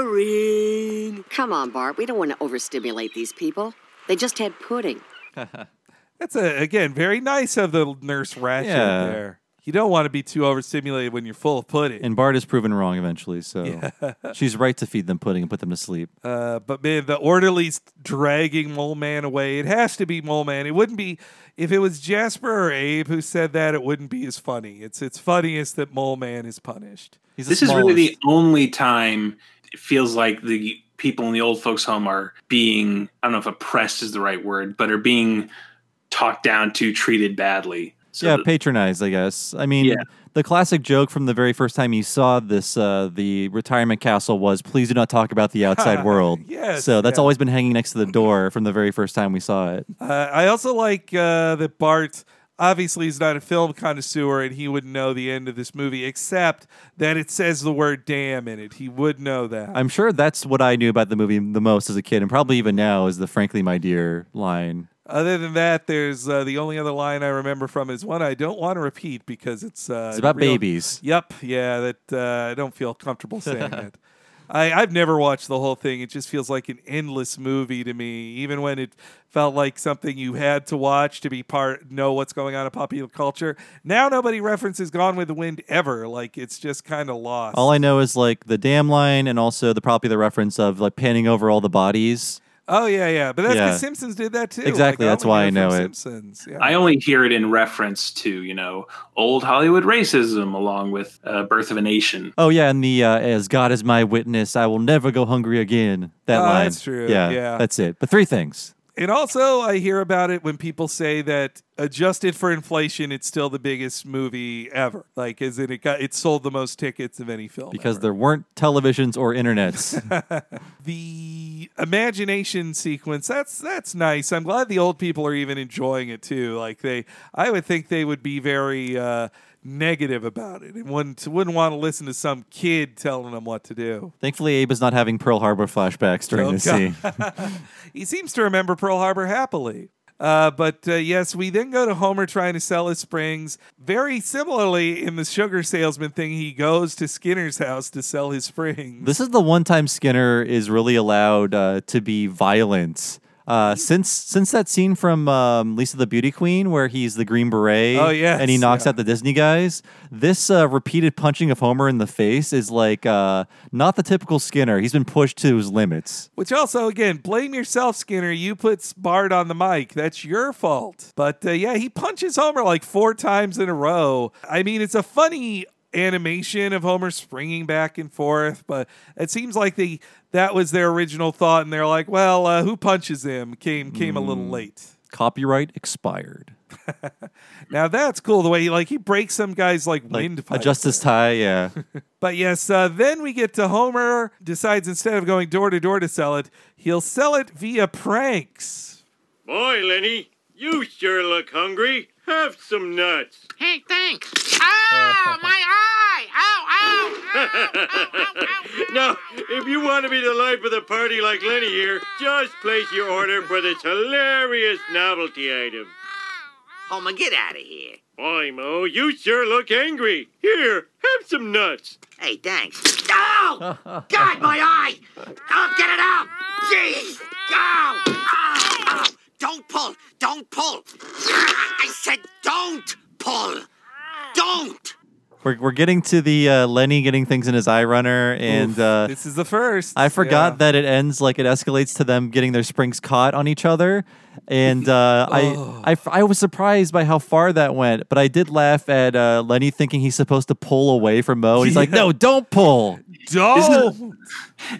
S14: Boring. Come on, Bart. We don't want to overstimulate these people. They just had pudding. [laughs]
S2: That's a, again very nice of the nurse Ratched
S1: Yeah.
S2: there. You don't want to be too overstimulated when you're full of pudding.
S1: And Bart is proven wrong eventually, so [laughs] she's right to feed them pudding and put them to sleep.
S2: Uh, but man, the orderly's dragging Mole Man away. It has to be Mole Man. It wouldn't be if it was Jasper or Abe who said that. It wouldn't be as funny. It's it's funniest that Mole Man is punished.
S4: this is really the only time it feels like the people in the old folks' home are being, I don't know if oppressed is the right word, but are being talked down to, treated badly. So
S1: yeah, patronized, I guess. I mean,
S4: Yeah.
S1: the classic joke from the very first time you saw this, uh, the retirement castle was, "Please do not talk about the outside [laughs] world."
S2: Yes,
S1: So that's
S2: yeah.
S1: always been hanging next to the door from the very first time we saw it.
S2: Uh, I also like uh, that Bart obviously is not a film connoisseur and he wouldn't know the end of this movie, except that it says the word damn in it. He would know that.
S1: I'm sure that's what I knew about the movie the most as a kid, and probably even now is the "Frankly, my dear" line.
S2: Other than that, there's uh, the only other line I remember from is one I don't want to repeat because it's uh,
S1: It's about
S2: real-
S1: babies.
S2: Yep, yeah, that uh, I don't feel comfortable saying [laughs] it. I, I've never watched the whole thing. It just feels like an endless movie to me, even when it felt like something you had to watch to be part know what's going on in popular culture. Now nobody references Gone with the Wind ever. Like it's just kind of lost.
S1: All I know is like the damn line, and also the probably the reference of like panning over all the bodies.
S2: Oh yeah, yeah, but that's
S1: Yeah.
S2: because Simpsons did that too.
S1: Exactly,
S2: Like,
S1: that's why I know it.
S2: Simpsons. Yeah.
S4: I only hear it in reference to, you know, old Hollywood racism along with uh, Birth of a Nation.
S1: Oh yeah, and the uh, "As God is my witness, I will never go hungry again." That
S2: Oh,
S1: line.
S2: that's true,
S1: Yeah,
S2: yeah.
S1: that's it. But three things.
S2: And also, I hear about it when people say that adjusted for inflation, it's still the biggest movie ever. Like, in it got it sold the most tickets of any film.
S1: because there weren't televisions or internets. [laughs] [laughs]
S2: the imagination sequence that's that's nice. I'm glad the old people are even enjoying it too. Like they, I would think they would be very uh, negative about it and wouldn't wouldn't want to listen to some kid telling them what to do.
S1: Thankfully, Abe is not having Pearl Harbor flashbacks during
S2: Oh,
S1: this
S2: God.
S1: scene. [laughs] [laughs]
S2: he seems to remember Pearl Harbor happily. Uh, but uh, yes, we then go to Homer trying to sell his springs. Very similarly, in the sugar salesman thing, he goes to Skinner's house to sell his springs.
S1: This is the one time Skinner is really allowed uh, to be violent. Uh, since since that scene from um, Lisa the Beauty Queen where he's the Green Beret
S2: Oh,
S1: and he knocks
S2: yeah.
S1: out the Disney guys, this uh, repeated punching of Homer in the face is like uh, not the typical Skinner. He's been pushed to his limits.
S2: Which also, again, blame yourself, Skinner. You put Bart on the mic. That's your fault. But uh, yeah, he punches Homer like four times in a row. I mean, it's a funny animation of Homer springing back and forth, but it seems like they that was their original thought, and they're like, well, uh, who punches him? Came came a little late.
S1: Copyright expired. [laughs]
S2: Now that's cool. The way he like he breaks some guys like, windpipe.
S1: Adjust his tie, yeah. [laughs] [laughs]
S2: But yes, uh, then we get to Homer decides instead of going door to door to sell it, he'll sell it via pranks.
S10: Boy, Lenny, you sure look hungry. Have some nuts.
S3: Hey, thanks. Ow, my eye! Ow, ow! ow, ow, ow, ow!
S10: now, if you want to be the life of the party like Lenny here, just place your order for this hilarious novelty item.
S7: Homer, get out of here.
S10: Boy, Moe, you sure look angry. Here, have some nuts.
S7: Hey, thanks. Oh! God, my eye! Oh, get it out! Jeez! Go! Oh, oh. Don't pull! Don't pull! I said don't pull! Don't!
S1: We're, we're getting to the uh, Lenny getting things in his eye runner, and
S2: Oof,
S1: uh,
S2: this is the first.
S1: I forgot
S2: Yeah.
S1: that it ends like it escalates to them getting their springs caught on each other, and uh, [laughs]
S2: Oh.
S1: I, I I was surprised by how far that went, but I did laugh at uh, Lenny thinking he's supposed to pull away from Moe. And he's like, "No, don't pull."
S2: Don't.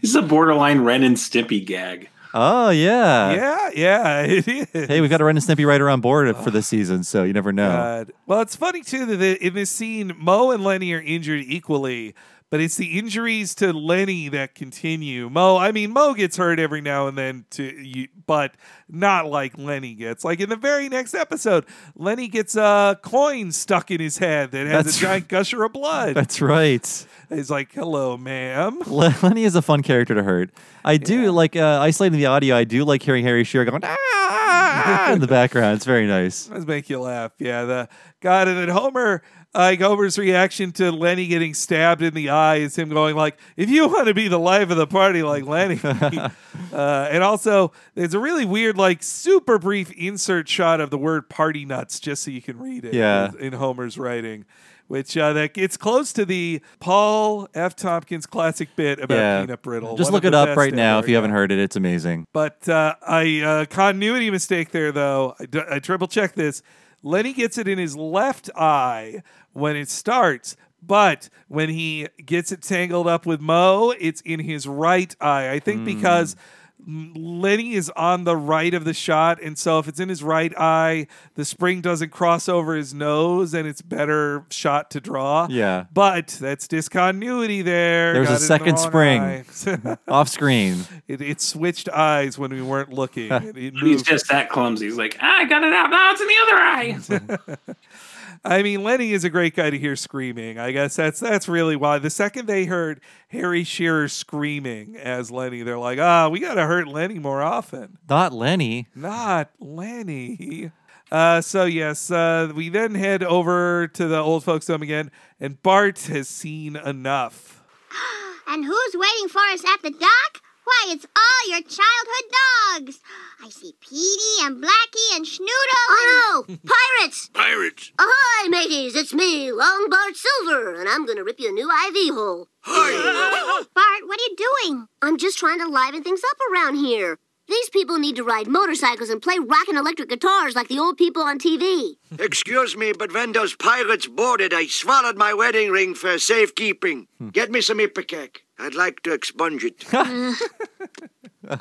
S4: This is a borderline Ren and Stimpy gag.
S1: Oh yeah,
S2: Yeah, yeah, [laughs] it is.
S1: Hey, we've got a Ren and Stimpy writer on board for this season, so you never know.
S2: God. Well, it's funny too that in this scene, Moe and Lenny are injured equally, but it's the injuries to Lenny that continue. Moe, I mean, Moe gets hurt every now and then, to you, but not like Lenny gets. Like in the very next episode, Lenny gets a coin stuck in his head that has
S1: That's
S2: a giant [laughs] gusher of blood.
S1: That's right.
S2: He's like, "Hello, ma'am."
S1: Le- Lenny is a fun character to hurt. I do like uh, isolating the audio. I do like hearing Harry Shearer going ah [laughs] in the background. It's very nice.
S2: Does make you laugh. Yeah, the God, and then Homer, like Homer's reaction to Lenny getting stabbed in the eye is him going like, "If you want to be the life of the party like Lenny," [laughs] uh, and also there's a really weird, like, super brief insert shot of the word "party nuts" just so you can read it.
S1: Yeah.
S2: in Homer's writing. Which uh, that gets close to the Paul F. Tompkins classic bit about
S1: yeah.
S2: peanut brittle.
S1: Just
S2: One
S1: look it up right now if you haven't heard it. It's amazing.
S2: But uh, I uh, continuity mistake there though. I, d- I triple check this. Lenny gets it in his left eye when it starts, but when he gets it tangled up with Moe, it's in his right eye. I think because mm, Lenny is on the right of the shot, and so if it's in his right eye, the spring doesn't cross over his nose, and it's better shot to draw.
S1: Yeah.
S2: But that's discontinuity there.
S1: There's a
S2: Got it in the
S1: second spring [laughs] off screen.
S2: It, it switched eyes when we weren't looking. It, it
S4: He's just that clumsy. He's like, "Ah, I got it out. Now it's in the other eye. [laughs]
S2: I mean, Lenny is a great guy to hear screaming. I guess that's that's really why. The second they heard Harry Shearer screaming as Lenny, they're like, "Ah, we got to hurt Lenny more often."
S1: Not Lenny.
S2: Not Lenny. Uh, so yes, uh, we then head over to the old folks home again, and Bart has seen enough. [gasps]
S9: And who's waiting for us at the dock? Why, it's all your childhood dogs. I see Petey and Blackie and Schnoodle.
S5: Oh no! [laughs] Pirates!
S8: Pirates!
S5: Ahoy, mateys! It's me, Long Bart Silver, and I'm gonna rip you a new IV hole. Hi!
S9: Bart, what are you doing?
S5: I'm just trying to liven things up around here. These people need to ride motorcycles and play rockin' electric guitars like the old people on TV. [laughs]
S13: Excuse me, but when those pirates boarded, I swallowed my wedding ring for safekeeping. Get me some Ipecac. I'd like to expunge it. [laughs]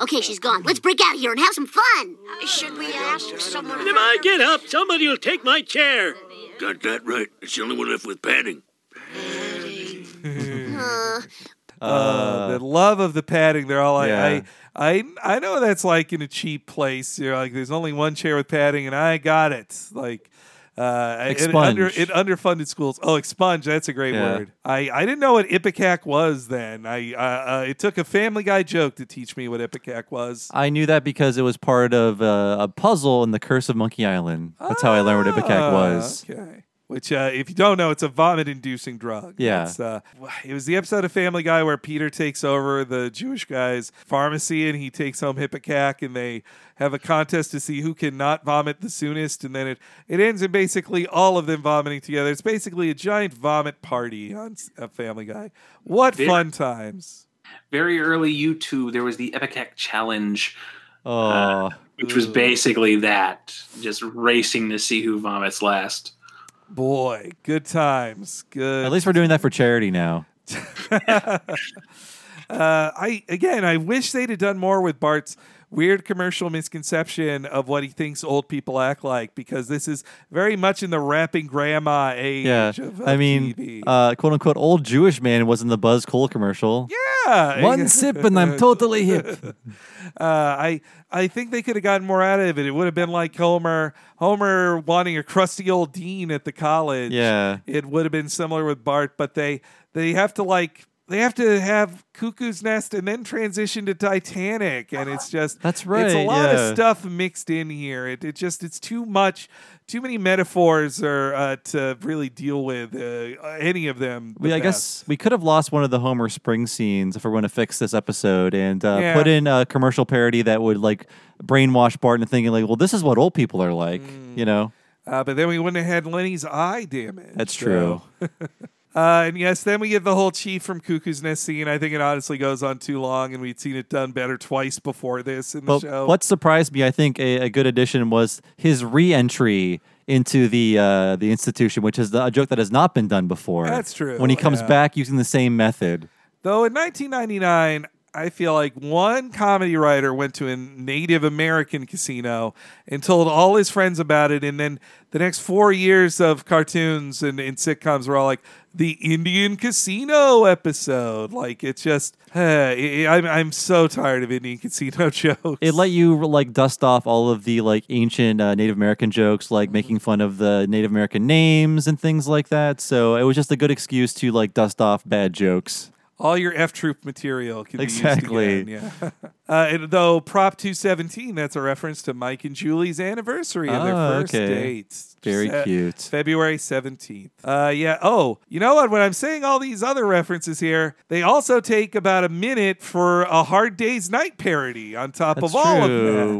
S5: Okay, she's gone. Let's break out of here and have some fun.
S12: Should we ask someone?
S10: If I get up, somebody will take my chair.
S8: Got that right. It's the only one left with padding.
S5: Uh,
S2: Uh, the love of the padding. They're all like,
S1: Yeah.
S2: I, I, I know that's like in a cheap place. You're like, there's only one chair with padding, and I got it. Like, uh, in
S1: Expunge.
S2: under in underfunded schools. Oh, expunge. That's a great
S1: Yeah.
S2: word. I, I didn't know what Ipecac was then. I, uh, uh, it took a Family Guy joke to teach me what Ipecac was.
S1: I knew that because it was part of uh, a puzzle in the Curse of Monkey Island. That's how I learned what Ipecac
S2: Ah,
S1: was.
S2: Okay. Which, uh, if you don't know, it's a vomit-inducing drug.
S1: Yeah.
S2: It's, uh, it was the episode of Family Guy where Peter takes over the Jewish guy's pharmacy and he takes home Ipecac and they have a contest to see who can not vomit the soonest. And then it, it ends in basically all of them vomiting together. It's basically a giant vomit party on s- uh, Family Guy. What
S4: Very-
S2: fun times.
S4: Very early YouTube, there was the Ipecac Challenge,
S1: Oh,
S4: which was basically that, just racing to see who vomits last.
S2: Boy, good times. Good.
S1: at least we're doing that for charity now. [laughs]
S2: Uh, I again, I wish they'd have done more with Bart's weird commercial misconception of what he thinks old people act like, because this is very much in the rapping grandma age.
S1: Yeah,
S2: of,
S1: I mean, uh, quote unquote, old Jewish man was in the Buzz Cola commercial.
S2: yeah,
S1: One sip and I'm totally hip. [laughs]
S2: Uh, I I think they could have gotten more out of it. It would have been like Homer Homer wanting a crusty old dean at the college.
S1: Yeah.
S2: it would have been similar with Bart, but they they have to like they have to have Cuckoo's Nest and then transition to Titanic, and it's just
S1: That's right.
S2: It's a lot
S1: yeah.
S2: of stuff mixed in here. It it just it's too much, too many metaphors or uh, to really deal with uh, any of them.
S1: We, I guess we could have lost one of the Homer Spring scenes if we're going to fix this episode and uh,
S2: Yeah.
S1: put in a commercial parody that would like brainwash Bart into thinking like, well, this is what old people are like,
S2: Mm.
S1: you know?
S2: Uh, but then we wouldn't have had Lenny's eye damage.
S1: That's
S2: so-
S1: true. [laughs]
S2: Uh, and yes, then we get the whole Chief from Cuckoo's Nest scene. I think it honestly goes on too long, and we'd seen it done better twice before this in the
S1: But
S2: show.
S1: what surprised me, I think, a, a good addition was his re-entry into the uh, the institution, which is the, a joke that has not been done before.
S2: That's true,
S1: When he comes
S2: yeah.
S1: back using the same method.
S2: Though in 1999, I feel like one comedy writer went to a Native American casino and told all his friends about it, and then the next four years of cartoons and, and sitcoms were all like the Indian Casino episode. Like it's just, [sighs] eh, I'm I'm so tired of Indian Casino [laughs] jokes.
S1: It let you like dust off all of the like ancient uh, Native American jokes, like making fun of the Native American names and things like that. So it was just a good excuse to like dust off bad jokes.
S2: all your F Troop material can
S1: Exactly.
S2: be used again. Yeah. [laughs] uh, though Prop 217, that's a reference to Mike and Julie's anniversary of their
S1: Oh,
S2: first
S1: okay.
S2: date.
S1: Very
S2: Se-
S1: cute.
S2: February 17th. Uh, yeah. Oh, you know what? When I'm saying all these other references here, they also take about a minute for a Hard Day's Night parody on top
S1: That's
S2: of all of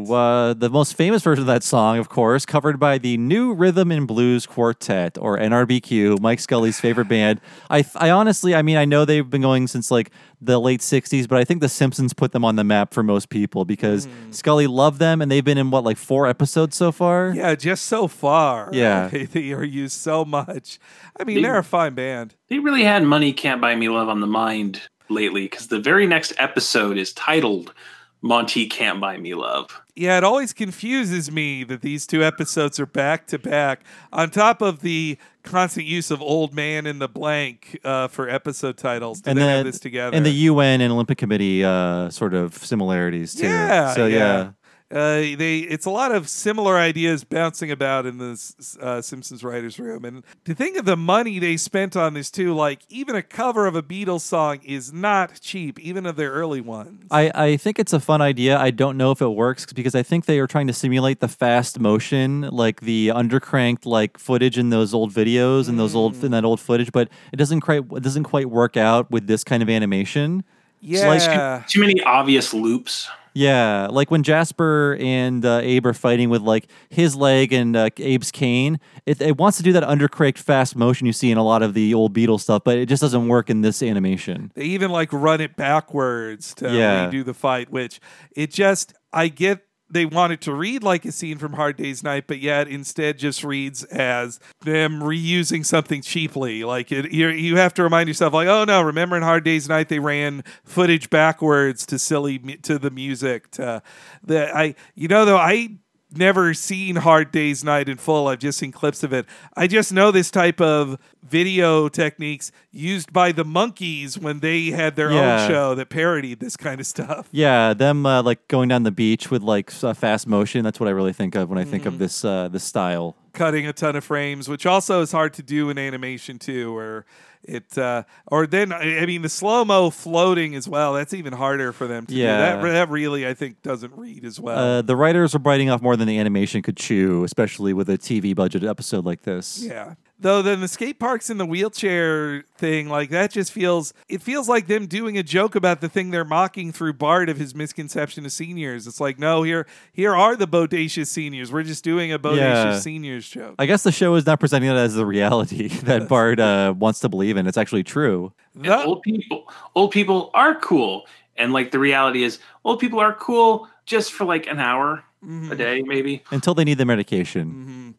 S2: that.
S1: Uh, the most famous version of that song, of course, covered by the New Rhythm and Blues Quartet, or NRBQ, Mike Scully's favorite band. I, I honestly, I mean, I know they've been going since like the late 60s, but I think The Simpsons put them on the map for most people because
S2: Hmm.
S1: Scully loved them and they've been in what, like four episodes so far?
S2: Yeah, just so far.
S1: Yeah. [laughs]
S2: They, they are used so much. I mean,
S4: They-
S2: they're a fine band.
S4: They really had Money Can't Buy Me Love on the mind lately because the very next episode is titled Monty Can't Buy Me Love.
S2: Yeah, it always confuses me that these two episodes are back to back, on top of the constant use of "old man in the blank" uh, for episode titles. To
S1: and
S2: then have this together,
S1: and the UN and Olympic Committee uh, sort of similarities too.
S2: yeah,
S1: So yeah.
S2: Uh, they it's a lot of similar ideas bouncing about in the uh, Simpsons writers' room, and to think of the money they spent on this too, like even a cover of a Beatles song is not cheap, even of their early ones.
S1: I, I think it's a fun idea. I don't know if it works because I think they are trying to simulate the fast motion, like the undercranked like footage in those old videos and those old in that old footage, but it doesn't quite it doesn't quite work out with this kind of animation. It's like-
S2: Yeah.
S4: Too many obvious loops.
S1: Yeah, like when Jasper and uh, Abe are fighting with like his leg and uh, Abe's cane, it, it wants to do that undercranked fast motion you see in a lot of the old Beatles stuff, but it just doesn't work in this animation.
S2: They even like run it backwards to
S1: Yeah.
S2: redo the fight, which it just I get they want it to read like a scene from Hard Day's Night, but yet instead just reads as them reusing something cheaply. Like it, you have to remind yourself, like, oh no, remember in Hard Day's Night they ran footage backwards to silly to the music. To the I, you know, though I never seen Hard Day's Night in full. I've just seen clips of it. I just know this type of video techniques used by the Monkees when they had their
S1: Yeah.
S2: own show that parodied this kind of stuff.
S1: Yeah, them uh, like going down the beach with like uh, fast motion. That's what I really think of when I think
S2: Mhm.
S1: of this uh, this style.
S2: Cutting a ton of frames, which also is hard to do in animation too, or it uh or then I mean the slow mo floating as well. That's even harder for them to
S1: Yeah.
S2: do. That that really I think doesn't read as well.
S1: Uh, the writers are biting off more than the animation could chew, especially with a TV budget episode like this.
S2: Yeah. Though then the skate parks and the wheelchair thing, like that just feels it feels like them doing a joke about the thing they're mocking through Bart of his misconception of seniors. It's like, no, here here are the bodacious seniors. We're just doing a bodacious
S1: Yeah.
S2: seniors joke.
S1: I guess the show is not presenting it as the reality [laughs] that Bart uh, wants to believe in. It's actually true.
S4: And old people old people are cool. And like the reality is old people are cool just for like an hour
S2: Mm-hmm.
S4: a day, maybe.
S1: Until they need the medication.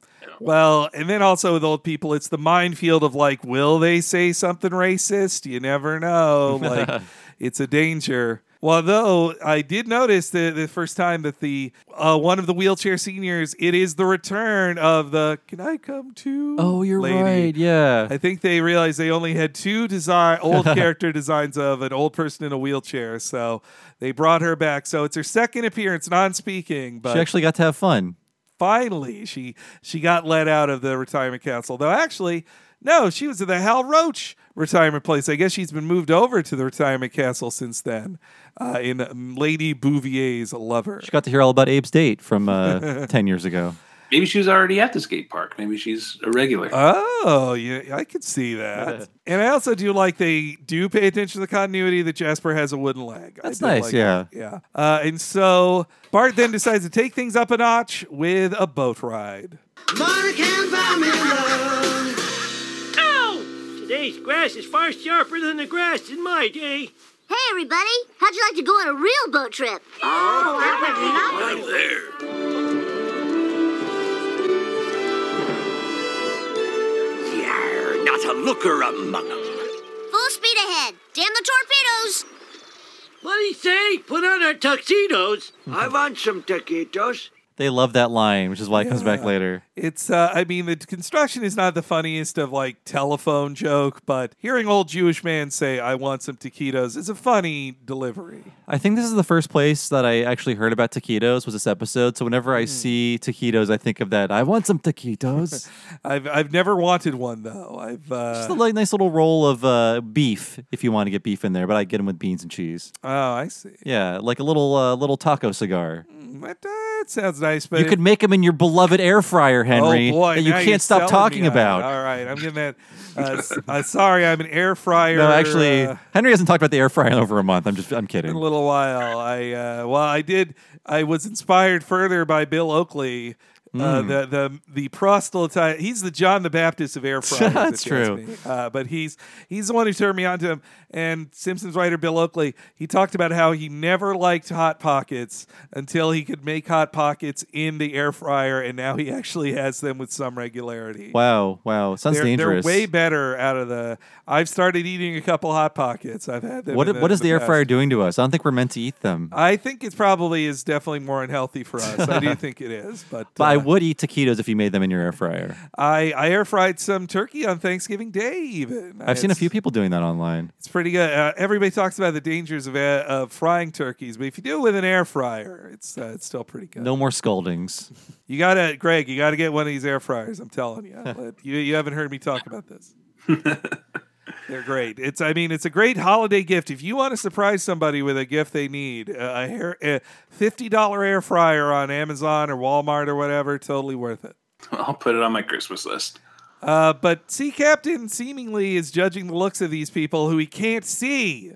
S2: Well, and then also with old people, it's the minefield of like, will they say something racist? You never know. Like, [laughs] it's a danger. Well, though I did notice the the first time that the uh, one of the wheelchair seniors, it is the return of the "Can I come too?"
S1: Oh, you're
S2: lady.
S1: right. Yeah.
S2: I think they realized they only had two design old [laughs] character designs of an old person in a wheelchair, so they brought her back. So it's her second appearance, non-speaking, but
S1: she actually got to have fun.
S2: Finally she she got let out of the retirement council. Though actually, no, she was at the Hal Roach retirement place. I guess she's been moved over to the retirement castle since then. Uh, in Lady Bouvier's lover.
S1: She got to hear all about Abe's date from uh, [laughs] 10 years ago.
S4: Maybe she was already at the skate park. Maybe she's a regular.
S2: Oh, yeah, I could see that. and I also do like they do pay attention to the continuity that Jasper has a wooden leg.
S1: That's
S2: did
S1: nice,
S2: like
S1: yeah.
S2: that. Yeah. Uh, and so Bart then decides to take things up a notch with a boat ride.
S3: Money can buy me love. Ow! Today's grass is far sharper than the grass in my day.
S5: Hey, everybody. How'd you like to go on a real boat trip? Oh, that would be
S8: there.
S7: Not a looker among 'em.
S5: Full speed ahead. Damn the torpedoes.
S3: What'd he say? Put on our tuxedos.
S13: I want some taquitos.
S1: They love that line, which is why it comes back
S2: Yeah.
S1: later.
S2: It's, uh, I mean, the construction is not the funniest of like telephone joke, but hearing old Jewish man say, I want some taquitos is a funny delivery.
S1: I think this is the first place that I actually heard about taquitos was this episode. So whenever
S2: Hmm.
S1: I see taquitos, I think of that. I want some taquitos. [laughs]
S2: I've, I've never wanted one though. I've, uh,
S1: Just a like, nice little roll of uh, beef if you want to get beef in there, but I get them with beans and cheese.
S2: oh, I see.
S1: Yeah, like a little uh, little taco cigar.
S2: That, uh, it sounds nice, but
S1: you
S2: it-
S1: could make them in your beloved air fryer, Henry.
S2: Oh boy,
S1: that you can't stop talking about.
S2: All right, I'm getting that. Uh, uh, sorry, I'm an air fryer.
S1: No, actually,
S2: uh,
S1: Henry hasn't talked about the air fryer in over a month. I'm just, I'm kidding.
S2: in a little while. I uh, well, I did. I was inspired further by Bill Oakley. Uh,
S1: Mm.
S2: the the the proselyte. He's the John the Baptist of air [laughs] fryers.
S1: That's
S2: if you ask
S1: true.
S2: me. Uh, but he's he's the one who turned me on to him. And Simpsons writer Bill Oakley, he talked about how he never liked hot pockets until he could make hot pockets in the air fryer, and now he actually has them with some regularity.
S1: Wow, wow, sounds
S2: they're,
S1: dangerous.
S2: They're way better out of the. I've started eating a couple hot pockets. I've had them.
S1: what
S2: the,
S1: what is
S2: in
S1: the air fryer doing to us? I don't think we're meant to eat them.
S2: I think it probably is definitely more unhealthy for us. I do [laughs] think it is, but,
S1: But I
S2: uh,
S1: would eat taquitos if you made them in your air fryer.
S2: I I air fried some turkey on Thanksgiving Day. Even
S1: I've seen a few people doing that online.
S2: It's pretty good. Uh, everybody talks about the dangers of uh, of frying turkeys, but if you do it with an air fryer, it's uh, it's still pretty good.
S1: No more scoldings. [laughs]
S2: You gotta, Greg. You gotta get one of these air fryers. I'm telling you. Let- you you haven't heard me talk about this. [laughs] They're great. It's I mean it's a great holiday gift. If you want to surprise somebody with a gift they need, uh, a hair a fifty dollar air fryer on Amazon or Walmart or whatever, totally worth it.
S4: I'll put it on my Christmas list.
S2: Uh, but Sea Captain seemingly is judging the looks of these people who he can't see.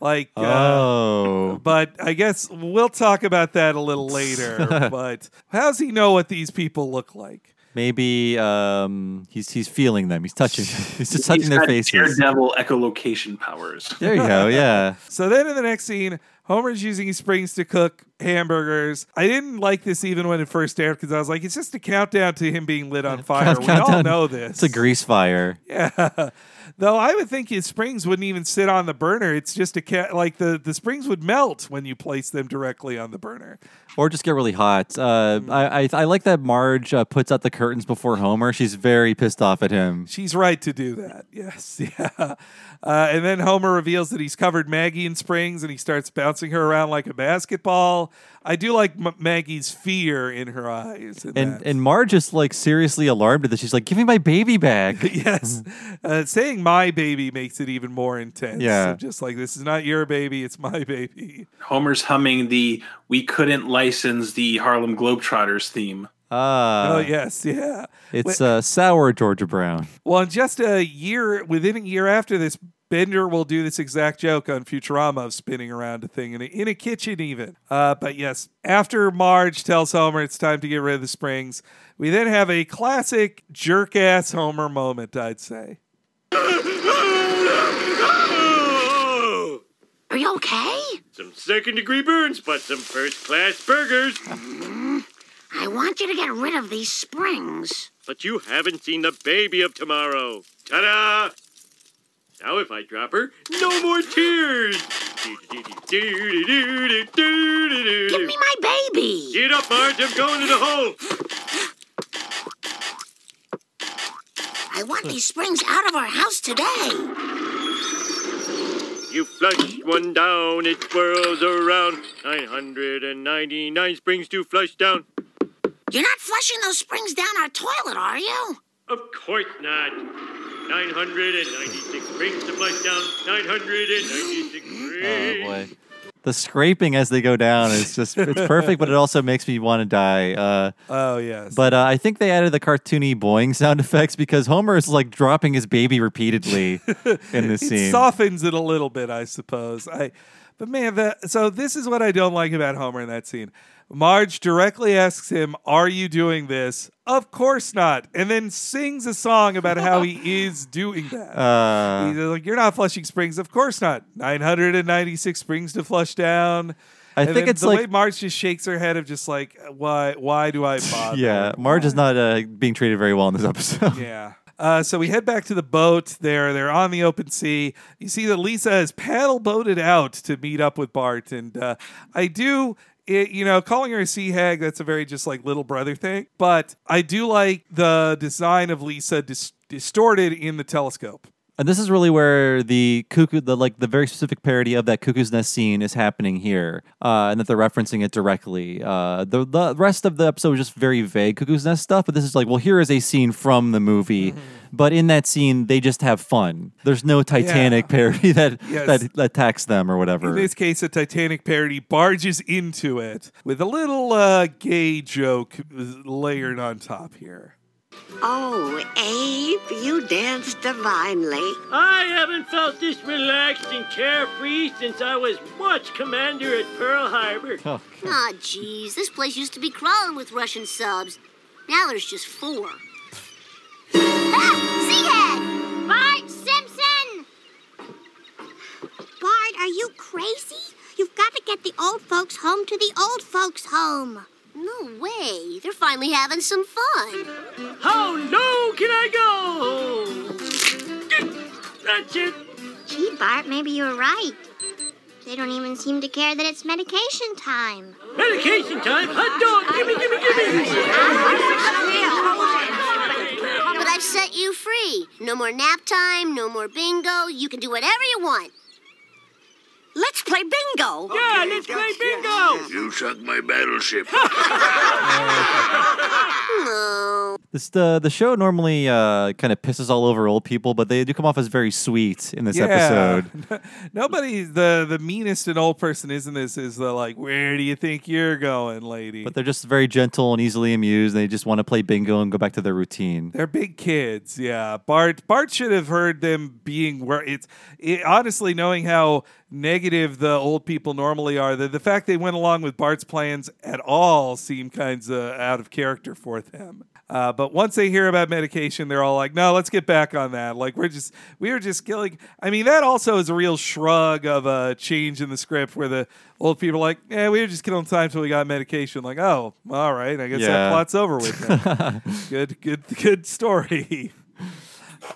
S2: Like, uh,
S1: Oh.
S2: but I guess we'll talk about that a little later. [laughs] but how's he know what these people look like?
S1: Maybe um, he's he's feeling them. He's touching. [laughs] He's just touching
S4: He's
S1: their
S4: got
S1: faces.
S4: Daredevil echolocation powers.
S1: There you go. Yeah. [laughs]
S2: So then in the next scene, Homer's using his springs to cook hamburgers. I didn't like this even when it first aired because I was like, it's just a countdown to him being lit on [laughs] fire. we all know this.
S1: It's a grease fire.
S2: Yeah. Though I would think his springs wouldn't even sit on the burner. It's just a cat like the, the springs would melt when you place them directly on the burner.
S1: Or just get really hot. Uh, I, I I like that Marge uh, puts out the curtains before Homer. She's very pissed off at him.
S2: She's right to do that. Yes. [laughs] Yeah. Uh, and then Homer reveals that he's covered Maggie in springs and he starts bouncing her around like a basketball. I do like M- Maggie's fear in her eyes. in
S1: And
S2: that.
S1: and Marge is like seriously alarmed at this. She's like, "Give me my baby back." [laughs]
S2: yes. Uh, saying my baby makes it even more intense.
S1: Yeah.
S2: Just like this is not your baby, it's my baby.
S4: Homer's humming the "We couldn't license the Harlem Globetrotters" theme.
S1: Ah.
S2: oh, yes. Yeah.
S1: It's
S2: Wait-
S1: uh, sour Georgia Brown.
S2: Well, in just a year, within a year after this, Bender will do this exact joke on Futurama of spinning around a thing in a, in a kitchen, even. Uh, but yes, after Marge tells Homer it's time to get rid of the springs, we then have a classic jerk ass Homer moment, I'd say.
S12: Are you okay?
S10: Some second degree burns, but some first class burgers.
S12: I want you to get rid of these springs.
S10: But you haven't seen the baby of tomorrow. Ta da! Now, if I drop her, no more tears.
S12: Give me my baby.
S10: Get up, Marge. I'm going to the hole.
S12: I want these springs out of our house today.
S10: You flush one down, it swirls around. 999 springs to flush down.
S12: You're not flushing those springs down our toilet, are you?
S10: Of course not. 996 springs to flush down. 996
S1: Oh
S10: springs.
S1: boy. The scraping as they go down is just it's [laughs] perfect, but it also makes me want to die. Uh,
S2: Oh, yes.
S1: but uh, I think they added the cartoony boing sound [laughs] effects because Homer is like dropping his baby repeatedly [laughs] in this
S2: it
S1: scene.
S2: softens it a little bit, I suppose. I, but man, the, so this is what I don't like about Homer in that scene. Marge directly asks him, "Are you doing this?" Of course not, and then sings a song about how he [laughs] is doing that.
S1: Uh,
S2: He's like, "You're not flushing springs." Of course not. 996 springs to flush down.
S1: I
S2: And
S1: think it's
S2: the
S1: like-
S2: way Marge just shakes her head of just like, why? Why do I [laughs] bother?
S1: yeah, Marge is not uh, being treated very well in this episode.
S2: Yeah. Uh, so we head back to the boat. There, they're on the open sea. You see that Lisa has paddle boated out to meet up with Bart, and uh, I do. It, you know, calling her a sea hag, that's a very just like little brother thing. But I do like the design of Lisa dis- distorted in the telescope.
S1: And this is really where the cuckoo, the like the very specific parody of that cuckoo's nest scene is happening here, uh, and that they're referencing it directly. Uh, the the rest of the episode was just very vague cuckoo's nest stuff, but this is like, well, here is a scene from the movie,
S2: Mm-hmm.
S1: but in that scene they just have fun. There's no Titanic parody that,
S2: Yes.
S1: that that attacks them or whatever.
S2: In this case, a Titanic parody barges into it with a little uh, gay joke layered on top here.
S12: Oh, Abe, you dance divinely.
S3: I haven't felt this relaxed and carefree since I was watch commander at Pearl Harbor.
S1: Oh.
S5: Aw, jeez, this place used to be crawling with Russian subs. Now there's just four. ah! Sea hag!
S9: Bart Simpson! Bart, are you crazy? You've got to get the old folks home to the old folks home.
S5: No way. They're finally having some fun.
S3: How low can I go? That's it.
S9: Gee, Bart, maybe you're right. They don't even seem to care that it's medication time.
S3: Medication time. Hot dog. Gimme, gimme, gimme. [laughs]
S5: But I've set you free. No more nap time, no more bingo. You can do whatever you want.
S12: Let's play bingo.
S3: Yeah, let's play bingo.
S8: You sunk my battleship.
S5: No. [laughs]
S1: This the the show normally uh, kind of pisses all over old people, but they do come off as very sweet in this episode. [laughs]
S2: Nobody, the the meanest an old person is in this is the like, where do you think you're going, lady?
S1: But they're just very gentle and easily amused. And They just want to play bingo and go back to their routine.
S2: They're big kids, yeah. Bart Bart should have heard them being where it's it, honestly knowing how negative the old people normally are. The, the fact they went along with Bart's plans at all seemed kinds of out of character for them. Uh, but once they hear about medication, they're all like, "No, let's get back on that. Like we're just we were just killing." I mean, that also is a real shrug of a change in the script where the old people are like, "Yeah, we were just killing time until we got medication." Like, oh, all right, I guess that plot's over with. [laughs] Good, good, good story.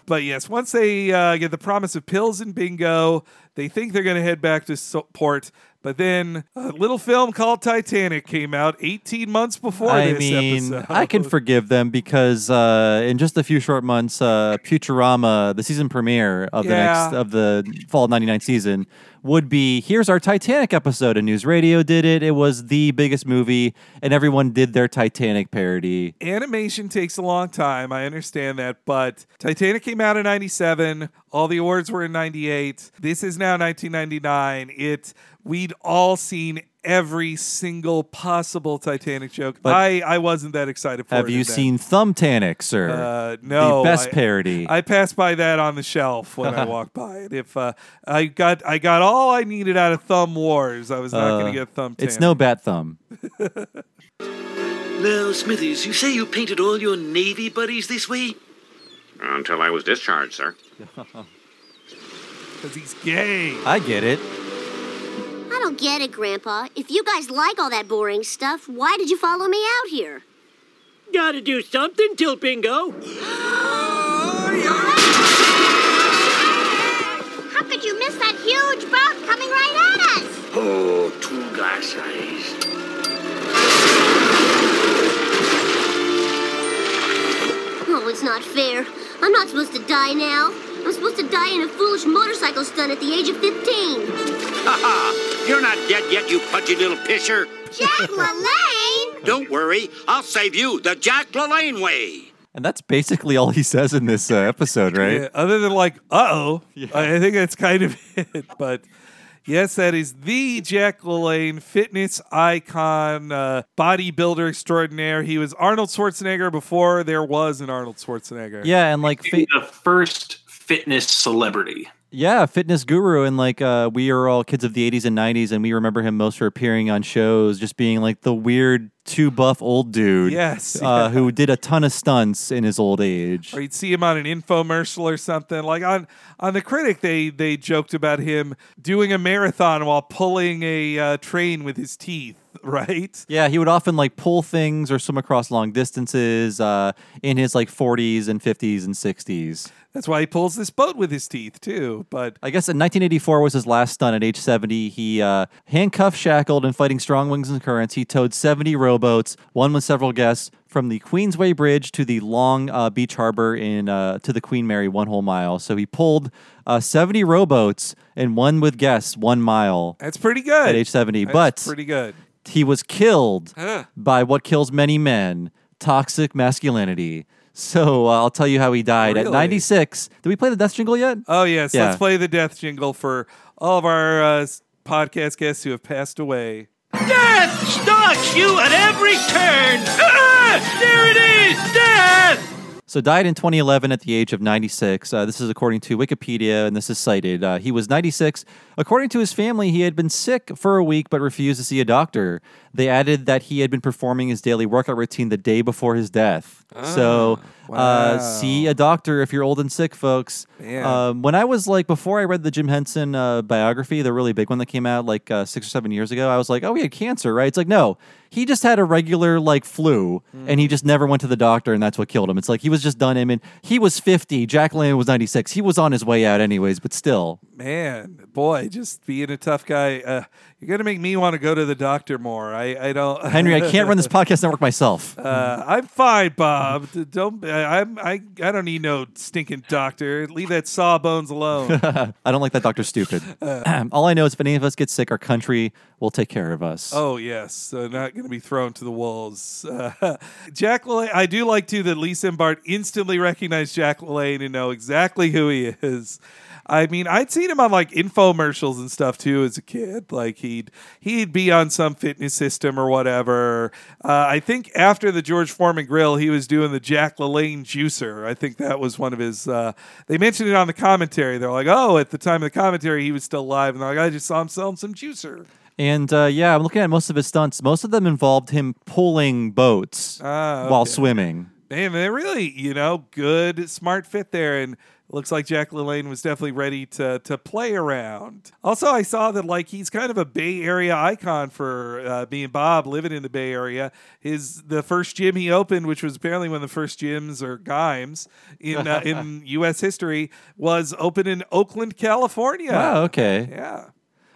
S2: But yes, once they uh, get the promise of pills and bingo, they think they're going to head back to so- port. But then a little film called Titanic came out 18 months before
S1: I
S2: this
S1: mean,
S2: episode.
S1: I can forgive them because uh, in just a few short months, uh, Futurama, the season premiere of the next of the fall '99 season, would be here's our Titanic episode. And News Radio did it. It was the biggest movie, and everyone did their Titanic parody.
S2: Animation takes a long time. I understand that. But Titanic came out in 97. All the awards were in 98. This is now 1999. It We'd all seen every single possible Titanic joke.
S1: But-
S2: I, I wasn't that excited for it.
S1: Have you
S2: in that.
S1: seen Thumbtanic, sir?
S2: Uh, no,
S1: the best
S2: I-
S1: parody.
S2: I passed by that on the shelf when I [laughs] walked by it. If uh, I got I got all I needed out of Thumb Wars, I was not
S1: Uh,
S2: going to get Thumb.
S1: It's no bat thumb. [laughs]
S15: Now, Smithers, you say you painted all your Navy buddies this way?
S11: Until I was discharged, sir. [laughs]
S2: Because he's gay.
S1: I get it.
S5: I don't get it, Grandpa. If you guys like all that boring stuff, why did you follow me out here?
S3: Gotta do something till bingo.
S9: How could you miss that huge boat coming right at us?
S15: Oh, two glass eyes.
S5: Oh, it's not fair. I'm not supposed to die now. I'm supposed to die in a foolish motorcycle stunt at the age of 15.
S7: Ha ha! You're not dead yet, you pudgy little pisser.
S9: Jack [laughs] LaLanne?
S7: Don't worry, I'll save you the Jack LaLanne way.
S1: And that's basically all he says in this uh, episode, right?
S2: Yeah, other than like, uh oh. I I think that's kind of [laughs] it. But yes, that is the Jack LaLanne fitness icon, uh, bodybuilder extraordinaire. He was Arnold Schwarzenegger before there was an Arnold Schwarzenegger.
S1: Yeah, and like
S4: Maybe the first fitness celebrity.
S1: Yeah, fitness guru, and like uh, we are all kids of the '80s and '90s, and we remember him most for appearing on shows, just being like the weird, too buff old dude.
S2: Yes,
S1: uh,
S2: yeah.
S1: who did a ton of stunts in his old age.
S2: Or you'd see him on an infomercial or something. Like on on the critic, they they joked about him doing a marathon while pulling a uh, train with his teeth. [laughs] right?
S1: Yeah, he would often like pull things or swim across long distances uh, in his like 40s and 50s and 60s.
S2: That's why he pulls this boat with his teeth too. But
S1: I guess in 1984 was his last stunt. At age 70, he uh, handcuffed, shackled, and fighting strong winds and currents. He towed 70 rowboats, one with several guests, from the Queensway Bridge to the Long uh, Beach Harbor in uh, to the Queen Mary, one whole mile. So he pulled uh, 70 rowboats and one with guests, one mile.
S2: That's pretty good
S1: at age 70.
S2: That's
S1: but
S2: pretty good.
S1: He was killed
S2: Huh.
S1: by what kills many men: toxic masculinity. So uh, I'll tell you how he died at
S2: Really?
S1: 96. Did we play the death jingle yet?
S2: Oh yes,
S1: Yeah.
S2: let's play the death jingle for all of our uh, s- podcast guests who have passed away.
S3: Death stalks you at every turn. [laughs] Ah, there it is, death.
S1: So died in 2011 at the age of 96. Uh, this is according to Wikipedia, and this is cited. Uh, he was 96. According to his family, he had been sick for a week but refused to see a doctor. They added that he had been performing his daily workout routine the day before his death. so
S2: wow.
S1: uh, see a doctor if you're old and sick, folks. Um, when I was like, before I read the Jim Henson uh, biography, the really big one that came out like uh, six or seven years ago, I was like, oh, he had cancer, right? It's like, no, he just had a regular like flu and he just never went to the doctor and that's what killed him. It's like he was just done. I mean, he was 50. Jack LaLanne was 96. He was on his way out anyways, but still.
S2: Man, boy, just being a tough guy. Uh, you're gonna make me want to go to the doctor more. I, I don't. [laughs]
S1: Henry, I can't run this podcast network myself.
S2: Uh, I'm fine, Bob. Don't. I- I'm. I. I don't need no stinking doctor. Leave that sawbones alone. [laughs]
S1: I don't like that Dr. Stupid. [clears throat] All I know is if any of us get sick, our country will take care of us.
S2: Oh yes, so not going to be thrown to the wolves. Uh, [laughs] Jack LaLanne, I do like too that Lisa and Bart instantly recognize Jack LaLanne and know exactly who he is. I mean, I'd seen him on like infomercials and stuff too as a kid. Like he'd he'd be on some fitness system or whatever. Uh, I think after the George Foreman grill, he was doing the Jack LaLanne juicer. I think that was one of his. Uh, they mentioned it on the commentary. They're like, oh, at the time of the commentary, he was still alive, and they're like, I just saw him selling some juicer.
S1: And uh, yeah, I'm looking at most of his stunts. Most of them involved him pulling boats
S2: Ah,
S1: while swimming.
S2: Man, they're really, you know, good, smart fit there. And looks like Jack LaLanne was definitely ready to to play around. Also, I saw that like he's kind of a Bay Area icon for uh, being Bob living in the Bay Area. His the first gym he opened, which was apparently one of the first gyms or gyms in uh, in [laughs] U.S. history, was open in Oakland, California.
S1: Wow, okay.
S2: Yeah.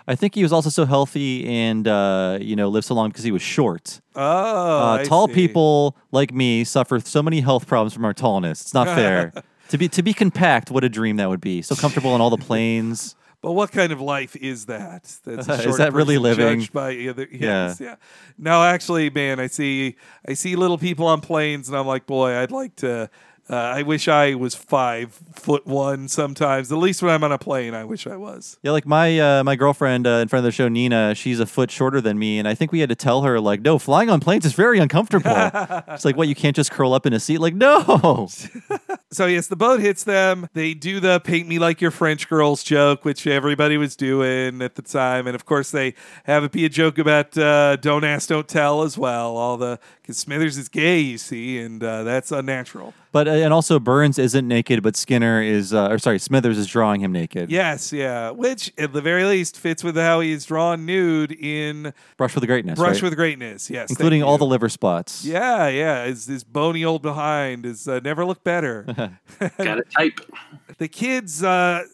S1: I think he was also so healthy and uh, you know lived so long because he was short.
S2: Oh,
S1: uh, tall
S2: see.
S1: people like me suffer so many health problems from our tallness. It's not [laughs] fair. To be to be compact, what a dream that would be. So comfortable on all the [laughs] planes.
S2: But what kind of life is that? That's a [laughs]
S1: Is that really living?
S2: judged By
S1: Yeah.
S2: yes, yeah. No, actually, man, I see, I see little people on planes, and I'm like, boy, I'd like to. Uh, I wish I was five foot one. Sometimes, at least when I'm on a plane, I wish I was.
S1: Yeah, like my uh, my girlfriend uh, in front of the show, Nina. She's a foot shorter than me, and I think we had to tell her like, no, flying on planes is very uncomfortable. [laughs] it's like, what? You can't just curl up in a seat? Like, no. [laughs]
S2: So yes, the boat hits them. They do the "paint me like your French girls" joke, which everybody was doing at the time, and of course they have it be a joke about uh, "don't ask, don't tell" as well. All the because Smithers is gay, you see, and uh, that's unnatural.
S1: But uh, and also Burns isn't naked, but Skinner is, uh, or sorry, Smithers is drawing him naked.
S2: Yes, yeah, which at the very least fits with how he's drawn nude in
S1: Brush with Greatness.
S2: Brush
S1: right?
S2: with Greatness. Yes,
S1: including all the liver spots.
S2: Yeah, yeah. His, his bony old behind is uh, never looked better. [laughs]
S4: Got a type.
S2: the kids uh,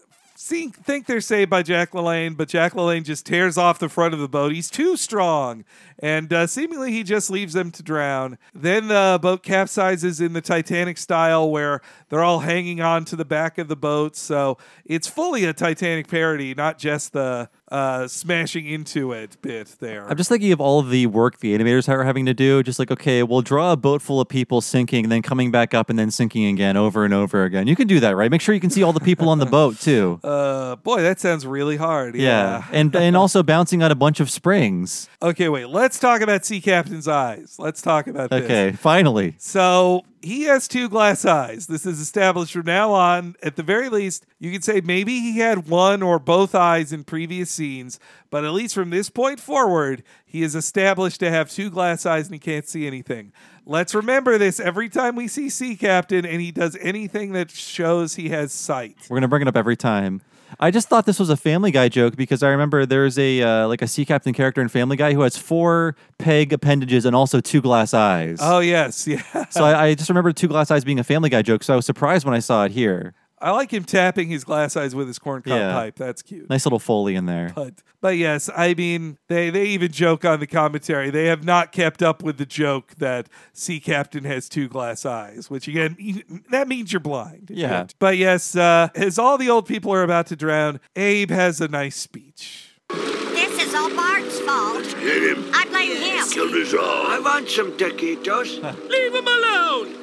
S2: think they're saved by Jack LaLanne, but Jack LaLanne just tears off the front of the boat. He's too strong, and uh, seemingly he just leaves them to drown. Then the boat capsizes in the Titanic style, where they're all hanging on to the back of the boat. So it's fully a Titanic parody, not just the uh, smashing into it bit there.
S1: I'm just thinking of all of the work the animators are having to do. Just like, okay, we'll draw a boat full of people sinking, and then coming back up, and then sinking again over and over again. You can do that, right? Make sure you can see all the people on the boat [laughs] too.
S2: Uh, boy, that sounds really hard.
S1: Yeah, and and [laughs] also bouncing on a bunch of springs.
S2: Okay, wait. Let's talk about Sea Captain's eyes. Let's talk about this.
S1: Okay, finally.
S2: So he has two glass eyes. This is established from now on. At the very least, you could say maybe he had one or both eyes in previous scenes, but at least from this point forward, he is established to have two glass eyes and he can't see anything. Let's remember this every time we see Sea Captain and he does anything that shows he has sight.
S1: We're gonna bring it up every time. I just thought this was a Family Guy joke because I remember there's a uh, like a sea captain character in Family Guy who has four peg appendages and also two glass eyes.
S2: Oh yes, [laughs] yeah.
S1: so I, I just remember two glass eyes being a Family Guy joke. So I was surprised when I saw it here.
S2: I like him tapping his glass eyes with his corncob
S1: Yeah.
S2: pipe. That's cute.
S1: Nice little foley in there.
S2: But but yes, I mean they they even joke on the commentary. They have not kept up with the joke that Sea Captain has two glass eyes, which again you- that means you're blind.
S1: Yeah.
S2: But yes, uh, as all the old people are about to drown, Abe has a nice speech.
S12: This is all Bart's fault.
S13: Hit him.
S12: I blame him.
S13: Kill us all. I want some taquitos.
S3: Leave him alone.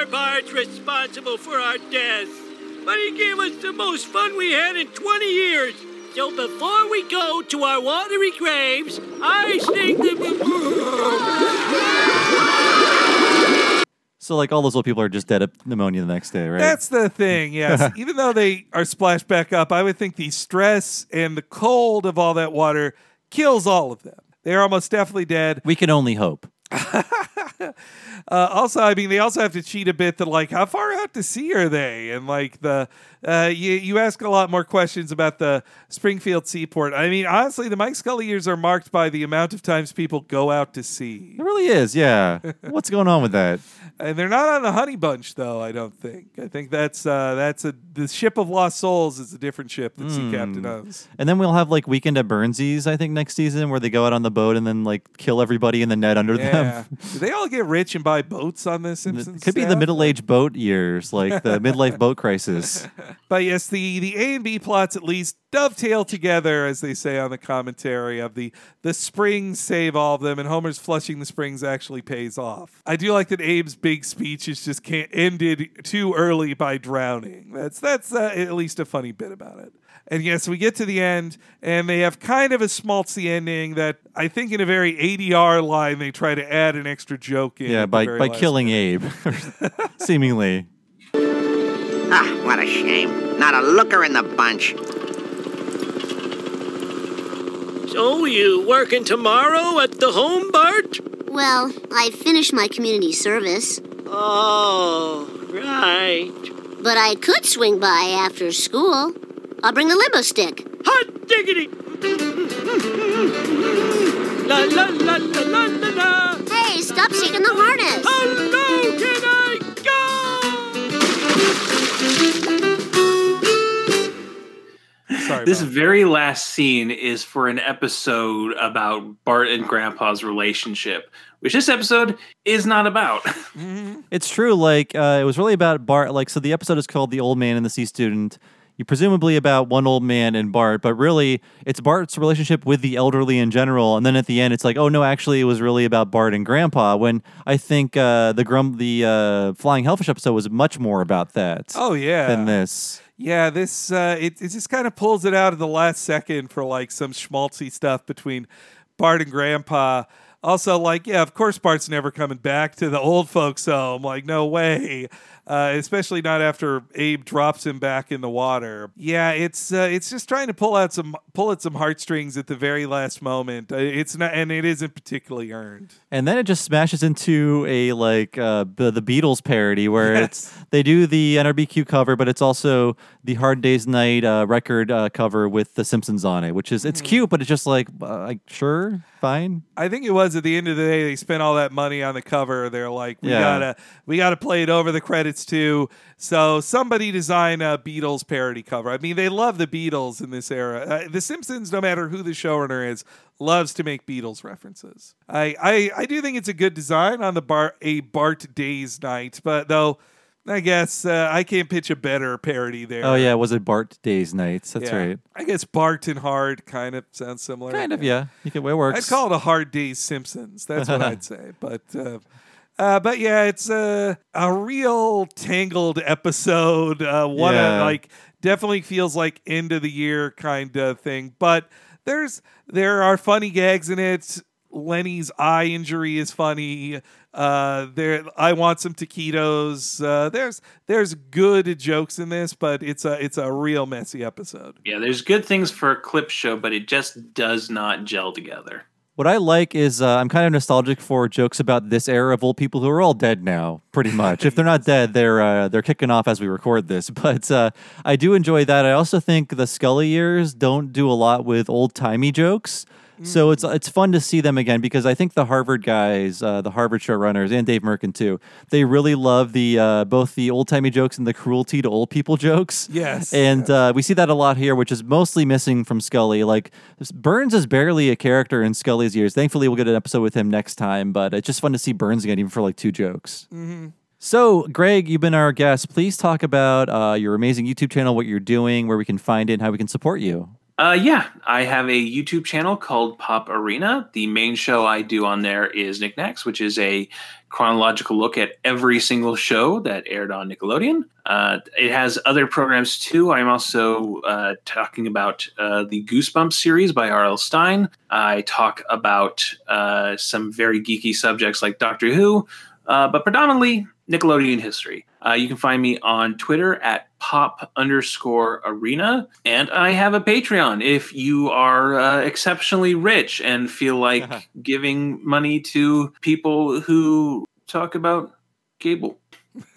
S3: Sure, Bart's responsible for our deaths, but he gave us the most fun we had in 20 years. So before we go to our watery graves, I think that.
S1: So like all those old people are just dead of pneumonia the next day, right?
S2: That's the thing, yes. [laughs] Even though they are splashed back up, I would think the stress and the cold of all that water kills all of them. They're almost definitely dead.
S1: we can only hope. [laughs]
S2: Uh, also, I mean, they also have to cheat a bit that, like, how far out to sea are they? And, like, the, uh, you, you ask a lot more questions about the Springfield seaport. I mean, honestly, the Mike Scully years are marked by the amount of times people go out to sea.
S1: It really is, yeah. [laughs] What's going on with that?
S2: And they're not on the Honey Bunch, though. I don't think. I think that's uh, that's a the ship of lost souls is a different ship that Sea Captain owns.
S1: And then we'll have like Weekend at Burnsies, I think, next season, where they go out on the boat and then like kill everybody in the net under
S2: Yeah.
S1: them.
S2: Do they all get rich and buy boats on this? Simpsons?
S1: Could be the middle-aged boat years, like the [laughs] midlife boat crisis. [laughs]
S2: But yes, the the A and B plots at least dovetail together, as they say on the commentary of the the springs save all of them, and Homer's flushing the springs actually pays off. I do like that Abe's big speech is just can't ended too early by drowning. That's that's uh, at least a funny bit about it. And yes, we get to the end, and they have kind of a schmaltzy ending that I think in a very ADR line they try to add an extra joke in.
S1: yeah, by by killing Abe, [laughs] seemingly.
S7: Ah, what a shame. Not a looker in the bunch.
S3: So, you working tomorrow at the home, Bart?
S5: Well, I finished my community service,
S3: Oh, right.
S5: but I could swing by after school. I'll bring the limo stick.
S3: Hot diggity! La la la la la la la!
S5: Hey, stop shaking the harness.
S3: Hello, can
S2: Sorry.
S4: This very last scene is for an episode about Bart and Grandpa's relationship, which this episode is not about. [laughs]
S1: It's true. Like uh, it was really about Bart. Like so, the episode is called "The Old Man and the C Student." Presumably about one old man and Bart, but really it's Bart's relationship with the elderly in general. And then at the end, it's like, oh no, actually, it was really about Bart and Grandpa. When I think uh, the Grum, the uh, Flying Hellfish episode was much more about that.
S2: Oh yeah.
S1: than this.
S2: Yeah, this uh, it it just kind of pulls it out at the last second for like some schmaltzy stuff between Bart and Grandpa. Also, like, yeah, of course Bart's never coming back to the old folks' home. Like, no way. Uh, especially not after Abe drops him back in the water. Yeah, it's uh, it's just trying to pull out some pull at some heartstrings at the very last moment. Uh, It's not, and it isn't particularly earned.
S1: And then it just smashes into a like uh, the, the Beatles parody where it's they do the NRBQ cover, but it's also the Hard Day's Night uh, record uh, cover with the Simpsons on it, which is it's cute, but it's just like uh, like sure, fine.
S2: I think it was at the end of the day they spent all that money on the cover. They're like, we
S1: Yeah.
S2: gotta we gotta play it over the credits too. So somebody design a Beatles parody cover. I mean, they love the Beatles in this era. Uh, the Simpsons, no matter who the showrunner is, loves to make Beatles references. I I, I do think it's a good design on the bar a Bart Days night, but though. I guess uh, I can't pitch a better parody there.
S1: Oh yeah, was it Bart Days Nights? That's
S2: Yeah.
S1: right.
S2: I guess Bart and Hard kind of sounds similar.
S1: Kind of, yeah. You can, it works.
S2: I'd call it a Hard Days Simpsons. That's what I'd [laughs] say. But uh, uh, but yeah, it's a a real tangled episode. Uh, one of, like definitely feels like end of the year kind of thing. But there's there are funny gags in it. Lenny's eye injury is funny. Uh, there, I want some taquitos. Uh, there's there's good jokes in this, but it's a it's a real messy episode.
S4: yeah, there's good things for a clip show, but it just does not gel together.
S1: What I like is uh, I'm kind of nostalgic for jokes about this era of old people who are all dead now, pretty [laughs] much. if they're not dead, they're uh, they're kicking off as we record this. [laughs] But uh, I do enjoy that. I also think the Scully years don't do a lot with old timey jokes. So it's it's fun to see them again because I think the Harvard guys, uh, the Harvard showrunners, and Dave Mirkin too, they really love the uh, both the old timey jokes and the cruelty to old people jokes.
S2: Yes,
S1: and uh, we see that a lot here, which is mostly missing from Scully. Like Burns is barely a character in Scully's years. Thankfully, we'll get an episode with him next time. But it's just fun to see Burns again, even for like two jokes.
S2: Mm-hmm.
S1: So, Greg, you've been our guest. Please talk about uh, your amazing YouTube channel, what you're doing, where we can find it, and how we can support you.
S4: Uh, yeah, I have a YouTube channel called Pop Arena. The main show I do on there is Nick Knacks, which is a chronological look at every single show that aired on Nickelodeon. Uh, it has other programs too. I'm also uh, talking about uh, the Goosebumps series by R.L. Stine. I talk about uh, some very geeky subjects like Doctor Who, uh, but predominantly Nickelodeon history. Uh, you can find me on Twitter at pop underscore arena. And I have a Patreon if you are uh, exceptionally rich and feel like [laughs] giving money to people who talk about cable. [laughs]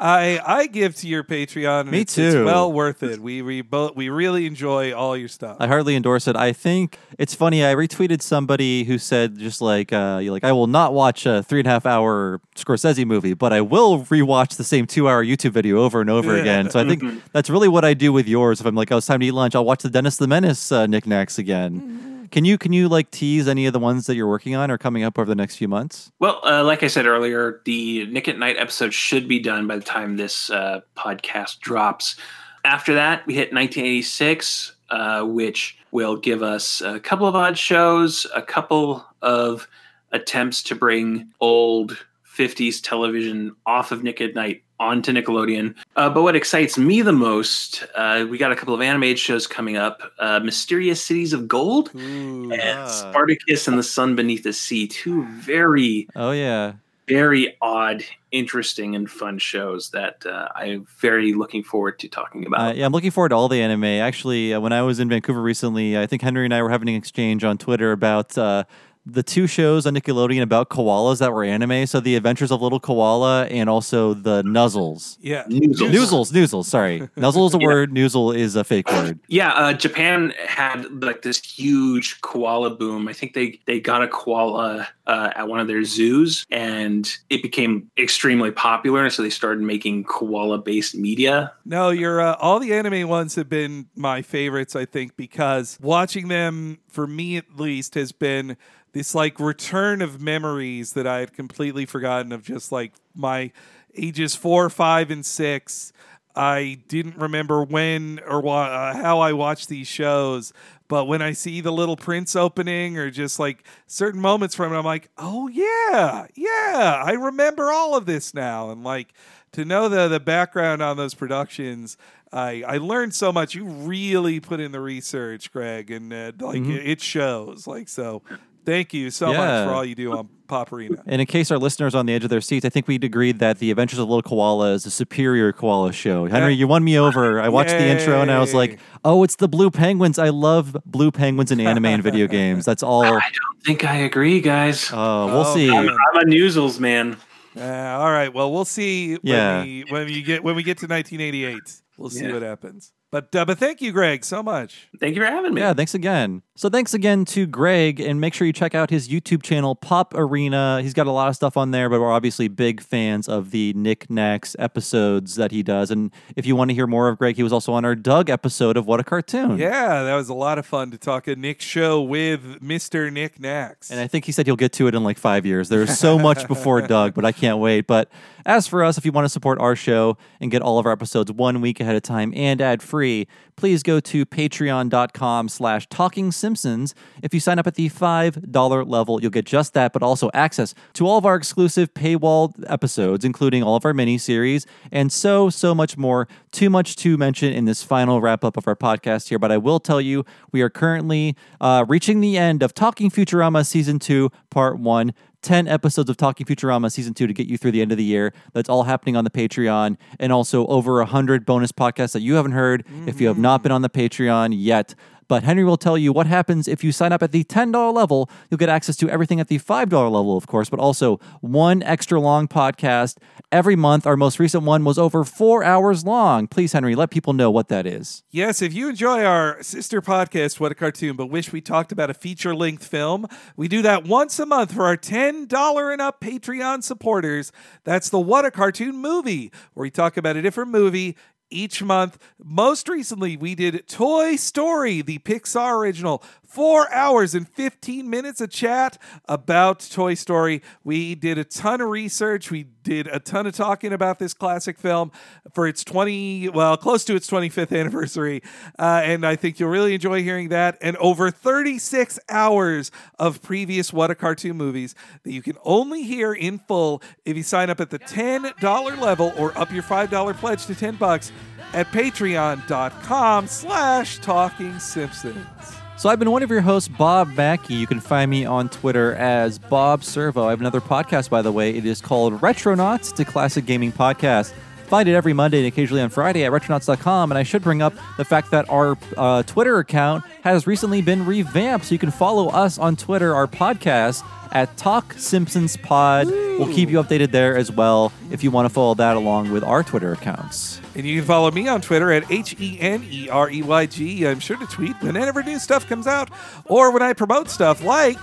S2: I I give to your Patreon.
S1: Me
S2: it's, it's
S1: too.
S2: well worth it. We we both we really enjoy all your stuff.
S1: I hardly endorse it. I think it's funny. I retweeted somebody who said just like, uh, you're like I will not watch a three and a half hour Scorsese movie, but I will rewatch the same two hour YouTube video over and over
S2: Yeah.
S1: again. So I think
S2: Mhm.
S1: that's really what I do with yours. If I'm like, oh, it's time to eat lunch, I'll watch the Dennis the Menace uh, Nick Knacks again. Can you can you like tease any of the ones that you're working on or coming up over the next few months?
S4: Well, uh, like I said earlier, the Nick at Night episode should be done by the time this uh, podcast drops. After that, we hit 1986, uh, which will give us a couple of odd shows, a couple of attempts to bring old 50s television off of Nick at Night onto Nickelodeon. Uh, but what excites me the most, uh, we got a couple of animated shows coming up uh, Mysterious Cities of Gold and Spartacus and the Sun Beneath the Sea. Two very
S1: Oh yeah.
S4: very odd, interesting, and fun shows that uh, I'm very looking forward to talking about.
S1: Uh, yeah, I'm looking forward to all the anime. Actually, uh, when I was in Vancouver recently, I think Henry and I were having an exchange on Twitter about uh, the two shows on Nickelodeon about koalas that were anime. So the Adventures of Little Koala and also the Nuzzles.
S2: Yeah,
S4: Noozles.
S1: Noozles, Noozles. Sorry, [laughs] Nuzzle is a
S4: Yeah.
S1: word. Noozle is a fake word.
S4: Yeah, uh, Japan had like this huge koala boom. I think they they got a koala uh, at one of their zoos, and it became extremely popular. And so they started making koala-based media.
S2: No, you're uh, all the anime ones have been my favorites. I think because watching them, for me at least, has been this like return of memories that I had completely forgotten of. Just like my ages four, five, and six. I didn't remember when or wha- uh, how I watched these shows, but when I see the Little Prince opening or just like certain moments from it, I'm like, oh yeah, yeah, I remember all of this now. And like to know the the background on those productions, I I learned so much. You really put in the research, Greg, and uh, like
S1: Mhm.
S2: it, it shows. Like so, thank you so
S1: Yeah.
S2: much for all you do on Pop Arena.
S1: And in case our listeners are on the edge of their seats, I think we'd agreed that The Adventures of Little Koala is a superior koala show. Henry, you won me over. I watched the intro and I was like, oh, it's the Blue Penguins. I love Blue Penguins in anime and video games. That's all.
S4: I don't think I agree, guys.
S1: Oh, we'll see.
S4: I'm, I'm a Noozles man.
S2: Uh, all right. Well, we'll see
S1: Yeah.
S2: when we when you get when we get to 1988. We'll see
S4: Yeah.
S2: what happens. But uh, but thank you, Greg, so much.
S4: Thank you for having me.
S1: Yeah, thanks again. So thanks again to Greg, and make sure you check out his YouTube channel, Pop Arena. He's got a lot of stuff on there, but we're obviously big fans of the Nick Knacks episodes that he does. And if you want to hear more of Greg, he was also on our Doug episode of What a Cartoon.
S2: Yeah, that was a lot of fun to talk a Nick show with Mr. Nick Knacks.
S1: And I think he said he'll get to it in like five years. There's so much before [laughs] Doug, but I can't wait. But as for us, if you want to support our show and get all of our episodes one week ahead of time and ad free, please go to patreon.com slash talking simpsons. If you sign up at the $5 level, you'll get just that, but also access to all of our exclusive paywall episodes, including all of our mini series and so, so much more. Too much to mention in this final wrap up of our podcast here, but I will tell you we are currently uh, reaching the end of Talking Futurama Season 2, Part 1. 10 episodes of Talking Futurama season 2 to get you through the end of the year. That's all happening on the Patreon and also over 100 bonus podcasts that you haven't heard if you have not been on the Patreon yet. But Henry will tell you what happens if you sign up at the $10 level. You'll get access to everything at the $5 level, of course, but also one extra long podcast every month. Our most recent one was over four hours long. Please, Henry, let people know what that is.
S2: Yes, if you enjoy our sister podcast, What a Cartoon, but wish we talked about a feature length film, we do that once a month for our $10 and up Patreon supporters. That's the What a Cartoon movie, where we talk about a different movie each month. Most recently, we did Toy Story, the Pixar original. Four hours and 15 minutes of chat about Toy Story. We did a ton of research. We did a ton of talking about this classic film for its 20, well, close to its 25th anniversary. Uh, and I think you'll really enjoy hearing that. And over 36 hours of previous What a Cartoon movies that you can only hear in full if you sign up at the $10 level or up your $5 pledge to 10 bucks at patreon.com slash talking simpsons
S1: so I've been one of your hosts, Bob Mackey. You can find me on Twitter as Bob Servo. I have another podcast, by the way. It is called Retronauts. A classic gaming podcast. Find it every Monday and occasionally on Friday at retronauts.com. And I should bring up the fact that our uh, Twitter account has recently been revamped. So you can follow us on Twitter, our podcast, at Talk Simpsons Pod. We'll keep you updated there as well if you want to follow that along with our Twitter accounts.
S2: And you can follow me on Twitter at H E N E R E Y G. I'm sure to tweet whenever new stuff comes out or when I promote stuff, like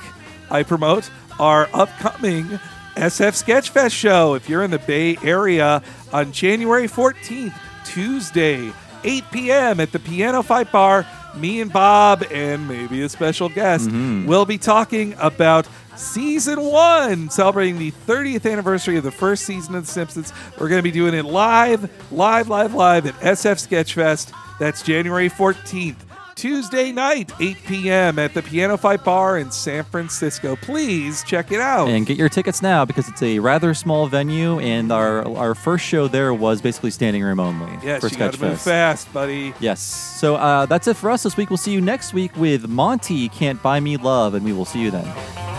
S2: I promote our upcoming SF Sketchfest show. If you're in the Bay Area on January 14th, Tuesday, 8 p.m. at the Piano Fight Bar, me and Bob and maybe a special guest mm-hmm. will be talking about season one, celebrating the 30th anniversary of the first season of The Simpsons. We're going to be doing it live, live, live, live at SF Sketchfest. That's January 14th. Tuesday night, 8 p.m. at the Piano Fight Bar in San Francisco. Please check it out.
S1: And get your tickets now because it's a rather small venue, and our our first show there was basically standing room only.
S2: Yes,
S1: for
S2: you got to move
S1: Sketchfest.
S2: fast, buddy.
S1: Yes. So uh, that's it for us this week. We'll see you next week with Monty Can't Buy Me Love, and we will see you then.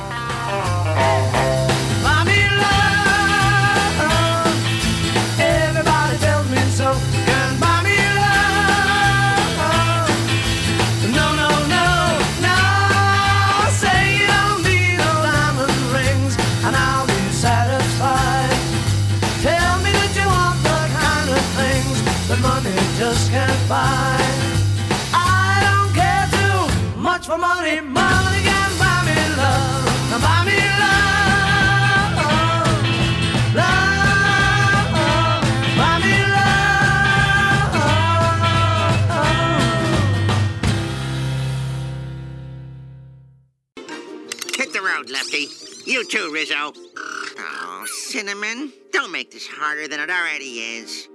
S7: Lefty. You too, Rizzo. Oh, Cinnamon, don't make this harder than it already is.